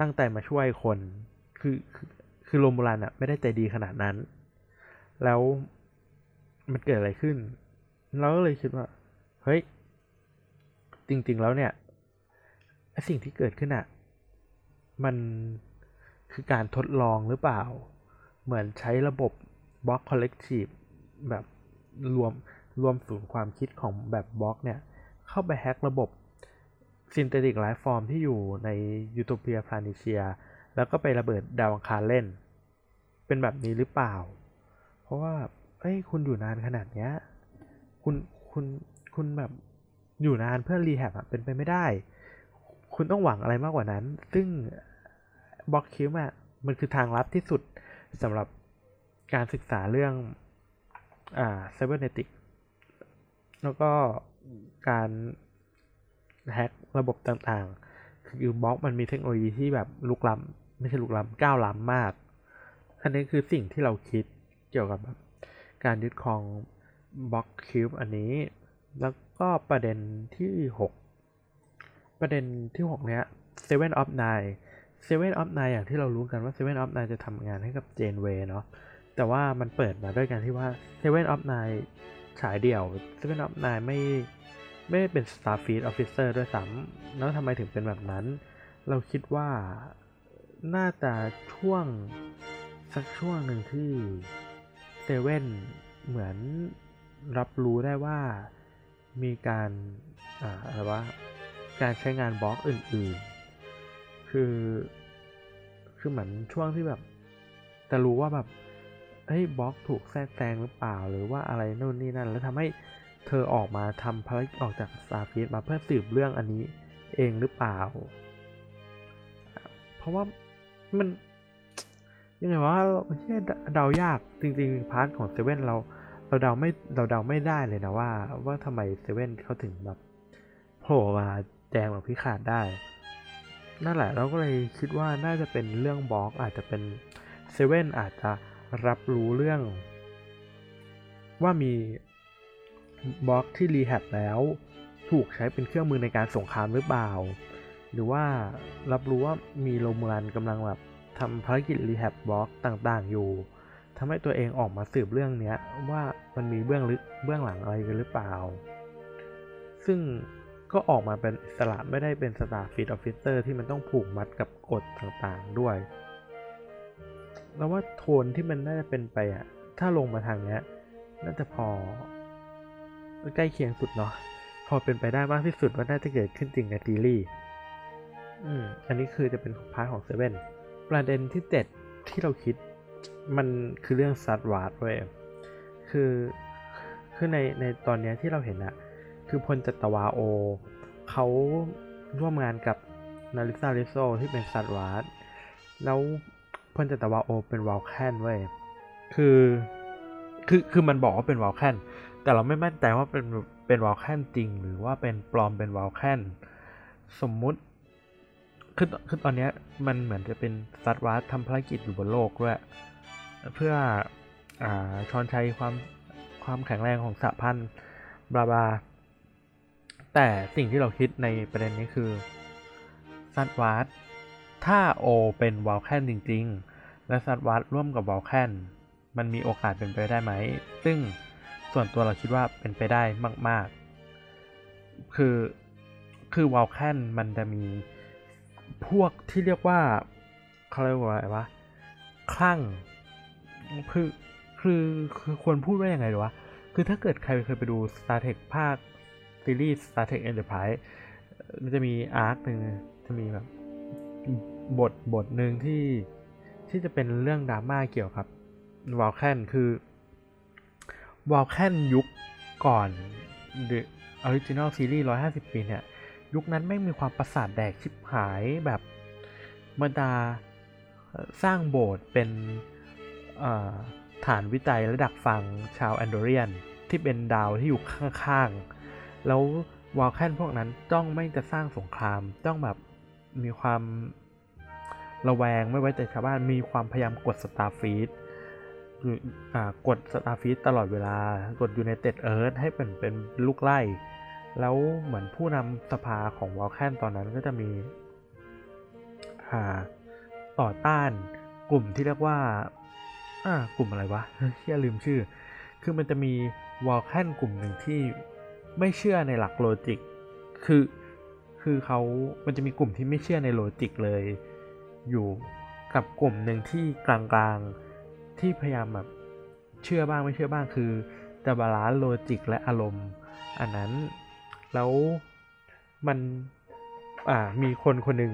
Speaker 1: ตั้งใจมาช่วยคนคือคือคือโรมูลันอะไม่ได้ใจดีขนาดนั้น แล้วมันเกิดอะไรขึ้น เราก็เลยคิดว่า เฮ้ย จริง ๆ แล้วเนี่ยสิ่งที่เกิดขึ้นอะมันคือการทดลองหรือเปล่า เหมือนใช้ระบบ Borg Collective แบบรวม รวมศูนย์ความคิดของแบบ Borg เนี่ย เข้าไป hack ระบบ Synthetic Life Form ที่อยู่ใน Utopia Planitia แล้วก็ไประเบิดดาวอังคารเล่น เป็นแบบนี้หรือเปล่า เพราะว่าเอ้ยคุณอยู่นานขนาดเนี้ยคุณคุณคุณแบบอยู่นานเพื่อ rehab อะเป็นไปไม่ได้ คุณต้องหวังอะไรมากกว่านั้น ซึ่ง Borg Cube อะมันคือทางลับที่สุดสำหรับการศึกษาเรื่องอ่า cybernetic แล้วก็การ hack ระบบต่างๆ คือ Borg มันมีเทคโนโลยีที่แบบลุกล้ำไม่ใช่ลุกล้ำก้าวล้ำมาก อันนี้คือสิ่งที่เราคิดเกี่ยวกับแบบการยึดครองบล็อกคิวบอันนี้ แล้วก็ประเด็นที่ 6 ประเด็นที่ 6 เนี้ย Seven of Nine Seven of Nine อย่างที่เรารู้กันว่า Seven of Nine จะทำงานให้กับเจนเวเนาะแต่ว่ามันเปิดมาด้วยกันที่ว่า Seven of Nine ฉายเดี่ยว Seven of Nine ไม่ไม่ได้เป็น Starfleet Officer ด้วยซ้ำแล้วทำไมถึงเป็นแบบนั้น เราคิดว่าน่าจะช่วงสักช่วงหนึ่งที่เซเว่นเหมือนรับรู้ได้ว่ามีการอ่าอะไรวะการใช้งานบล็อกอื่นๆ คือ คือเหมือนช่วงที่แบบ จะรู้ว่าแบบ เฮ้ยบล็อกถูกแทรกแซงหรือเปล่าหรือว่าอะไรโน่นนี่นั่น แล้วทำให้เธอออกมาทำภารกิจออกจากสตาฟีดมาเพื่อสืบเรื่องอันนี้เองหรือเปล่า เพราะว่ามันยังไงว่าไม่ใช่เดายากจริงๆ part ของเซเว่นเราเราเดาไม่เราเดาไม่ได้เลยนะว่า ว่าทำไมเซเว่นเขาถึงแบบโผล่มาแจมแบบ Picard ได้นั่นแหละเราก็เลยคิดว่าน่าจะเป็นเรื่อง Borg อาจจะเป็นเซเว่นอาจจะ รับรู้เรื่อง ว่ามีBorg ที่ rehab แล้วถูกใช้เป็นเครื่องมือในการสงครามหรือเปล่า หรือว่ารับรู้ว่ามี Romulan กำลังแบบทำภารกิจ rehab Borg ต่างๆ อยู่ทำให้ตัวเองออกมาสืบเรื่องนี้ว่ามันมีเบื้องลึกเบื้องหลังอะไรกันหรือเปล่า ซึ่งก็ออกมาเป็นอิสระไม่ได้เป็น Starfleet officer ที่มันต้องผูกมัดกับกฎต่างๆด้วย แล้วว่าโทนที่มันน่าจะเป็นไปอะถ้าลงมาทางเนี้ยน่าจะพอใกล้เคียงสุดเนาะพอเป็นไปได้มากที่สุดว่าน่าจะเกิดขึ้นจริงในซีรีส์อืมอันนี้คือจะเป็น part ของเซเว่นประเด็นที่เจ็ดที่เราคิดมันคือเรื่อง Zhat Vash เว้ยคือคือในในตอนนี้ที่เราเห็นอะคือพลจัตวา Oh เขาร่วมงานกับ Narissa Rizzo ที่เป็น Zhat Vashแล้ว พลจัตวา Oh เป็น Vulcan เว้ยคือคือคือมันบอกว่าเป็น Vulcan แต่เราไม่มั่นใจว่าเป็นเป็น Vulcan จริง หรือว่าเป็นปลอมเป็น Vulcan สมมุติคือคือตอนนี้มันเหมือนจะเป็น Zhat Vash ทำภารกิจอยู่บนโลกด้วย เพื่ออาชอนชัยความความแข็งแรงของสหพันธ์ blah blah แต่สิ่งที่เราคิดในประเด็นนี้คือZhat Vash ถ้า Oh เป็น Vulcan จริง ๆ และ Zhat Vash ร่วมกับ Vulcan มันมีโอกาสเป็นไปได้ไหม ซึ่งส่วนตัวเราคิดว่าเป็นไปได้มาก ๆ คือคือ Vulcan มันจะมีพวกที่เรียกว่าเขาเรียกว่าอะไรวะคลั่งคือคือคือควรพูดว่ายังไงหรอวะ คือถ้าเกิดใครเคยไปดู Star Trek ภาคซีรีส์ Star Trek Enterprise มันจะมีอาร์คหนึ่งจะมีแบบ บทบทหนึ่งที่ที่จะเป็นเรื่องดราม่าเกี่ยวกับวอลแคนคือวอลแคนยุคก่อน The Original Series 150 ปีเนี่ย ยุคนั้นไม่มีความประสาทแดกชิบหายแบบบรรดาสร้างโบสถ์เป็นฐานวิจัยและดักฟังชาว Andorian ที่เป็นดาวที่อยู่ข้างๆ แล้ว Vulcan พวกนั้นต้องไม่จะสร้างสงครามต้องแบบมีความ ระแวงไม่ไว้ใจชาวบ้านมีความพยายามกด Starfleet กด Starfleet ตลอดเวลากดยู n นเต็ดเอิร์ธให้เป็นเป็นลูกไล่ แล้วเหมือนผู้นำสภาของ Vulcan ตอนนั้นก็จะมีต่อต้านกลุ่มที่เรียกว่า อ่ากลุ่มอะไรวะเฮียลืมชื่อ คือมันจะมี Vulcan กลุ่มหนึ่งที่ไม่เชื่อในหลัก logic คือ คือเขามันจะมีกลุ่มที่ไม่เชื่อใน logic เลย อยู่กับกลุ่มหนึ่งที่กลางๆ ที่พยายามแบบเชื่อบ้างไม่เชื่อบ้างคือจะ balance logic และอารมณ์ อันนั้นแล้วมันอ่ามีคนคนหนึ่ง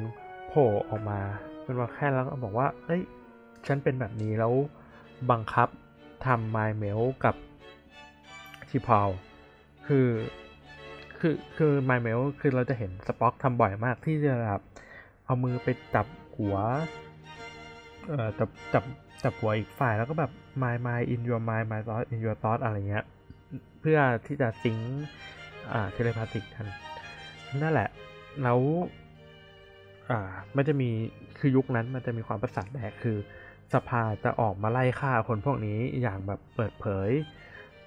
Speaker 1: โผล่ออกมาเป็นวอลแคนแล้วก็บอกว่าเอ้ยฉันเป็นแบบนี้แล้วบังคับทำไมเมลกับชิพอลคือคือคือไมเมลคือเราจะเห็นสป็อกทำบ่อยมากที่จะแบบเอามือไปจับ หัวเอ่อจับจับจับหัวอีกฝ่ายแล้วก็แบบ my my in your mind my thought in your thought อะไรเงี้ย เพื่อที่จะซิงอ่าเทเลพาติกกันนั่นแหละ แล้วอ่ามันจะมีคือยุคนั้นมันจะมีความประสาทแดกคือ สภาจะออกมาไล่ฆ่าคนพวกนี้อย่างแบบเปิดเผย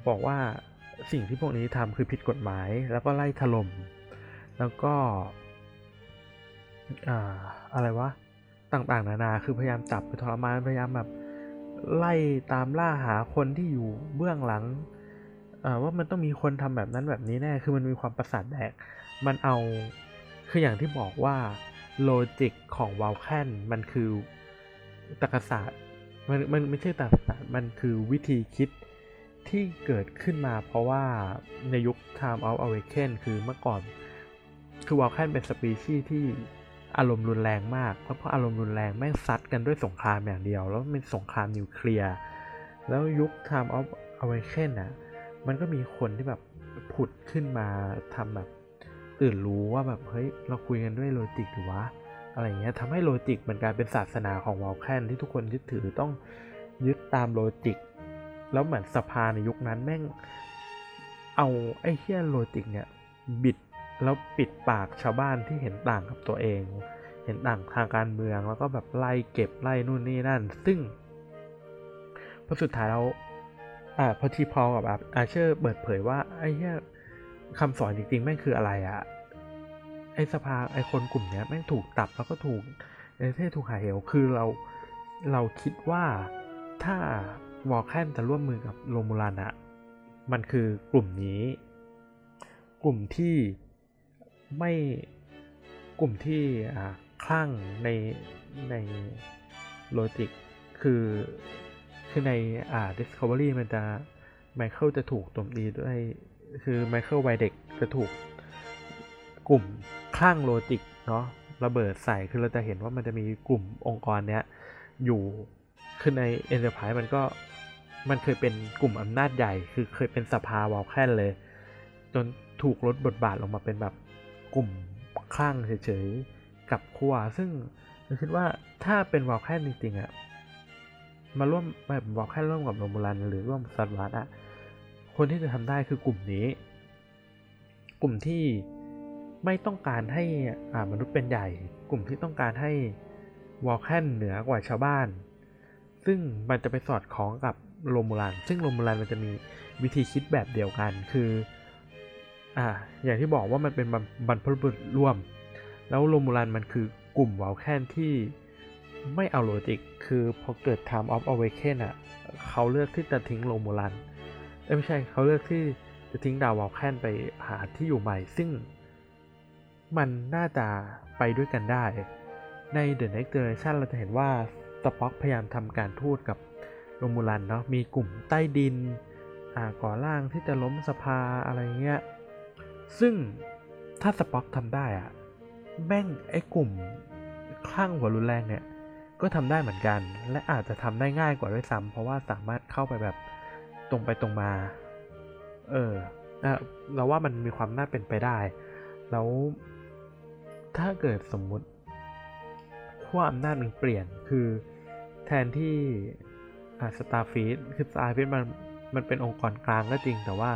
Speaker 1: บอกว่าสิ่งที่พวกนี้ทำคือผิดกฎหมาย แล้วก็ไล่ถล่มแล้วก็ อ่า อะไรวะ ต่างๆ นานา คือพยายามจับไปทรมาน พยายามแบบไล่ตามล่าหาคนที่อยู่เบื้องหลังว่ามันต้องมีคนทำแบบนั้นแบบนี้แน่ คือมันมีความประสาทแดก มันเอา คืออย่างที่บอกว่าโลจิกของวาลแคนมันคือตรรกศาสตร์ มันมันไม่ใช่ตรรกศาสตร์ มันคือวิธีคิดที่เกิดขึ้นมาเพราะว่าในยุค Time of Awaken คือเมื่อก่อน คือวาลแคนเป็นสปีชีส์ที่ อารมณ์รุนแรงมากเพราะพออารมณ์รุนแรงแม่งซัดกันด้วยสงครามอย่างเดียว แล้วเป็นสงครามนิวเคลียร์แล้วยุค Time of Awaken อะมันก็มีคนที่แบบผุดขึ้นมาทำแบบตื่นรู้ว่าแบบเฮ้ยเราคุยกันด้วย logic หรือวะอะไรเงี้ยทำให้ logic มันกลายเป็นศาสนาของ Vulcan ที่ทุกคนยึดถือต้องยึดตาม logic แล้วเหมือนสภาในยุคนั้นแม่งเอาไอ้เหี้ย logic เนี่ยบิด แล้วปิดปากชาวบ้านที่เห็นต่างกับตัวเอง เห็นต่างทางการเมืองแล้วก็แบบไล่เก็บไล่นู่นนี่นั่น ซึ่งพอสุดท้ายแล้วอ่าพอทีพอกับอาเชอร์เปิดเผยว่าไอ้เหี้ยคำสอนจริงๆแม่งคืออะไรอะไอ้สภาไอ้คนกลุ่มเนี้ยแม่งถูกตับแล้วก็ถูกเอเท่ถูกหายเหวคือเราเราคิดว่าถ้าวอลแคนจะร่วมมือกับโรมูลันอะมันคือกลุ่มนี้ กลุ่มที่ ไม่กลุ่มที่คลั่งในใน logic คือคือในอ่า Discovery มันจะ Michael จะถูกโจมตีด้วย คือ Michael วัยเด็กจะถูกกลุ่มคลั่ง logic เนาะระเบิดใส่คือเราจะเห็นว่ามันจะมีกลุ่มองค์กรเนี้ยอยู่คือใน Enterprise มันก็มันเคยเป็นกลุ่มอำนาจใหญ่ คือเคยเป็นสภาวอลแคนเลย จนถูกลดบทบาทลงมาเป็นแบบ กลุ่มคลั่งเฉยๆ กับขั้วซึ่งเราคิดว่าถ้าเป็นวอลแคนจริงๆอะมาร่วมแบบวอลแคนร่วมกับโนมูลันหรือร่วมซัตวัตอะคนที่จะทำได้คือกลุ่มนี้ กลุ่มที่ไม่ต้องการให้อ่ามนุษย์เป็นใหญ่ กลุ่มที่ต้องการให้ Vulcan เหนือกว่าชาวบ้าน ซึ่งมันจะไปสอดคล้องกับ Romulan ซึ่ง Romulan มันจะมีวิธีคิดแบบเดียวกัน คือ อ่าอย่างที่บอกว่ามันเป็นบรรพบุรุษร่วม แล้ว Romulan มันคือกลุ่ม Vulcan ที่ไม่เอา logic คือพอเกิด Time of Awaken อะเขาเลือกที่จะทิ้ง Romulan ไม่ใช่เขาเลือกที่จะทิ้งดาว Vulcan ไปหาที่อยู่ใหม่ ซึ่งมันน่าจะไปด้วยกันได้ ใน The Next Generation เราจะเห็นว่าสป็อกพยายามทำการทูตกับโรมูลันเนาะมีกลุ่มใต้ดินอ่าก่อร่างที่จะล้มสภาอะไรเงี้ย ซึ่งถ้าสป็อกทำได้อะแม่งไอ้กลุ่มคลั่งหัวรุนแรงเนี่ย ก็ทำได้เหมือนกัน และอาจจะทำได้ง่ายกว่าด้วยซ้ำเพราะว่าสามารถเข้าไปแบบตรงไปตรงมา เออเราว่ามันมีความน่าเป็นไปได้ แล้วถ้าเกิดสมมุติขั้วอำนาจมันเปลี่ยนคือแทนที่ Starfleet คือ Starfleet มันมันเป็นองค์กรกลางก็จริงแต่ว่า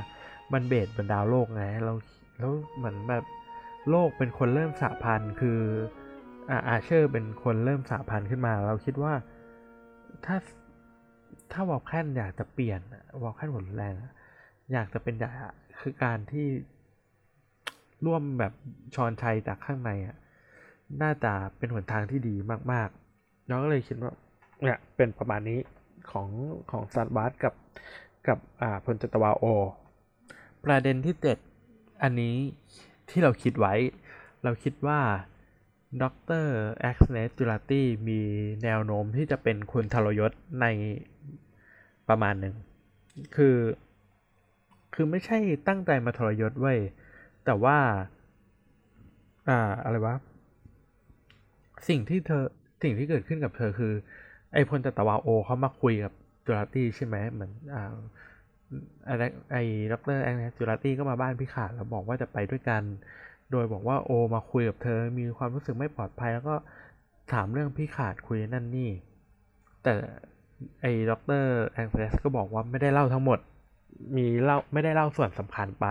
Speaker 1: มัน base บนดาวโลกไงเรา แล้วเหมือนแบบโลกเป็นคนเริ่มสหพันธ์คือ Archer เป็นคนเริ่มสหพันธ์ขึ้นมา เราคิดว่าถ้าถ้าวอลแคนอยากจะเปลี่ยนวอลแคนหมดแรงอยากจะเป็นใหญ่คือการที่ร่วมแบบชอนชัยจากข้างในอะน่าจะเป็นหนทางที่ดีมากๆน้องก็เลยคิดว่าเนี่ยเป็นประมาณนี้ของของซันบาร์กับกับอ่าพลจตวาโอ ประเด็นที่เจ็ด อันนี้ที่เราคิดไว้ เราคิดว่าดรแอ็กซ์เนสจูลาตี้มีแนวโน้มที่จะเป็นคุณทรยศในประมาณหนึ่ง คือ คือไม่ใช่ตั้งใจมาทรยศไว้แต่ว่า อ่า อะไรวะ สิ่งที่เธอ สิ่งที่เกิดขึ้นกับเธอคือ ไอพลตตวาโอเขามาคุยกับจูราตี้ใช่ไหมเหมือน อ่า อะไรไอ้ดรแองเจูราตี้ก็มาบ้านพี่ขาดแล้วบอกว่าจะไปด้วยกัน โดยบอกว่า Oh มาคุยกับเธอมีความรู้สึกไม่ปลอดภัย แล้วก็ถามเรื่อง Picard คุยนั่นนี่ แต่ไอ้ดรแองเสก็บอกว่าไม่ได้เล่าทั้งหมด มีเล่าไม่ได้เล่าส่วนสำคัญไป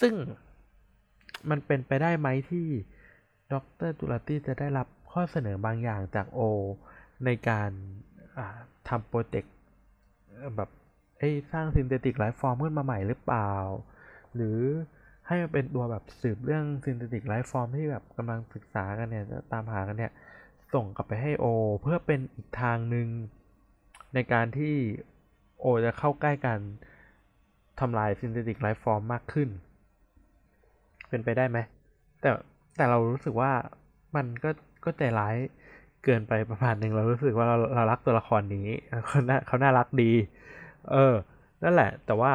Speaker 1: ซึ่งมันเป็นไปได้ไหมที่ดร Jurati จะได้รับข้อเสนอบางอย่างจาก Oh ในการทำโปรเจกต์แบบ ไอ้สร้าง synthetic life form ขึ้นมาใหม่หรือเปล่า หรือให้มันเป็นตัวแบบสืบเรื่อง synthetic life form ที่แบบกำลังศึกษากันเนี่ยตามหากันเนี่ย ส่งกลับไปให้ Oh เพื่อเป็นอีกทางหนึ่งในการที่ Oh จะเข้าใกล้การทำลาย synthetic life form มากขึ้น เป็นไปได้ไหม แต่แต่เรารู้สึกว่ามันก็ก็ใจร้ายเกินไปประมาณหนึ่งเรารู้สึกว่าเราเรารักตัวละครนี้เขาน่าเขาน่ารักดี เออ นั่นแหละ แต่ว่า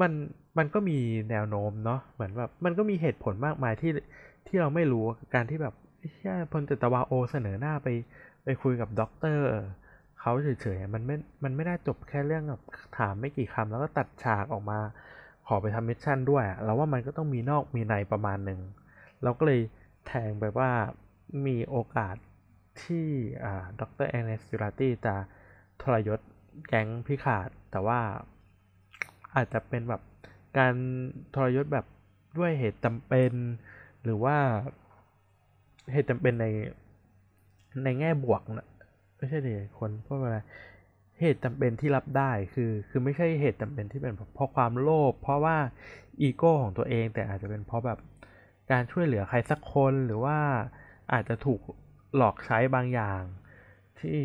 Speaker 1: มันมันก็มีแนวโน้มเนาะเหมือนแบบมันก็มีเหตุผลมากมายที่ที่เราไม่รู้การที่แบบแค่พลเรือจัตวา Oh เสนอหน้าไปไปคุยกับด็อกเตอร์เขาเฉยๆมันไม่มันไม่ได้จบแค่เรื่องแบบถามไม่กี่คำแล้วก็ตัดฉากออกมา ขอไปทำ mission ด้วยเราว่ามันก็ต้องมีนอกมีในประมาณหนึ่งเราก็เลยแทงไปว่ามีโอกาสที่ดรแอนเนสจูราตี้จะทรยศ แก๊งพิขาด แต่ว่าอาจจะเป็นแบบการทรยศแบบด้วยเหตุจำเป็น หรือว่าเหตุจำเป็นในในแง่บวกนะไม่ใช่ดิคนเพราะอะไรเหตุจำเป็นที่รับได้คือคือไม่ใช่เหตุจำเป็นที่เป็นเพราะความโลภเพราะว่าอีโก้ของตัวเองแต่อาจจะเป็นเพราะแบบการช่วยเหลือใครสักคนหรือว่าอาจจะถูกหลอกใช้บางอย่างที่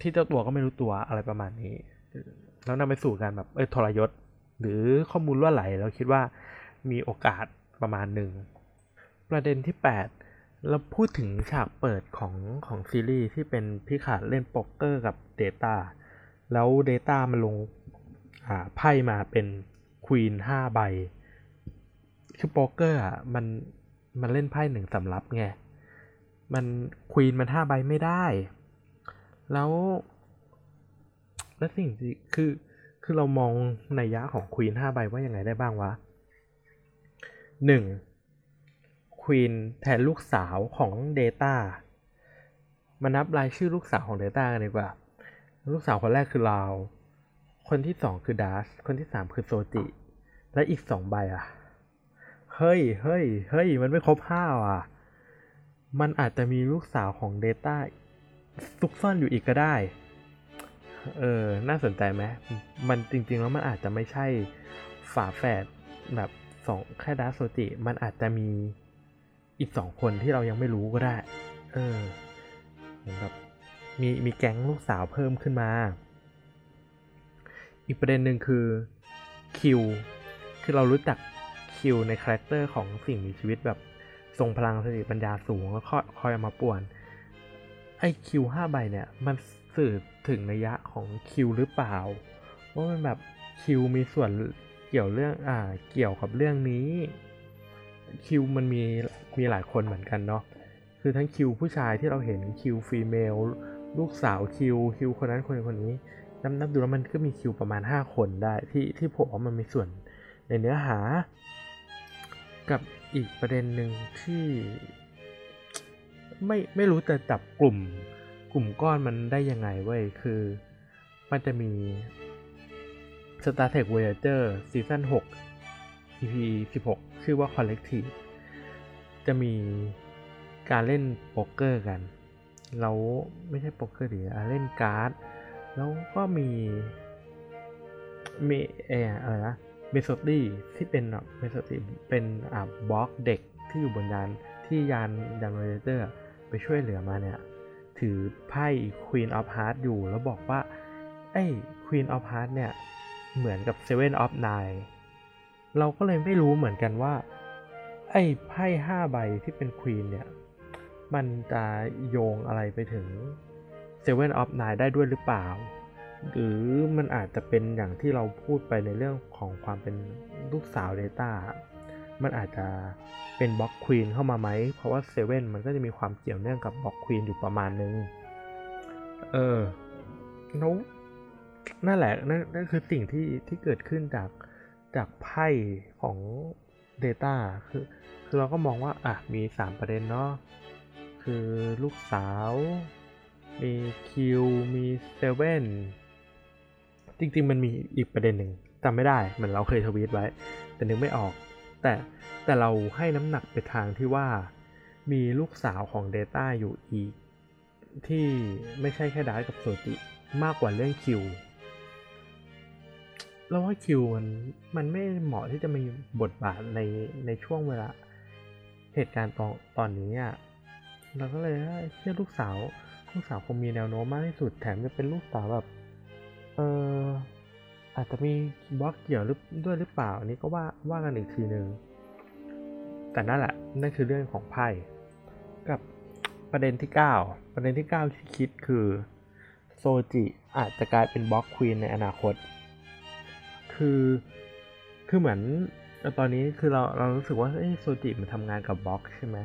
Speaker 1: ที่เจ้าตัวก็ไม่รู้ตัวอะไรประมาณนี้ แล้วนำไปสู่การแบบเออทรยศ หรือข้อมูลล่วไหลเราคิดว่ามีโอกาสประมาณหนึ่ง ประเด็นที่ 8 เราพูดถึงฉากเปิดของของซีรีส์ที่เป็นพี่ขาดเล่นโป๊กเกอร์กับ Data แล้ว Data มันลงไพ่มาเป็นควีนห้าใบ คือโป๊กเกอร์อะมันมันเล่นไพ่หนึ่งสำรับไง มันควีนมันห้าใบไม่ได้ แล้ว แล้วสิ่งที่คือคือเรามองในยะของควีนห้าใบว่ายังไงได้บ้างวะหนึ่งควีนแทนลูกสาวของ Data มานับรายชื่อลูกสาวของ Data กันดีกว่า ลูกสาวคนแรกคือลาวคนที่สองคือดัสคนที่สามคือโซจิ และอีกสองใบอะ เฮ้ยเฮ้ยเฮ้ยมันไม่ครบห้าอะ มันอาจจะมีลูกสาวของ Data ซุกซ่อนอยู่อีกก็ได้ เออ น่าสนใจไหมมันจริง ๆ แล้วมันอาจจะไม่ใช่ฝาแฝดแบบสองแค่ดาโซจิ มันอาจจะมีอีกสองคนที่เรายังไม่รู้ก็ได้ เออเหมือนแบบมีมีแก๊งลูกสาวเพิ่มขึ้นมา อีกประเด็นหนึ่งคือ Q คือเรารู้จัก Q ใน character ของสิ่งมีชีวิตแบบทรงพลังสติปัญญาสูงแล้วคอยมาป่วน ไอ้ Q ห้าใบเนี่ย มันสื่อถึงระยะของ Q หรือเปล่า ว่ามันแบบ Q มีส่วนเกี่ยวเรื่องอ่าเกี่ยวกับเรื่องนี้Q มันมีมีหลายคนเหมือนกันเนาะคือทั้ง Q ผู้ชายที่เราเห็น Q female ลูกสาว Q Q คนนั้นคนนี้คนนี้นับนับดูแล้วมันก็มี Q ประมาณ 5 คนได้ที่ที่ผมว่ามันมีส่วนในเนื้อหา กับอีกประเด็นหนึ่งที่ ไม่ไม่รู้จะจับกลุ่มกลุ่มก้อนมันได้ยังไงเว้ย คือมันจะมี Star Trek Voyager ซีซั่น6 EP 16 ชื่อว่า Collective จะมีการเล่นโป๊กเกอร์กัน แล้วไม่ใช่โป๊กเกอร์ดิเล่นการ์ด แล้วก็มี มีเออะไรนะ Mezoti ที่เป็น Mezoti เป็นอ่า Borg เด็กที่อยู่บนยานที่ยานยานเรเตอร์ ไปช่วยเหลือมาเนี่ย ถือไพ่ Queen of Hearts อยู่แล้วบอกว่า ไอ้ Queen of Hearts เนี่ย เหมือนกับ Seven of Nine เราก็เลยไม่รู้เหมือนกันว่า ไอ้ไพ่ห้าใบที่เป็นควีนเนี่ย มันจะโยงอะไรไปถึง Seven of Nine ได้ด้วยหรือเปล่า หรือมันอาจจะเป็นอย่างที่เราพูดไปในเรื่องของความเป็นลูกสาว Data มันอาจจะเป็นบล็อกควีนเข้ามาไหม เพราะว่าเซเว่นมันก็จะมีความเกี่ยวเนื่องกับบล็อกควีนอยู่ประมาณนึง เออแล้วนั่นแหละนั่นนั่นคือสิ่งที่ที่เกิดขึ้นจากจากไพ่ของ Data คือคือเราก็มองว่า อะ มี 3 ประเด็นเนาะคือลูกสาว มีคิวมีเซเว่นจริง ๆ มันมีอีกประเด็นหนึ่งจำไม่ได้ เหมือนเราเคยทวีตไว้ แต่นึกไม่ออก แต่แต่เราให้น้ำหนักไปทางที่ว่ามีลูกสาวของ Data อยู่อีก ที่ไม่ใช่แค่ดาร์กับโซจิมากกว่าเรื่องคิวเราว่าคิวมันมันไม่เหมาะที่จะมีบทบาทในในช่วงเวลาเหตุการณ์ตอนตอนนี้อะเราก็เลยเชื่อลูกสาว ลูกสาวคงมีแนวโน้มมากที่สุดแถมจะเป็นลูกสาวแบบ เออ อาจจะมีบล็อกเกี่ยวหรือด้วยหรือเปล่าอันนี้ก็ว่าว่ากันอีกทีหนึ่งแต่นั่นแหละนั่นคือเรื่องของไพ่กับประเด็นที่ 9 ประเด็นที่ 9 ที่คิดคือโซจิอาจจะกลายเป็นบล็อกควีนในอนาคต คือคือเหมือนตอนนี้คือเราเรารู้สึกว่าโซจิมันทำงานกับบล็อกใช่ไหม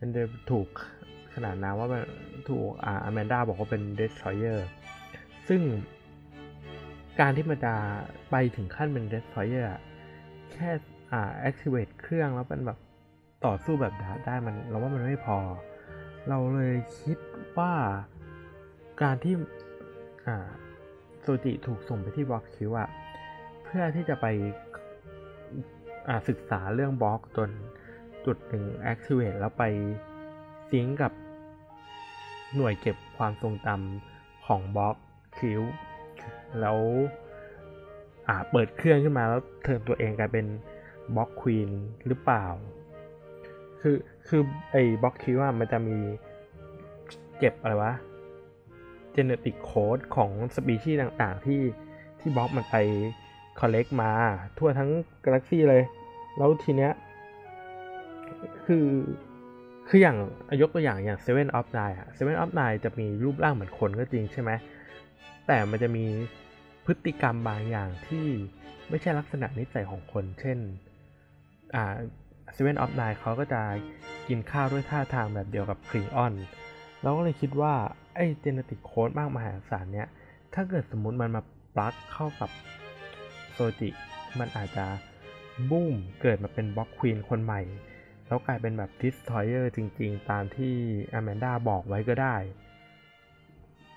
Speaker 1: มันจะถูกขนาดนั้นว่าถูกอ่าอแมนดาบอกว่าเป็น destroyer ซึ่ง การที่มันจะไปถึงขั้นเป็น destroyer แค่อ่า activate เครื่องแล้วเป็นแบบต่อสู้แบบ Dahj ได้มันเราว่ามันไม่พอ เราเลยคิดว่าการที่อ่าโซจิถูกส่งไปที่ Borg Cube อะเพื่อที่จะไปศึกษาเรื่อง Borg จนจุดหนึ่ง activate แล้วไป sync กับหน่วยเก็บความทรงจำของ Borg Cube แล้วเปิดเครื่องขึ้นมาแล้ว turn ตัวเองกลายเป็น Borg Queen หรือเปล่า คือคือไอ้ Borg Cube อะมันจะมีเก็บอะไรวะ genetic code ของสปีชีส์ต่างๆ ที่ที่ Borg มันไปcollect มา ทั่วทั้งกาแล็กซี่เลย แล้วทีเนี้ยคือคืออย่างยกตัวอย่างอย่าง Seven of Nine อะ Seven of Nine จะมีรูปร่างเหมือนคนก็จริงใช่ไหม แต่มันจะมีพฤติกรรมบางอย่างที่ไม่ใช่ลักษณะนิสัยของคน เช่น อ่า Seven of Nine เขาก็จะกินข้าวด้วยท่าทางแบบเดียวกับ Klingon เราก็เลยคิดว่า ไอ้ genetic code มากมหาศาลเนี้ยถ้าเกิดสมมุติมันมาปลั๊กเข้ากับโซจิ มันอาจจะบูมเกิดมาเป็นบล็อกควีนคนใหม่ แล้วกลายเป็นแบบดิสทอยเออร์จริง ๆ ตามที่อแมนดาบอกไว้ก็ได้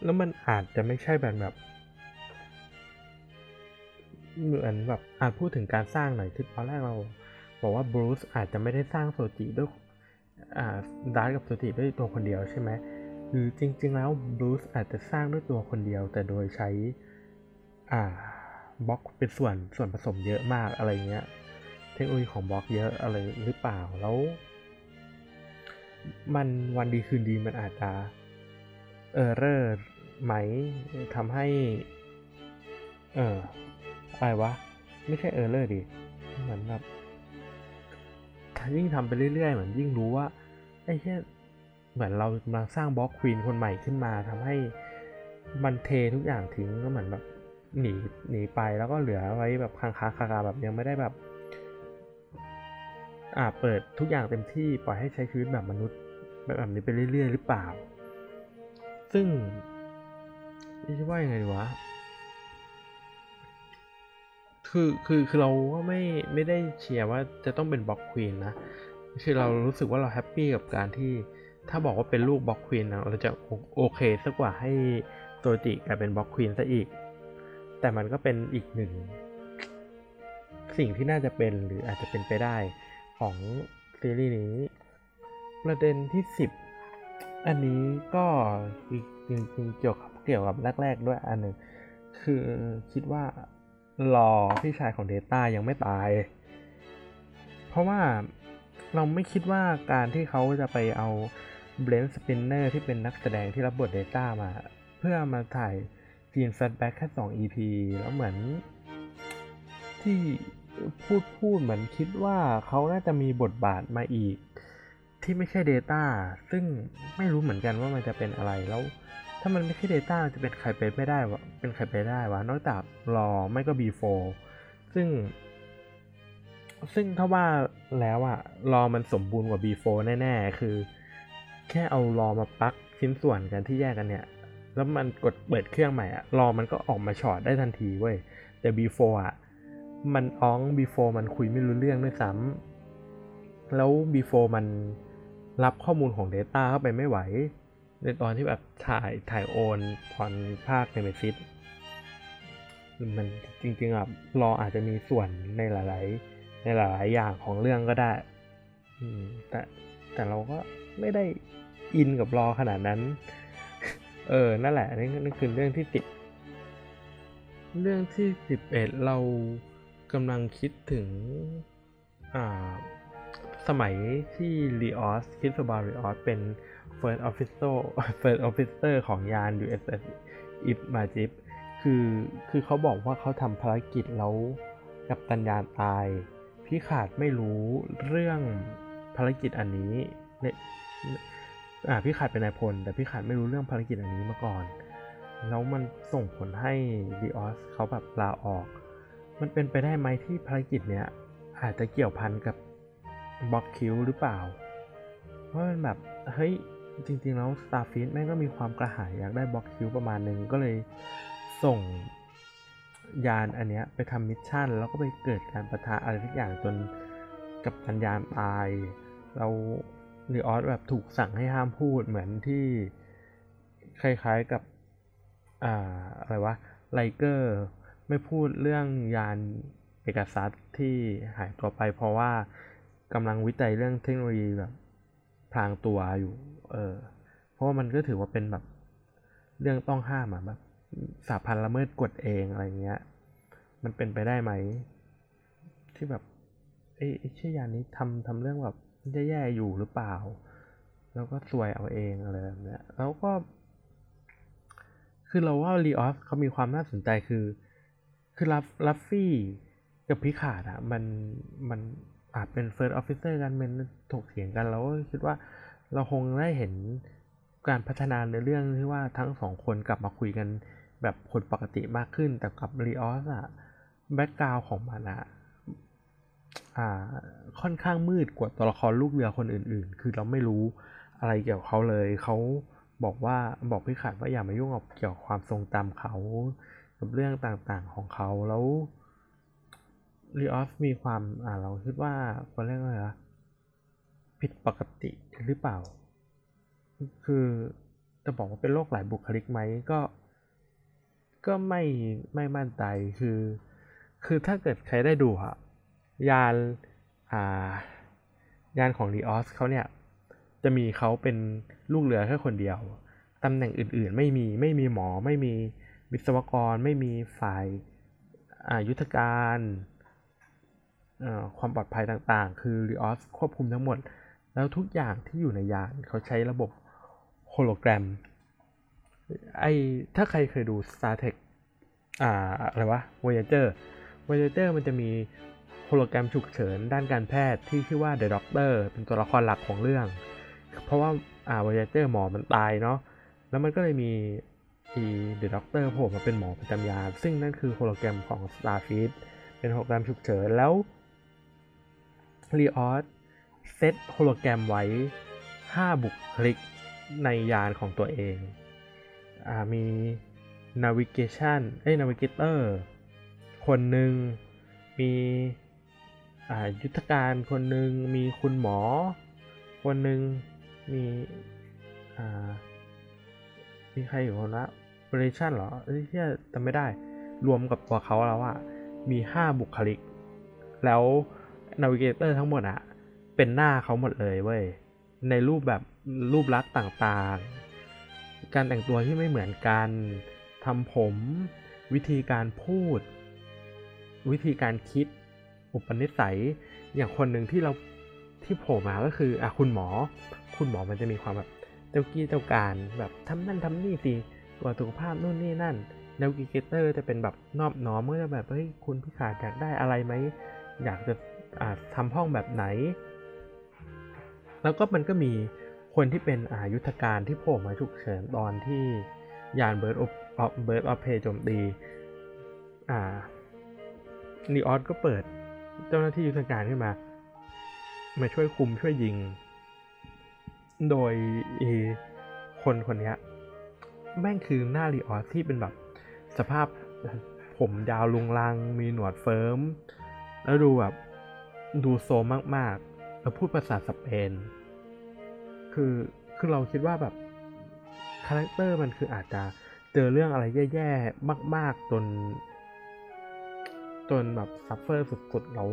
Speaker 1: แล้วมันอาจจะไม่ใช่แบบแบบ เหมือนแบบอาจพูดถึงการสร้างหน่อยคือตอนแรกเรา บอกว่าบรูซอาจจะไม่ได้สร้างโซจิด้วยอ่าดาร์กับโซจิด้วยตัวคนเดียวใช่ไหมหรือจริง ๆ แล้ว Bruce อาจจะสร้างด้วยตัวคนเดียว แต่โดยใช้อ่า Borg เป็นส่วนส่วนผสมเยอะมากอะไรเงี้ยเทคโนโลยีของ Borg เยอะอะไรหรือเปล่าแล้ว มันวันดีคืนดีมันอาจจะ error ไหมทำให้ เอออะไรวะ ไม่ใช่ error ดิ เหมือนแบบยิ่งทำไปเรื่อยๆ เหมือนยิ่งรู้ว่าไอ้แค่เหมือนเรากำลังสร้างบล็อกควีนคนใหม่ขึ้นมาทำให้มันเททุกอย่างทิ้งก็เหมือนแบบหนีหนีไปแล้วก็เหลือไว้แบบค้างคาคาแบบยังไม่ได้แบบ อ่าเปิดทุกอย่างเต็มที่ปล่อยให้ใช้ชีวิตแบบมนุษย์แบบนี้ไปเรื่อยๆ หรือเปล่า ซึ่ง นี่จะว่ายังไงวะ คือคือคือเราก็ไม่ไม่ได้เชียร์ว่าจะต้องเป็นบล็อกควีนนะ คือเรารู้สึกว่าเราแฮปปี้กับการที่ถ้าบอกว่าเป็นลูกบล็อกควีนนะเราจะโอเคสักกว่าให้โซจิกลายเป็นบล็อกควีนซะอีก แต่มันก็เป็นอีกหนึ่ง สิ่งที่น่าจะเป็นหรืออาจจะเป็นไปได้ของซีรีส์นี้ ประเด็นที่ 10 อันนี้ก็จริงๆเกี่ยวกับ เกี่ยวกับแรก ๆ ด้วยอันหนึ่งคือคิดว่า Lore พี่ชายของ Data ยังไม่ตาย เพราะว่าเราไม่คิดว่าการที่เขาจะไปเอา Brent Spiner ที่เป็นนักแสดงที่รับบท Data มา เพื่อมาถ่าย scene flashback แค่ 2 EP แล้วเหมือนที่พูดพูดเหมือนคิดว่าเขาน่าจะมีบทบาทมาอีก ที่ไม่ใช่ Data ซึ่งไม่รู้เหมือนกันว่ามันจะเป็นอะไรแล้ว ถ้ามันไม่ใช่ Data จะเป็นใครไปไม่ได้วะเป็นใครไปได้วะนอกจากรอไม่ก็ B4 ซึ่ง ซึ่งถ้าว่าแล้วอะรอมันสมบูรณ์กว่า B4 แน่ๆ คือ แค่เอารอมาปักชิ้นส่วนกันที่แยกกันเนี่ย แล้วมันกดเปิดเครื่องใหม่อะรอมันก็ออกมาช็อตได้ทันทีเว้ย แต่ B4 อะมันอ้อง B4 มันคุยไม่รู้เรื่องด้วยซ้ำแล้ว B4 มันรับข้อมูลของ Data เข้าไปไม่ไหว ในตอนที่แบบถ่ายถ่ายโอนผ่อนภาคในเมซิสมันจริงๆอะรออาจจะมีส่วนในหลาย ๆ ในหลายๆอย่างของเรื่องก็ได้แต่แต่เราก็ไม่ได้อินกับรอขนาดนั้น เออ นั่นแหละนี่นี่คือเรื่องที่ติดเรื่องที่สิบเอ็ดเรากำลังคิดถึง อ่า สมัยที่รีออสคิดสบารีออสเป็น First Officer First Officer ของยาน USS อิบมาจิบคือคือเขาบอกว่าเขาทำภารกิจแล้วกับตัญญาณตาย พี่ขาดไม่รู้เรื่องภารกิจอันนี้เนี่ยอ่าพี่ขาดเป็นนายพล แต่พี่ขาดไม่รู้เรื่องภารกิจอันนี้มาก่อน แล้วมันส่งผลให้ Rios เขาแบบลาออก มันเป็นไปได้ไหมที่ภารกิจเนี้ยอาจจะเกี่ยวพันกับ Borg Cube หรือเปล่าเพราะมันแบบเฮ้ย จริงๆ แล้ว Starfleet แม่งก็มีความกระหายอยากได้ Borg Cube ประมาณหนึ่งก็เลยส่งยานอันเนี้ยไปทำ mission แล้วก็ไปเกิดการปะทะอะไรทุกอย่างจนกัปตันยานตาย แล้ว Rios แบบถูกสั่งให้ห้ามพูดเหมือนที่คล้ายๆกับอ่าอะไรวะไลเกอร์ไม่พูดเรื่องยานเอกซัสที่หายตัวไปเพราะว่ากำลังวิจัยเรื่องเทคโนโลยีแบบพลางตัวอยู่ เออ เพราะว่ามันก็ถือว่าเป็นแบบ เรื่องต้องห้ามอะแบบสาพันละเมิดกฎเองอะไรเงี้ย มันเป็นไปได้ไหม ที่แบบเอ้ไอ้ชื่อยานนี้ทำทำเรื่องแบบแย่ๆอยู่หรือเปล่า แล้วก็ซวยเอาเองอะไรแบบเนี้ยแล้วก็ คือเราว่า Rios เขามีความน่าสนใจคือ คือ Raf Raffi กับ Picard อะมันมันอาจเป็น first officer กันเป็นถกเถียงกัน แล้วก็คิดว่า เราคงได้เห็นการพัฒนาในเรื่องที่ว่าทั้งสองคนกลับมาคุยกันแบบคนปกติมากขึ้นแต่กับ Rios อะ background ของมันอะอ่าค่อนข้างมืดกว่าตัวละครลูกเรือคนอื่น ๆ คือเราไม่รู้อะไรเกี่ยวกับเขาเลย เขาบอกว่าบอกพี่ขาดว่าอย่ามายุ่งกับเกี่ยวกับความทรงจำเขากับเรื่องต่างๆของเขาแล้วรีออสมีความอ่าเราคิดว่าคนเรียกว่าอะไร ผิดปกติหรือเปล่า คือจะบอกว่าเป็นโรคหลายบุคลิกไหมก็ ก็ไม่ไม่มั่นใจคือ คือถ้าเกิดใครได้ดูอะยานอ่ายานของรีออสเขาเนี่ย จะมีเขาเป็นลูกเรือแค่คนเดียวตำแหน่งอื่นๆ ไม่มีไม่มีหมอไม่มีวิศวกร ไม่มีฝ่ายอายุทธการความปลอดภัยต่างๆ คือรีออสควบคุมทั้งหมด แล้วทุกอย่างที่อยู่ในยานเขาใช้ระบบโฮโลแกรมไอถ้าใครเคยดู Star Trek อ่าอะไรวะ Voyager Voyager มันจะมีโฮโลแกรมฉุกเฉินด้านการแพทย์ที่ชื่อว่า The Doctor เป็นตัวละครหลักของเรื่อง เพราะว่าอ่า Voyager หมอมันตายเนาะแล้วมันก็เลยมีอี The Doctor โผล่มาเป็นหมอประจำยานซึ่งนั่นคือโฮโลแกรมของ Starfleet เป็นโฮโลแกรมฉุกเฉินแล้วรีออส เซตโฮโลแกรมไว้ 5 บุคลิกในยานของตัวเองมี navigation เอ้ย navigator คนหนึ่ง มียุทธการคนหนึ่ง มีคุณหมอ คนหนึ่ง มีมีใครอยู่คนละ operation เหรอที่จำไม่ได้ รวมกับตัวเขาแล้วอะมี 5 บุคลิก แล้ว navigator ทั้งหมดอะ เป็นหน้าเขาหมดเลยเว้ยในรูปแบบรูปลักษณ์ต่างการแต่งตัวที่ไม่เหมือนกันทำผม วิธีการพูด วิธีการคิด อุปนิสัย อย่างคนหนึ่งที่เราที่โผล่มาก็คืออะคุณหมอ คุณหมอมันจะมีความแบบเจ้ากี้เจ้าการแบบทำนั่นทำนี่สิตัวสุขภาพนู่นนี่นั่น navigator จะเป็นแบบนอบน้อมก็จะแบบเฮ้ยคุณ Picard อยากได้อะไรไหมอยากจะทำห้องแบบไหน แล้วก็มันก็มีคนที่เป็นฝ่ายยุทธการที่โผล่มาฉุกเฉินตอนที่ยาน Bird of Bird of Prey โจมตีอ่า Rios ก็เปิดเจ้าหน้าที่ยุทธการขึ้นมา มาช่วยคุมช่วยยิง โดยคนคนนี้แม่งคือหน้า Rios ที่เป็นแบบสภาพผมยาวรุงรัง มีหนวดเฟิ้ม แล้วดูแบบดูโทรมมากๆ แล้วพูดภาษาสเปน คือคือเราคิดว่าแบบ character มันคืออาจจะเจอเรื่องอะไรแย่ๆ มาก ๆ จน จนแบบ suffer สุดๆแล้ว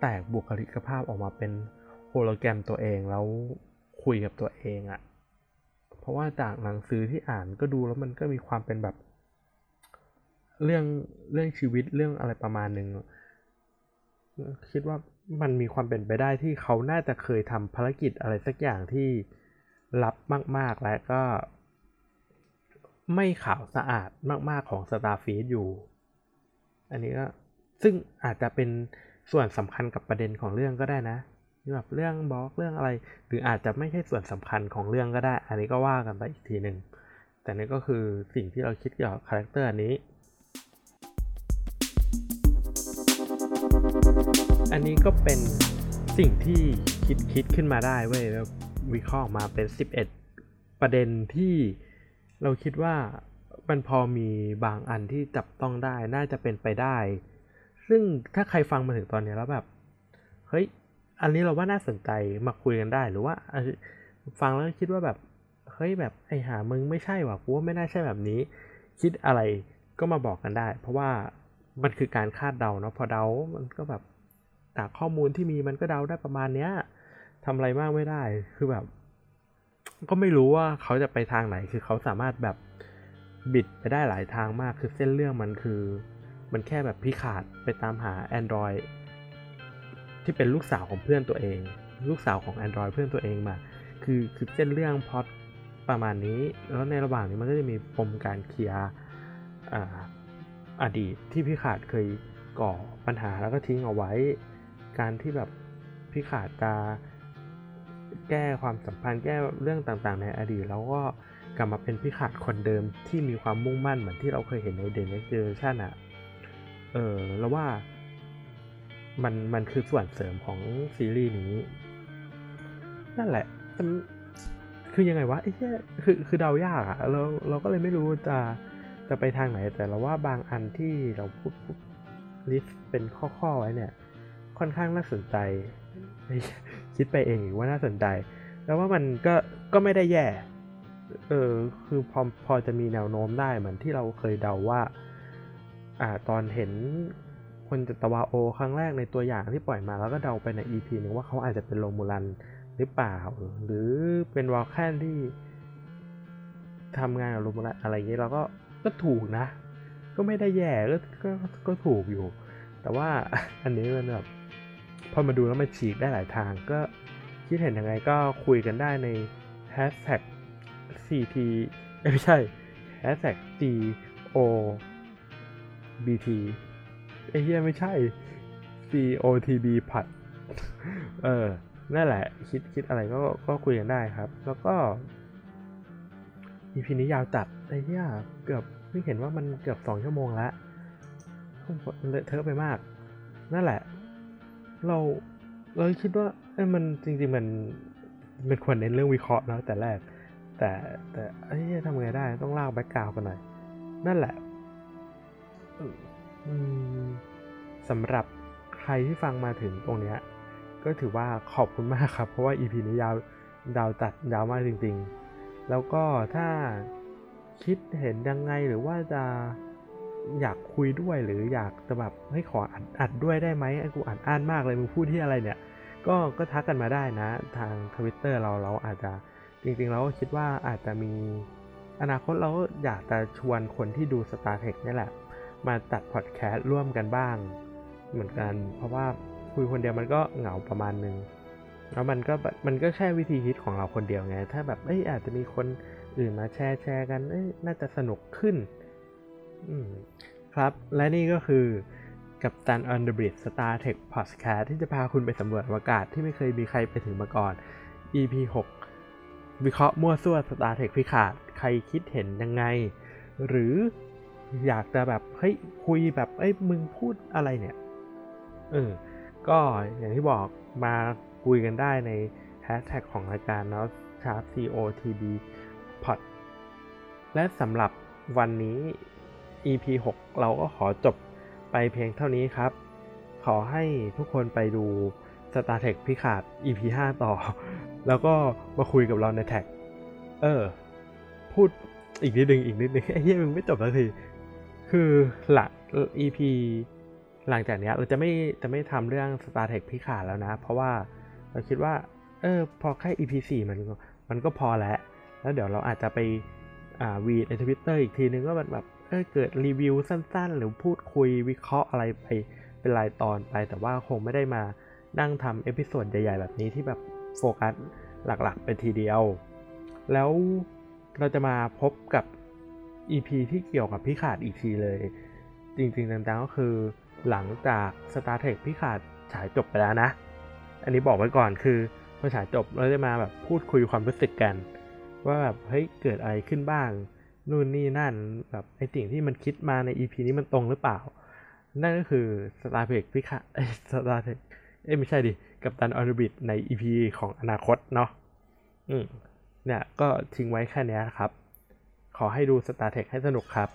Speaker 1: แตกบุคลิกภาพออกมาเป็นโฮโลแกรมตัวเองแล้วคุยกับตัวเองอะ่ะ เพราะว่าจากหนังสือที่อ่านก็ดูแล้วมันก็มีความเป็นแบบ เรื่องเรื่องชีวิตเรื่องอะไรประมาณหนึ่งคิดว่า มันมีความเป็นไปได้ที่เขาน่าจะเคยทำภารกิจอะไรสักอย่างที่ลับมาก ๆ และก็ ไม่ขาวสะอาดมาก ๆ ของ Starfield อยู่ อันนี้ก็ ซึ่งอาจจะเป็นส่วนสำคัญกับประเด็นของเรื่องก็ได้นะแบบเรื่อง Borg เรื่องอะไร หรืออาจจะไม่ใช่ส่วนสำคัญของเรื่องก็ได้ อันนี้ก็ว่ากันไปอีกทีหนึ่งแต่นี่ก็คือสิ่งที่เราคิดเกี่ยวกับ character อัน อันนี้ก็เป็นสิ่งที่คิดคิดขึ้นมาได้เว้ยแล้ววิเคราะห์ออกมาเป็น 11 ประเด็นที่เราคิดว่ามันพอมีบางอันที่จับต้องได้น่าจะเป็นไปได้ ซึ่งถ้าใครฟังมาถึงตอนนี้แล้วแบบ เฮ้ย อันนี้เราว่าน่าสนใจมาคุยกันได้หรือว่าฟังแล้วคิดว่าแบบ เฮ้ยแบบไอหามึงไม่ใช่ว่ะกูว่าไม่น่าใช่แบบนี้ คิดอะไรก็มาบอกกันได้ เพราะว่ามันคือการคาดเดาเนาะพอเดามันก็แบบ จากข้อมูลที่มีมันก็เดาได้ประมาณเนี้ยทำอะไรมากไม่ได้คือแบบ ก็ไม่รู้ว่าเขาจะไปทางไหนคือเขาสามารถแบบบิดไปได้หลายทางมากคือเส้นเรื่องมันคือ มันแค่แบบพิขาดไปตามหา Android ที่เป็นลูกสาวของเพื่อนตัวเอง ลูกสาวของ Android เพื่อนตัวเองมา คือคือเส้นเรื่องพอดประมาณนี้ แล้วในระหว่างนี้มันก็จะมีปมการเคลียร์อดีตที่พี่ขาดเคยก่อปัญหาแล้วก็ทิ้งเอาไว้ การที่แบบ Picard จะแก้ความสัมพันธ์แก้เรื่องต่างๆ ในอดีต แล้วก็กลับมาเป็น Picard คนเดิมที่มีความมุ่งมั่นเหมือนที่เราเคยเห็นใน The Next Generation อะเออแล้วว่ามันมันคือส่วนเสริมของซีรีส์นี้ นั่นแหละคือยังไงวะไอ้แค่คือคือเดายากอะเราเราก็เลยไม่รู้จะจะไปทางไหนแต่เราว่าบางอันที่เราพูดพูดลิสต์เป็นข้อๆไว้เนี่ย ค่อนข้างน่าสนใจ คิดไปเองว่าน่าสนใจ แล้วว่ามันก็ก็ไม่ได้แย่ เออคือพอพอจะมีแนวโน้มได้เหมือนที่เราเคยเดาว่า อ่าตอนเห็นคนจัตวาโอ ครั้งแรกในตัวอย่างที่ปล่อยมาแล้วก็เดาไปใน EP หนึ่งว่าเขาอาจจะเป็นโรมูลันหรือเปล่า หรือเป็นวอลแคนที่ทำงานกับโรมูลันอะไรอย่างนี้เราก็ก็ถูกนะ ก็ไม่ได้แย่ก็ก็ก็ถูกอยู่ แต่ว่าอันนี้มันแบบ พอมาดูแล้วมันฉีกได้หลายทาง ก็คิดเห็นยังไงก็คุยกันได้ใน hashtag ct ไม่ใช่ hashtag g o b t ไอ้เหี้ยไม่ใช่ c o t b ผัด เออ นั่นแหละ คิดคิดอะไรก็ก็คุยกันได้ครับ แล้วก็ EP นี้ยาวจัดไอ้เหี้ยเกือบเพิ่งเห็นว่ามันเกือบสองชั่วโมงแล้วเลอะเทอะไปมาก นั่นแหละ เราเราคิดว่าเอ้มันจริง ๆ มันมันควรเน้นเรื่องวิเคราะห์นะแต่แรก แต่แต่เอ้ยทำไงได้ต้องลากแบ็กกราวกันหน่อยนั่นแหละสำหรับใครที่ฟังมาถึงตรงเนี้ย ก็ถือว่าขอบคุณมากครับ เพราะว่า EP นี้ยาวดาวจัดยาวมากจริง ๆ แล้วก็ถ้าคิดเห็นยังไงหรือว่าจะ อยากคุยด้วยหรืออยากจะแบบให้ขออัดอัดด้วยได้ไหมไอ้กูอ่านอ่านมากเลยมึงพูดที่อะไรเนี่ย ก็ก็ทักกันมาได้นะ ทางทวิตเตอร์เราเราอาจจะจริงๆเราก็คิดว่าอาจจะมีอนาคตเราอยากจะชวนคนที่ดู Star Trek นี่แหละ มาตัดพอดแคสต์ร่วมกันบ้าง เหมือนกัน เพราะว่าคุยคนเดียวมันก็เหงาประมาณนึงแล้วมันก็มันก็แค่วิธีคิดของเราคนเดียวไง ถ้าแบบเอ้ยอาจจะมีคนอื่นมาแชร์แชร์กันเอ้ยน่าจะสนุกขึ้น ครับ และนี่ก็คือกับตัน on the bridge Star Trek Podcast ที่จะพาคุณไปสำรวจอวกาศที่ไม่เคยมีใครไปถึงมาก่อน EP 6 วิเคราะห์มั่วซั่ว Star Trek พิขาด ใครคิดเห็นยังไง หรืออยากจะแบบ เฮ้ย คุยแบบ เอ้ย มึงพูดอะไรเนี่ย เออ ก็อย่างที่บอกมาคุยกันได้ในแฮชแท็กของรายการเนาะชาร์ COTB Pod และสำหรับวันนี้ EP 6 เราก็ขอจบไปเพียงเท่านี้ครับ ขอให้ทุกคนไปดู Star Trek พิขาด EP 5 ต่อ แล้วก็มาคุยกับเราในแท็ก เออ พูดอีกนิดนึงอีกนิดนึงไอ้เหี้ยมึงไม่จบสักที คือหลัง EP หลังจากเนี้ยเราจะไม่จะไม่ทำเรื่อง Star Trek พิขาดแล้วนะ เพราะว่าเราคิดว่า เออ พอแค่ EP 4 มันมันก็พอแล้ว แล้วเดี๋ยวเราอาจจะไปอ่าวีดในทวิตเตอร์อีกทีนึงว่าแบบ เออเกิดรีวิวสั้นๆ หรือพูดคุยวิเคราะห์อะไรไปเป็นรายตอนไป แต่ว่าคงไม่ได้มานั่งทำ episode ใหญ่ๆ แบบนี้ที่แบบโฟกัสหลักๆ ไปทีเดียว แล้วเราจะมาพบกับ EP ที่เกี่ยวกับ Picard อีกทีเลย จริงๆจังๆก็คือหลังจาก Star Trek Picard ฉายจบไปแล้วนะ อันนี้บอกไว้ก่อนคือพอฉายจบเราจะมาแบบพูดคุยความรู้สึกกัน ว่าแบบเฮ้ยเกิดอะไรขึ้นบ้าง นู่นนี่นั่นแบบไอ้สิ่งที่มันคิดมาใน EP นี้มันตรงหรือเปล่า นั่นก็คือ Star Trek Picard Star Trek เอ้ไม่ใช่ดิ กัปตัน Orbit ใน EP ของอนาคตเนาะอืมเนี่ยก็ทิ้งไว้แค่นี้นะครับ ขอให้ดู Star Trek ให้สนุกครับ